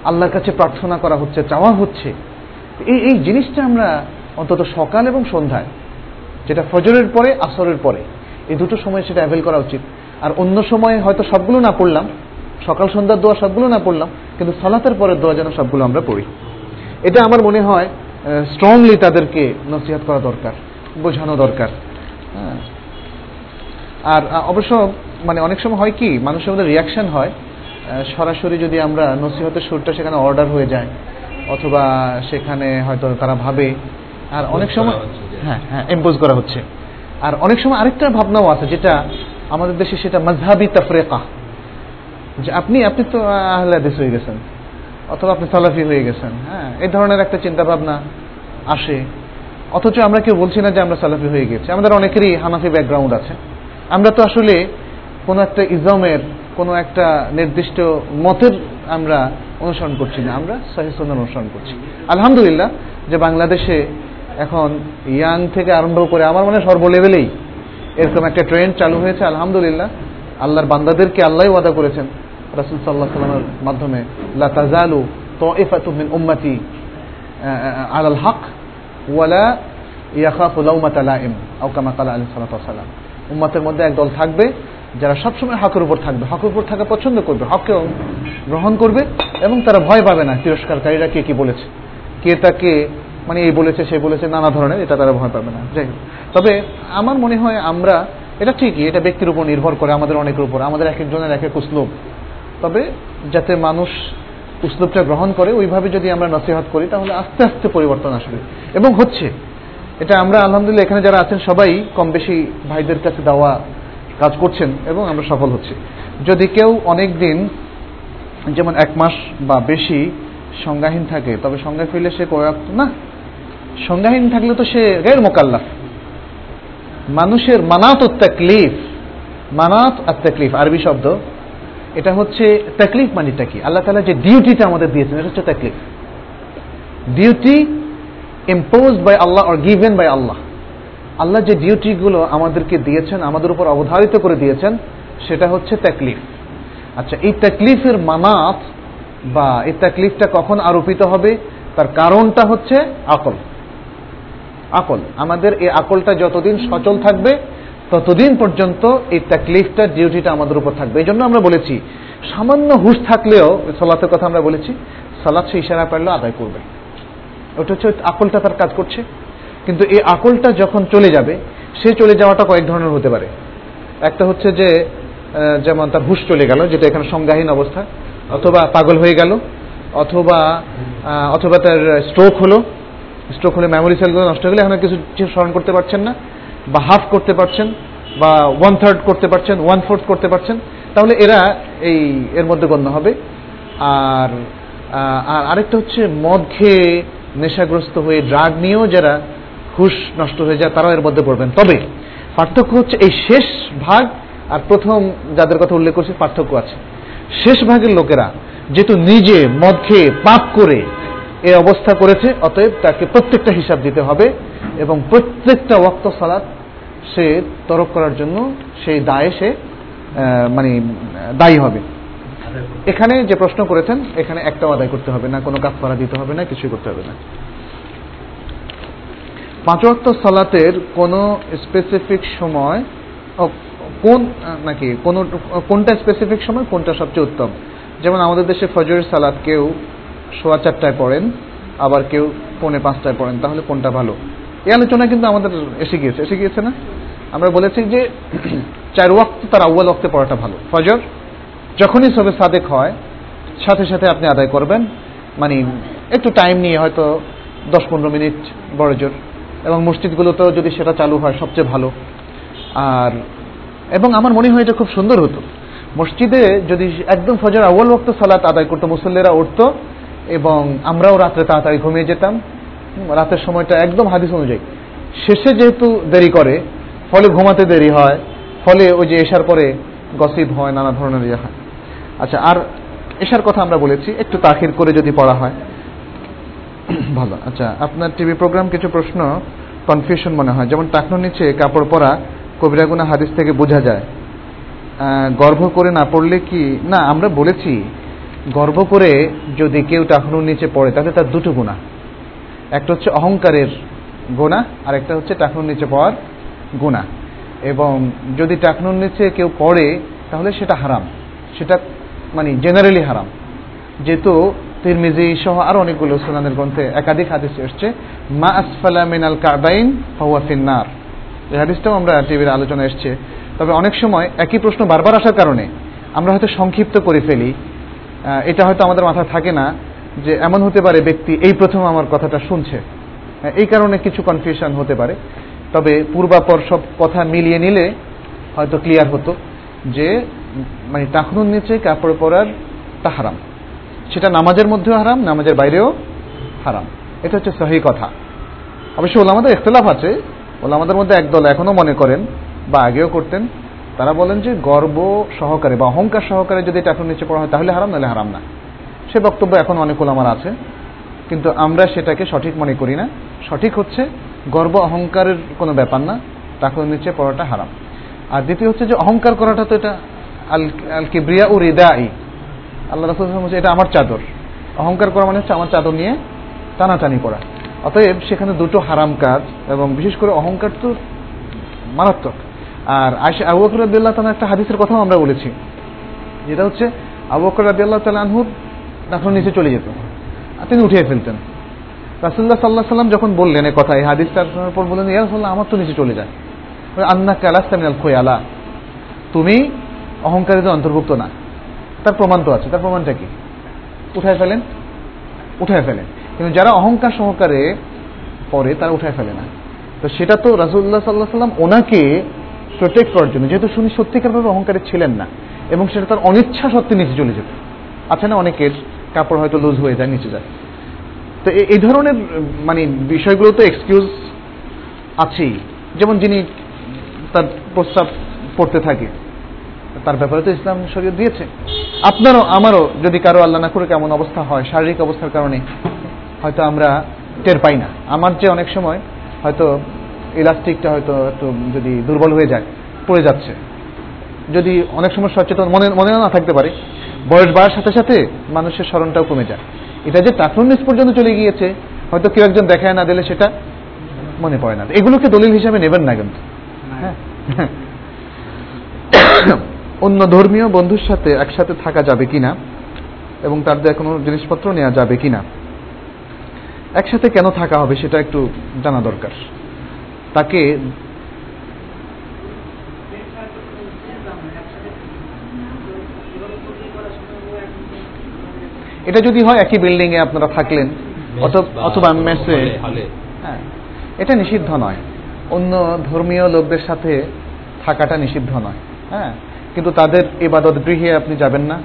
আল্লাহর কাছে প্রার্থনা করা হচ্ছে চাওয়া হচ্ছে। এই এই জিনিসটা আমরা অন্তত সকাল এবং সন্ধ্যায়, যেটা ফজরের পরে, আসরের পরে, এই দুটো সময় সেটা অ্যাভেল করা উচিত। আর অন্য সময় হয়তো সবগুলো না পড়লাম, সকাল সন্ধ্যার দোয়া সবগুলো না পড়লাম, কিন্তু সালাতের পরের দোয়া যেন সবগুলো আমরা পড়ি। এটা আমার মনে হয় স্ট্রংলি তাদেরকে নসিহাত করা দরকার, বোঝানো দরকার। হ্যাঁ। আর অবশ্য মানে অনেক সময় হয় কি, মানুষের মধ্যে রিয়াকশন হয় সরাসরি যদি আমরা নসিহতের সুরটা সেখানে অর্ডার হয়ে যায়, অথবা সেখানে হয়তো তারা ভাবে আর অনেক সময় হ্যাঁ হ্যাঁ এম্পোজ করা হচ্ছে। আর অনেক সময় আরেকটা ভাবনাও আছে যেটা আমাদের দেশে সেটা মজহাবি তাফরেকা। যে আপনি আপনি তো আহলে দেশ হয়ে গেছেন অথবা আপনি সালাফি হয়ে গেছেন হ্যাঁ এই ধরনের একটা চিন্তা ভাবনা আসে। অথচ আমরা কেউ বলছি না যে আমরা সালাফি হয়ে গেছি। আমাদের অনেকেরই হানাফি ব্যাকগ্রাউন্ড আছে। আমরা তো আসলে কোনো একটা ইজমের কোনো একটা নির্দিষ্ট মতের আমরা অনুসরণ করছি না। আমরা সহিসন্ধান অনুসরণ করছি। আলহামদুলিল্লাহ যে বাংলাদেশে এখন ইয়াং থেকে আরম্ভ করে আমার মনে সর্ব লেভেলেই এরকম একটা ট্রেন্ড চালু হয়েছে, আলহামদুলিল্লাহ। আল্লাহর বান্দাদেরকে আল্লাহ ওয়াদা করেছেন। রাসুল সাল্লাহ সাল্লামের মাধ্যমে, লা তাজালু তাইফাতু মিন উম্মতি আলাল হক, ওয়ালা ইয়াখাফু লাউমাতা লাইম আও কামা কালা আলাইহিস সালাতু ওয়াসালাম উম্মতের মধ্যে এক দল থাকবে যারা সবসময় হকের উপর থাকবে। হকের উপর থাকা পছন্দ করবে হককে গ্রহণ করবে এবং তারা ভয় পাবে না। তিরস্কারকারীরা কে কি বলেছে? কে তাকে মানে এই বলেছে, সে বলেছে, নানা ধরনের, এটা তারা ভয় পাবে না। যাই হোক। তবে আমার মনে হয় আমরা, এটা ঠিকই, এটা ব্যক্তির উপর নির্ভর করে, আমাদের অনেকের উপর, আমাদের এক একজনের এক এক উসলুব। তবে যাতে মানুষ উসলুবটা গ্রহণ করে, ওইভাবে যদি আমরা নসিহত করি, তাহলে আস্তে আস্তে পরিবর্তন আসবে। এবং হচ্ছে, এটা আমরা আলহামদুলিল্লাহ, এখানে যারা আছেন, সবাই কম বেশি ভাইদের কাছে দেওয়া কাজ করছেন এবং আমরা সফল হচ্ছি। যদি কেউ অনেক দিন যেমন এক মাস বা বেশি সংজ্ঞাহীন থাকে, তবে সংজ্ঞা ফেলে সে কয়েক, না সংজ্ঞাহীন থাকলে তো সে গের মোকাল্লাফ। মানুষের মানাত ও তাকলিফ, মানাত আর তাকলিফ, আরবি শব্দ, এটা হচ্ছে তাকলিফ মানিটা কি? আল্লাহ তালা যে ডিউটিটা আমাদের দিয়েছেন, এটা হচ্ছে তাকলিফ। Duty impose by Allah or given by Allah Allah যে ডিউটিগুলো আমাদেরকে দিয়েছেন, আমাদের উপর অবধারিত করে দিয়েছেন, সেটা হচ্ছে তাকলিফ। আচ্ছা এই তাকলিফের মানাত বা এই তাকলিফটা কখন আরোপিত হবে? তার কারণটা হচ্ছে আকল। আকল। আমাদের এই আকলটা যতদিন সচল থাকবে, ততদিন পর্যন্ত এই তাকলিফটা ডিউটিটা আমাদের উপর থাকবে। এই জন্য আমরা বলেছি, সামান্য হুশ থাকলেও সলাতের কথা আমরা বলেছি, সালাদ সে ইশারা পারলেও আদায় করবে। ওটা হচ্ছে আকলটা তার কাজ করছে। কিন্তু এই আকলটা যখন চলে যাবে, সে চলে যাওয়াটা কয়েক ধরনের হতে পারে। একটা হচ্ছে যে যেমন তার হুশ চলে গেল, যেটা এখানে সংজ্ঞাহীন অবস্থা। অথবা পাগল হয়ে গেল, অথবা অথবা তার স্ট্রোক হলো। স্ট্রোক হলে মেমোরি সেলগুলো নষ্ট হয়ে গেলে এখন কিছু স্মরণ করতে পারছেন না, বা হাফ করতে পারছেন, বা ওয়ান থার্ড করতে পারছেন ওয়ান ফোর্থ করতে পারছেন, তাহলে এরা এই, এর মধ্যে গণ্য হবে। আর আর আরেকটা হচ্ছে মদ খেয়ে নেশাগ্রস্ত হয়ে ড্রাগ নিয়েও যারা হুশ নষ্ট হয়ে যায়, তারাও এর মধ্যে পড়বেন। তবে পার্থক্য হচ্ছে এই শেষ ভাগ, আর প্রথম যাদের কথা উল্লেখ করছি, পার্থক্য আছে। শেষ ভাগের লোকেরা যেহেতু নিজে মদ খেয়ে পাপ করে এ অবস্থা করেছে, অতএব তাকে প্রত্যেকটা হিসাব দিতে হবে এবং প্রত্যেকটা ওয়াক্ত সালাত সে তরক করার জন্য সেই দায়ে সে মানে দায়ী হবে। এখানে যে প্রশ্ন করেছেন, এখানে একটাও আদায় করতে হবে না, কোনো কাফারা দিতে হবে না, কিছুই করতে হবে না। পাঁচ ওয়াক্ত সালাতের কোনো স্পেসিফিক সময় কোন, নাকি কোন, কোনটা স্পেসিফিক সময়, কোনটা সবচেয়ে উত্তম? যেমন আমাদের দেশে ফজরের সালাদ কেউ সোয়া চারটায় পড়েন, আবার কেউ পৌনে পাঁচটায় পড়েন, তাহলে কোনটা ভালো? এই আলোচনা কিন্তু আমাদের এসে গিয়েছে এসে গিয়েছে না? আমরা বলেছি যে [clears throat] চার ওয়াক্ত, তার আউ্বাল ওয়াক্তে পড়াটা ভালো। ফজর, যখনই সবে সাদেক হয়, সাথে সাথে আপনি আদায় করবেন মানে একটু টাইম নিয়ে হয়তো দশ পনেরো মিনিট বড় জোর এবং মসজিদগুলোতেও যদি সেটা চালু হয়, সবচেয়ে ভালো। আর, এবং আমার মনে হয় এটা খুব সুন্দর হতো। মসজিদে যদি একদম ফজর আউ্বাল ওক্ত সালাত আদায় করতো, মুসল্লিরা উঠতো এবং আমরাও রাত্রে তাড়াতাড়ি ঘুমিয়ে যেতাম। রাতের সময়টা একদম হাদিস অনুযায়ী। শেষে যেহেতু দেরি করে, ফলে ঘুমাতে দেরি হয়, ফলে ওই যে এসার পরে গসিপ হয়, নানা ধরনের ইয়ে হয়। আচ্ছা আর এসার কথা আমরা বলেছি, একটু তাখির করে যদি পড়া হয়। [clears throat] ভালো আচ্ছা আপনার টিভি প্রোগ্রাম কিছু প্রশ্ন কনফিউশন মনে হয়। যেমন টাকনোর নিচে কাপড় পরা কবিরাগুনা হাদিস থেকে বোঝা যায়। গর্ভ করে না পড়লে কি না, আমরা বলেছি গর্ব করে যদি কেউ টাকনুর নিচে পড়ে তাহলে তার দুটো গুণা। একটা হচ্ছে অহংকারের গোনা আর একটা হচ্ছে টাকনুর নিচে পড়ার গুণা। এবং যদি টাকনুর নিচে কেউ পড়ে, তাহলে সেটা হারাম। সেটা মানে জেনারেলি হারাম। যেহেতু তিরমিজি সহ আরও অনেকগুলো সুনানের গ্রন্থে একাধিক হাদিস এসছে, মা আসফালা মিনাল কাবাইন ফাহুয়া ফিন্নার। এই হাদিসটাও আমরা টিভির আলোচনা এসছে। তবে অনেক সময় একই প্রশ্ন বারবার আসার কারণে আমরা হয়তো সংক্ষিপ্ত করে ফেলি। এটা হয়তো আমাদের মাথায় থাকে না যে এমন হতে পারে ব্যক্তি এই প্রথম আমার কথাটা শুনছে। এই কারণে কিছু কনফিউশন হতে পারে। তবে পূর্বাপর সব কথা মিলিয়ে নিলে হয়তো ক্লিয়ার হতো যে মানে টাকনুর নিচে কাপড় পরার তা হারাম। সেটা নামাজের মধ্যেও হারাম, নামাজের বাইরেও হারাম। এটা হচ্ছে সহি কথা। অবশ্যই ওলামাদের ইখতলাফ আছে। ওলামাদের মধ্যে একদল এখনও মনে করেন বা আগেও করতেন। তারা বলেন যে গর্ব সহকারে বা অহংকার সহকারে যদি টাকুর নিচে পড়া হয়, তাহলে হারাম, নাহলে হারাম না। সে বক্তব্য এখন অনেক আমার আছে। কিন্তু আমরা সেটাকে সঠিক মনে করি না। সঠিক হচ্ছে গর্ব অহংকারের কোনো ব্যাপার না টাকুর নিচে পড়াটা হারাম। আর দ্বিতীয় হচ্ছে যে অহংকার করাটা তো এটা আল আল কিব্রিয়া ও রিদাই। আল্লাহ রাসুল হচ্ছে এটা আমার চাদর। অহংকার করা মানে হচ্ছে আমার চাদর নিয়ে টানাটানি করা। অতএব সেখানে দুটো হারাম কাজ এবং বিশেষ করে অহংকার তো মারাত্মক। আর আয়সা আবু বকর রাদিয়াল্লাহ একটা হাদিসের কথাও আমরা বলেছি, যেটা হচ্ছে আবু বকর রাদিয়াল্লাহ তাআলা আনহু তখন নিচে চলে যেত, আর তিনি উঠিয়ে ফেলতেন। রাসুল্লাহ সাল্লাহ সাল্লাম যখন বললেন এই কথা, এই হাদিসটা শোনার পর বললেন, ইয়া রাসূলুল্লাহ, আমার তো নিচে চলে যায়। আন্না কালাস্তা মিনাল খোয়ালা। তুমি অহংকারীদের অন্তর্ভুক্ত না। তার প্রমাণ তো আছে। তার প্রমাণটা কি? উঠায় ফেলেন। উঠায় ফেলেন। কিন্তু যারা অহংকার সহকারে পরে তারা উঠায় ফেলে না। তো সেটা তো রাসুল্লাহ সাল্লাহ সাল্লাম ওনাকে প্রোটেক্ট করার জন্য, যেহেতু শুনি সত্যিকারভাবে অহংকারে ছিলেন না, এবং সেটা তার অনিচ্ছা সত্ত্বে নিচে চলে যেত। আছে না অনেকের কাপড় হয়তো লুজ হয়ে যায়, নিচে যায়। তো এই ধরনের মানে বিষয়গুলো তো এক্সকিউজ আছেই। যেমন যিনি তার প্রস্তাব পড়তে থাকে, তার ব্যাপারে তো ইসলাম শরীয় দিয়েছে। আপনারও, আমারও যদি কারও আল্লাহ না করে কেমন অবস্থা হয়, শারীরিক অবস্থার কারণে হয়তো আমরা টের পাই না। আমার যে অনেক সময় হয়তো ইলাস্টিকটা হয়তো একটু যদি দুর্বল হয়ে যায় পড়ে যাচ্ছে। যদি অনেক সময় সচেতন মনে মনে না থাকতে পারে বয়স বাড়ার সাথে সাথে মানুষের স্মরণটাও কমে যায়। এটা যে প্রাথমিক পর্যন্ত চলে গিয়েছে হয়তো কেউ একজন দেখায় না দিলে সেটা মনে পড়ে না। এগুলোকে দলিল হিসাবে নেবেন না কিন্তু। হ্যাঁ। অন্য ধর্মীয় বন্ধুর সাথে একসাথে থাকা যাবে কিনা এবং তার দেওয়া কোনো জিনিসপত্র নেওয়া যাবে কিনা একসাথে কেন থাকা হবে সেটা একটু জানা দরকার। তাকে এটা যদি হয় একই বিল্ডিং এ আপনারা থাকলেন অথবা মেসে হ্যাঁ এটা নিষিদ্ধ নয়। অন্য ধর্মীয় লোকদের সাথে থাকাটা নিষিদ্ধ নয়। হ্যাঁ কিন্তু তাদের ইবাদত গৃহে আপনি যাবেন না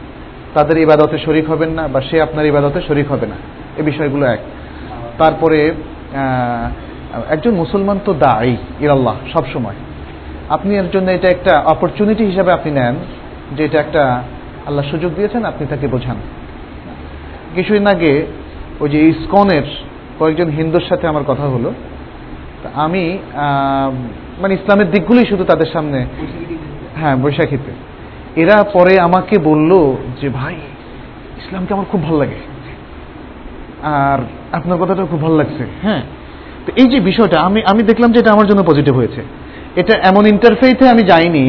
তাদের ইবাদতে শরিক হবেন না বা সে আপনার ইবাদতে শরিক হবে না। এই বিষয়গুলো এক। তারপরে একজন মুসলমান তো দায়ী ইরাল্লাহ সব সময় আপনি এর জন্য এটা একটা অপরচুনিটি হিসাবে আপনি নেন, যে এটা একটা আল্লাহ সুযোগ দিয়েছেন, আপনি তাকে বোঝান। কিছুদিন আগে ওই যে ইসকনের কয়েকজন হিন্দুর সাথে আমার কথা হলো। আমি মানে ইসলামের দিকগুলোই শুধু তাদের সামনে হ্যাঁ বৈশাখীতে। এরা পরে আমাকে বলল যে, ভাই, ইসলামকে আমার খুব ভালো লাগে। আর আপনার কথাটা খুব ভালো লাগছে। হ্যাঁ তো এই যে বিষয়টা আমি আমি দেখলাম যে এটা আমার জন্য পজিটিভ হয়েছে। এটা এমন ইন্টারফেইথে আমি যাইনি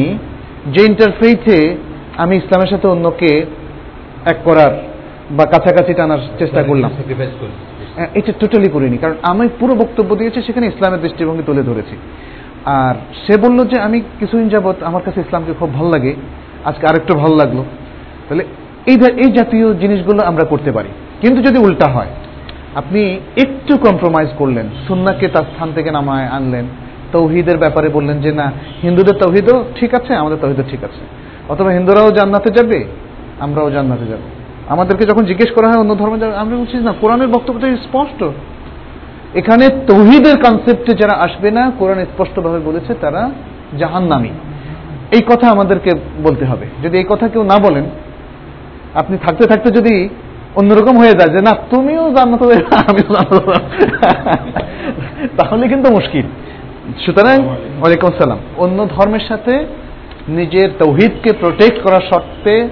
যে ইন্টারফেইথে আমি ইসলামের সাথে অন্যকে এক করার বা কাছাকাছি টানার চেষ্টা করলাম। এটা টোটালি করিনি কারণ আমি পুরো বক্তব্য দিয়েছি সেখানে ইসলামের দৃষ্টিভঙ্গি তুলে ধরেছি। আর সে বলল যে আমি কিছুদিন যাবৎ আমার কাছে ইসলামকে খুব ভালো লাগে আজকে আরেকটু ভালো লাগল। তাহলে এই এই জাতীয় জিনিসগুলো আমরা করতে পারি। কিন্তু যদি উল্টা হয় আপনি একটু কম্প্রোমাইজ করলেন। সুন্নাকে তার স্থান থেকে নামায় আনলেন। তৌহিদের ব্যাপারে বললেন যে, না, হিন্দুদের তৌহিদও ঠিক আছে, আমাদের তৌহিদও ঠিক আছে। অথবা হিন্দুরাও জান্নাতে যাবে, আমরাও জান্নাতে যাব। আমাদেরকে যখন জিজ্ঞেস করা হয় অন্য ধর্মে যাবে আমরা বলছি না, কোরআনের বক্তব্যটা স্পষ্ট। এখানে তৌহিদের কনসেপ্টে যারা আসবে না, কোরআন স্পষ্টভাবে বলেছে, তারা জাহান্নামি। এই কথা আমাদেরকে বলতে হবে। যদি এই কথা কেউ না বলেন, আপনি থাকতে থাকতে যদি অন্যরকম হয়ে যায় যে না তুমিও জান্নাত আমিও তাহলে কিন্তু মুশকিল। সুতরাং ওয়ালাইকুম আসসালাম। অন্য ধর্মের সাথে নিজের তৌহিদকে প্রোটেক্ট করার শর্তে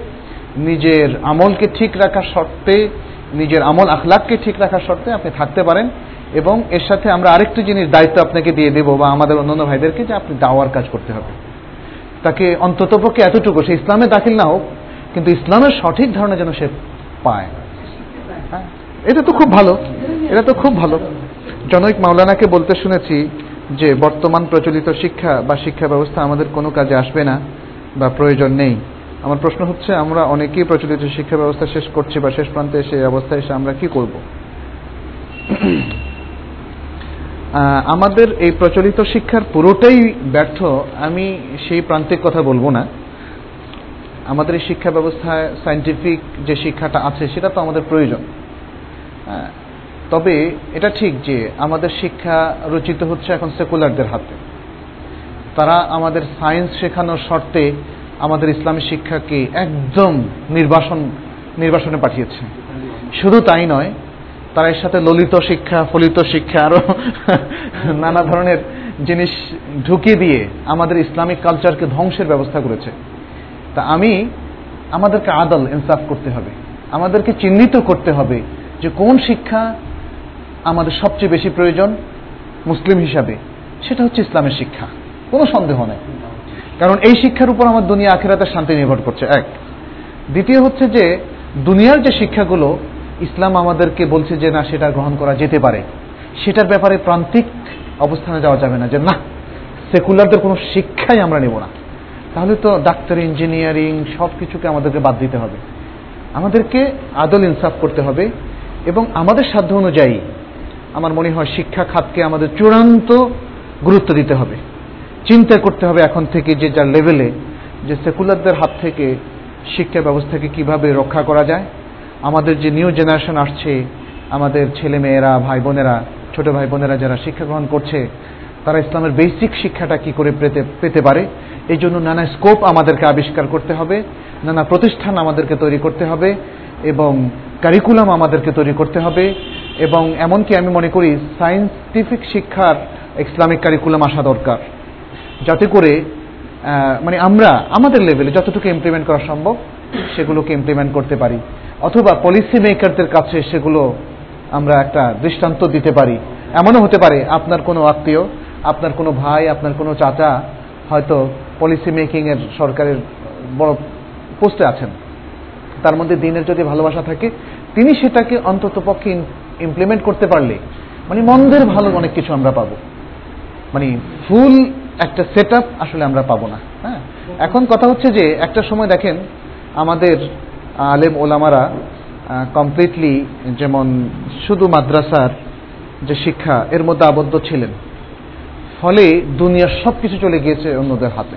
নিজের আমলকে ঠিক রাখার শর্তে নিজের আমল আখলাককে ঠিক রাখার শর্তে আপনি থাকতে পারেন এবং এর সাথে আমরা আরেকটি জিনিস দায়িত্ব আপনাকে দিয়ে দেবো বা আমাদের অন্যান্য ভাইদেরকে যে আপনি দাওয়ার কাজ করতে হবে। তাকে অন্ততপক্ষে এতটুকু সে ইসলামে দাখিল না হোক কিন্তু ইসলামের সঠিক ধারণা যেন সে পায়। এটা তো খুব ভালো, এটা তো খুব ভালো। জনৈক মাওলানাকে বলতে শুনেছি যে, বর্তমান প্রচলিত শিক্ষা বা শিক্ষা ব্যবস্থা আমাদের কোনো কাজে আসবে না বা প্রয়োজন নেই। আমার প্রশ্ন হচ্ছে, আমরা অনেকেই প্রচলিত শিক্ষা ব্যবস্থা শেষ করছি বা শেষ প্রান্তে এসে অবস্থায় এসে আমরা কি করব? আমাদের এই প্রচলিত শিক্ষার পুরোটাই ব্যর্থ, আমি সেই প্রান্তিক কথা বলব না। আমাদের এই শিক্ষা ব্যবস্থায় সাইন্টিফিক যে শিক্ষাটা আছে, সেটা তো আমাদের প্রয়োজন। তবে এটা ঠিক যে আমাদের শিক্ষা রচিত হচ্ছে এখন সেকুলারদের হাতে। তারা আমাদের সায়েন্স শেখানোর শর্তে আমাদের ইসলামী শিক্ষাকে একদম নির্বাসন, নির্বাসনে পাঠিয়েছে। শুধু তাই নয়, তারা এর সাথে ললিত শিক্ষা, ফলিত শিক্ষা আরও [laughs] নানা ধরনের জিনিস ঢুকিয়ে দিয়ে আমাদের ইসলামিক কালচারকে ধ্বংসের ব্যবস্থা করেছে। তা আমি, আমাদেরকে আদল ইনসাফ করতে হবে। আমাদেরকে চিহ্নিত করতে হবে যে কোন শিক্ষা আমাদের সবচেয়ে বেশি প্রয়োজন মুসলিম হিসাবে, সেটা হচ্ছে ইসলামের শিক্ষা। কোনো সন্দেহ নেই। কারণ এই শিক্ষার উপর আমার দুনিয়া আখেরাতের শান্তি নির্ভর করছে। এক। দ্বিতীয় হচ্ছে যে, দুনিয়ার যে শিক্ষাগুলো, ইসলাম আমাদেরকে বলছে যে, না, সেটা গ্রহণ করা যেতে পারে। সেটার ব্যাপারে প্রান্তিক অবস্থানে যাওয়া যাবে না যে, না, সেকুলারদের কোনো শিক্ষাই আমরা নেব না। তাহলে তো ডাক্তার, ইঞ্জিনিয়ারিং সব কিছুকে আমাদেরকে বাদ দিতে হবে। আমাদেরকে আদল ইনসাফ করতে হবে। এবং আমাদের সাধ্য অনুযায়ী আমার মনে হয় শিক্ষা খাতকে আমাদের চূড়ান্ত গুরুত্ব দিতে হবে। চিন্তা করতে হবে এখন থেকে যে যার লেভেলে যে সেকুলারদের হাত থেকে শিক্ষা ব্যবস্থাকে কীভাবে রক্ষা করা যায়। আমাদের যে নিউ জেনারেশন আসছে, আমাদের ছেলেমেয়েরা, ভাই বোনেরা, ছোট ভাই বোনেরা যারা শিক্ষা গ্রহণ করছে তারা ইসলামের বেসিক শিক্ষাটা কি করে পেতে পেতে পারে? এই জন্য নানা স্কোপ আমাদেরকে আবিষ্কার করতে হবে, নানা প্রতিষ্ঠান আমাদেরকে তৈরি করতে হবে এবং কারিকুলাম আমাদেরকে তৈরি করতে হবে এবং এমনকি আমি মনে করি সায়েন্টিফিক শিক্ষার ইসলামিক কারিকুলাম আসা দরকার। যাতে করে মানে আমরা, আমাদের লেভেলে যতটুকু ইমপ্লিমেন্ট করা সম্ভব, সেগুলোকে ইমপ্লিমেন্ট করতে পারি। অথবা পলিসি মেকারদের কাছে সেগুলো আমরা একটা দৃষ্টান্ত দিতে পারি। এমনও হতে পারে, আপনার কোনো আত্মীয় আপনার কোনো ভাই, আপনার কোনো চাচা হয়তো পলিসি মেকিং এর সরকারের বড় পোস্টে আছেন। তার মধ্যে দিনের যদি ভালোবাসা থাকে, তিনি সেটাকে অন্তত পক্ষে ইমপ্লিমেন্ট করতে পারলে মানে মন্দের ভালো অনেক কিছু আমরা পাবো। মানে ফুল একটা সেট আসলে আমরা পাবো না হ্যাঁ? এখন কথা হচ্ছে যে, একটা সময় দেখেন, আমাদের আলেম ওলামারা কমপ্লিটলি যেমন শুধু মাদ্রাসার যে শিক্ষা, এর মধ্যে আবদ্ধ ছিলেন। ফলে দুনিয়ার সব কিছু চলে গিয়েছে অন্যদের হাতে।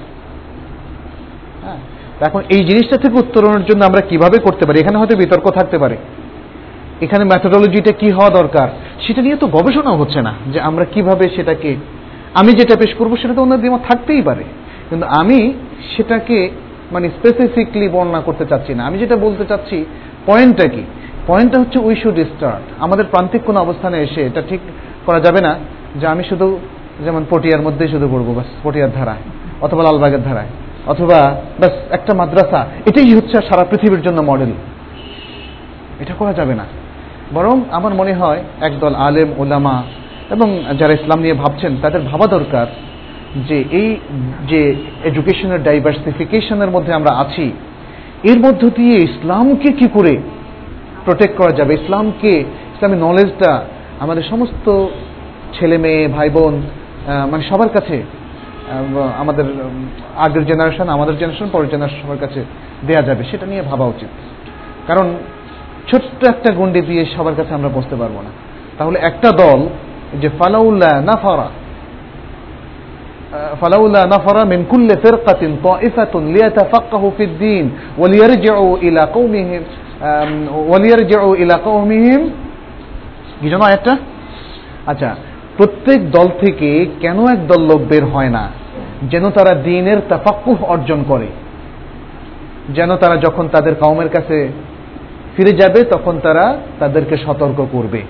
হ্যাঁ? এখন এই জিনিসটা থেকে উত্তরণের জন্য আমরা কীভাবে করতে পারি? এখানে হয়তো বিতর্ক থাকতে পারে। এখানে ম্যাথোডোলজিটা কি হওয়া দরকার? সেটা নিয়ে তো গবেষণা হচ্ছে না যে আমরা কীভাবে সেটাকে, আমি যেটা পেশ করব সেটা তো অন্য দ্বিমত থাকতেই পারে। কিন্তু আমি সেটাকে মানে স্পেসিফিকলি বর্ণনা করতে চাচ্ছি না। আমি যেটা বলতে চাচ্ছি পয়েন্টটা কি? পয়েন্টটা হচ্ছে উই শুড স্টার্ট আমাদের প্রান্তিক কোনো অবস্থানে এসে এটা ঠিক করা যাবে না যে আমি শুধু যেমন পটিয়ার মধ্যেই শুধু পড়ব, বাস, পটিয়ার ধারায়, অথবা লালবাগের ধারায়, অথবা, বাস, একটা মাদ্রাসা, এটাই হচ্ছে সারা পৃথিবীর জন্য মডেল এটা করা যাবে না। বরং আমার মনে হয় একদল আলেম, ওলামা, এবং যারা ইসলাম নিয়ে ভাবছেন, তাদের ভাবা দরকার যে এই যে এডুকেশনের ডাইভার্সিফিকেশনের মধ্যে আমরা আছি, এর মধ্য দিয়ে ইসলামকে কি করে প্রোটেক্ট করা যাবে? ইসলামকে, ইসলামী নলেজটা আমাদের সমস্ত ছেলে মেয়ে ভাই বোন মানে সবার কাছে আমাদের আগের জেনারেশন আমাদের জেনারেশন পরের জেনারেশন সবার কাছে দেয়া যাবে সেটা নিয়ে ভাবা উচিত কারণ ছোট্ট একটা গন্ডি দিয়ে সবার কাছে আমরা বসতে পারবো না তাহলে একটা দল যে ফালাউল্লাহ নাফারা فلولا نفر من كل فرقة طائفة ليتفقهوا في الدين وليرجعوا إلى قومهم وليرجعوا إلى قومهم কি জানো একটা আচ্ছা প্রত্যেক দল থেকে কেন এক দল লোক বের হয় না? যেন তারা দিনের তাফাক্কুহ অর্জন করে। যেন তারা যখন তাদের কওমের কাছে ফিরে যাবে, তখন তারা তাদেরকে সতর্ক করবে।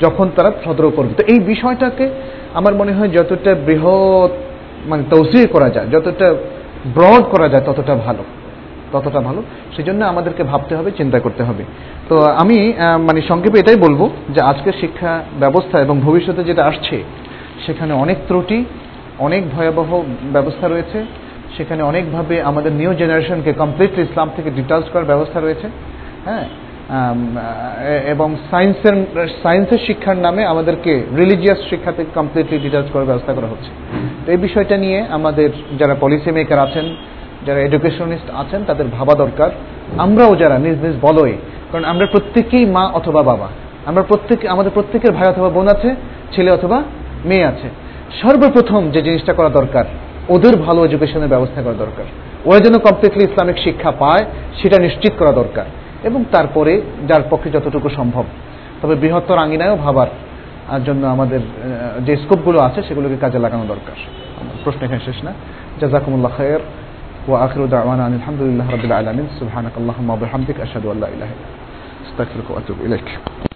যখন তারা সতর্ক করবে। তো এই বিষয়টাকে আমার মনে হয় যতটা বৃহৎ মানে তৌসির করা যায়, যতটা ব্রড করা যায়, ততটা ভালো। ততটা ভালো। সেই জন্য আমাদেরকে ভাবতে হবে, চিন্তা করতে হবে। তো আমি মানে সংক্ষেপে এটাই বলব যে আজকের শিক্ষা ব্যবস্থা এবং ভবিষ্যতে যেটা আসছে, সেখানে অনেক ত্রুটি, অনেক ভয়াবহ ব্যবস্থা রয়েছে, সেখানে অনেকভাবে আমাদের নিউ জেনারেশনকে কমপ্লিটলি ইসলাম থেকে ডিটাচ করার ব্যবস্থা রয়েছে হ্যাঁ? এবং সায়েন্সের সায়েন্সের শিক্ষার নামে আমাদেরকে রিলিজিয়াস শিক্ষা থেকে কমপ্লিটলি ডিটাচ করার ব্যবস্থা করা হচ্ছে। তো এই বিষয়টা নিয়ে আমাদের যারা পলিসি মেকার আছেন যারা এডুকেশনিস্ট আছেন, তাদের ভাবা দরকার। আমরাও যারা, নিজ নিজ বলয়ে। কারণ আমরা প্রত্যেকেই মা অথবা বাবা। আমরা প্রত্যেকে, আমাদের প্রত্যেকের ভাই অথবা বোন আছে, ছেলে অথবা মেয়ে আছে। সর্বপ্রথম যে জিনিসটা করা দরকার, ওদের ভালো এডুকেশনের ব্যবস্থা করা দরকার। ওরা যেন কমপ্লিটলি ইসলামিক শিক্ষা পায়, সেটা নিশ্চিত করা দরকার। এবং তারপরে যার পক্ষে যতটুকু সম্ভব। তবে বৃহত্তর আঙিনায়ও ভাবার জন্য আমাদের যে স্কোপগুলো আছে, সেগুলোকে কাজে লাগানো দরকার। প্রশ্ন এখানে শেষ না। জাজাকুমুল্লাহ খায়ের। وآخر دعوانا أن الحمد لله رب العالمين. سبحانك اللهم وبحمدك أشهد أن لا إله إلا أستغفرك وأتوب إليك.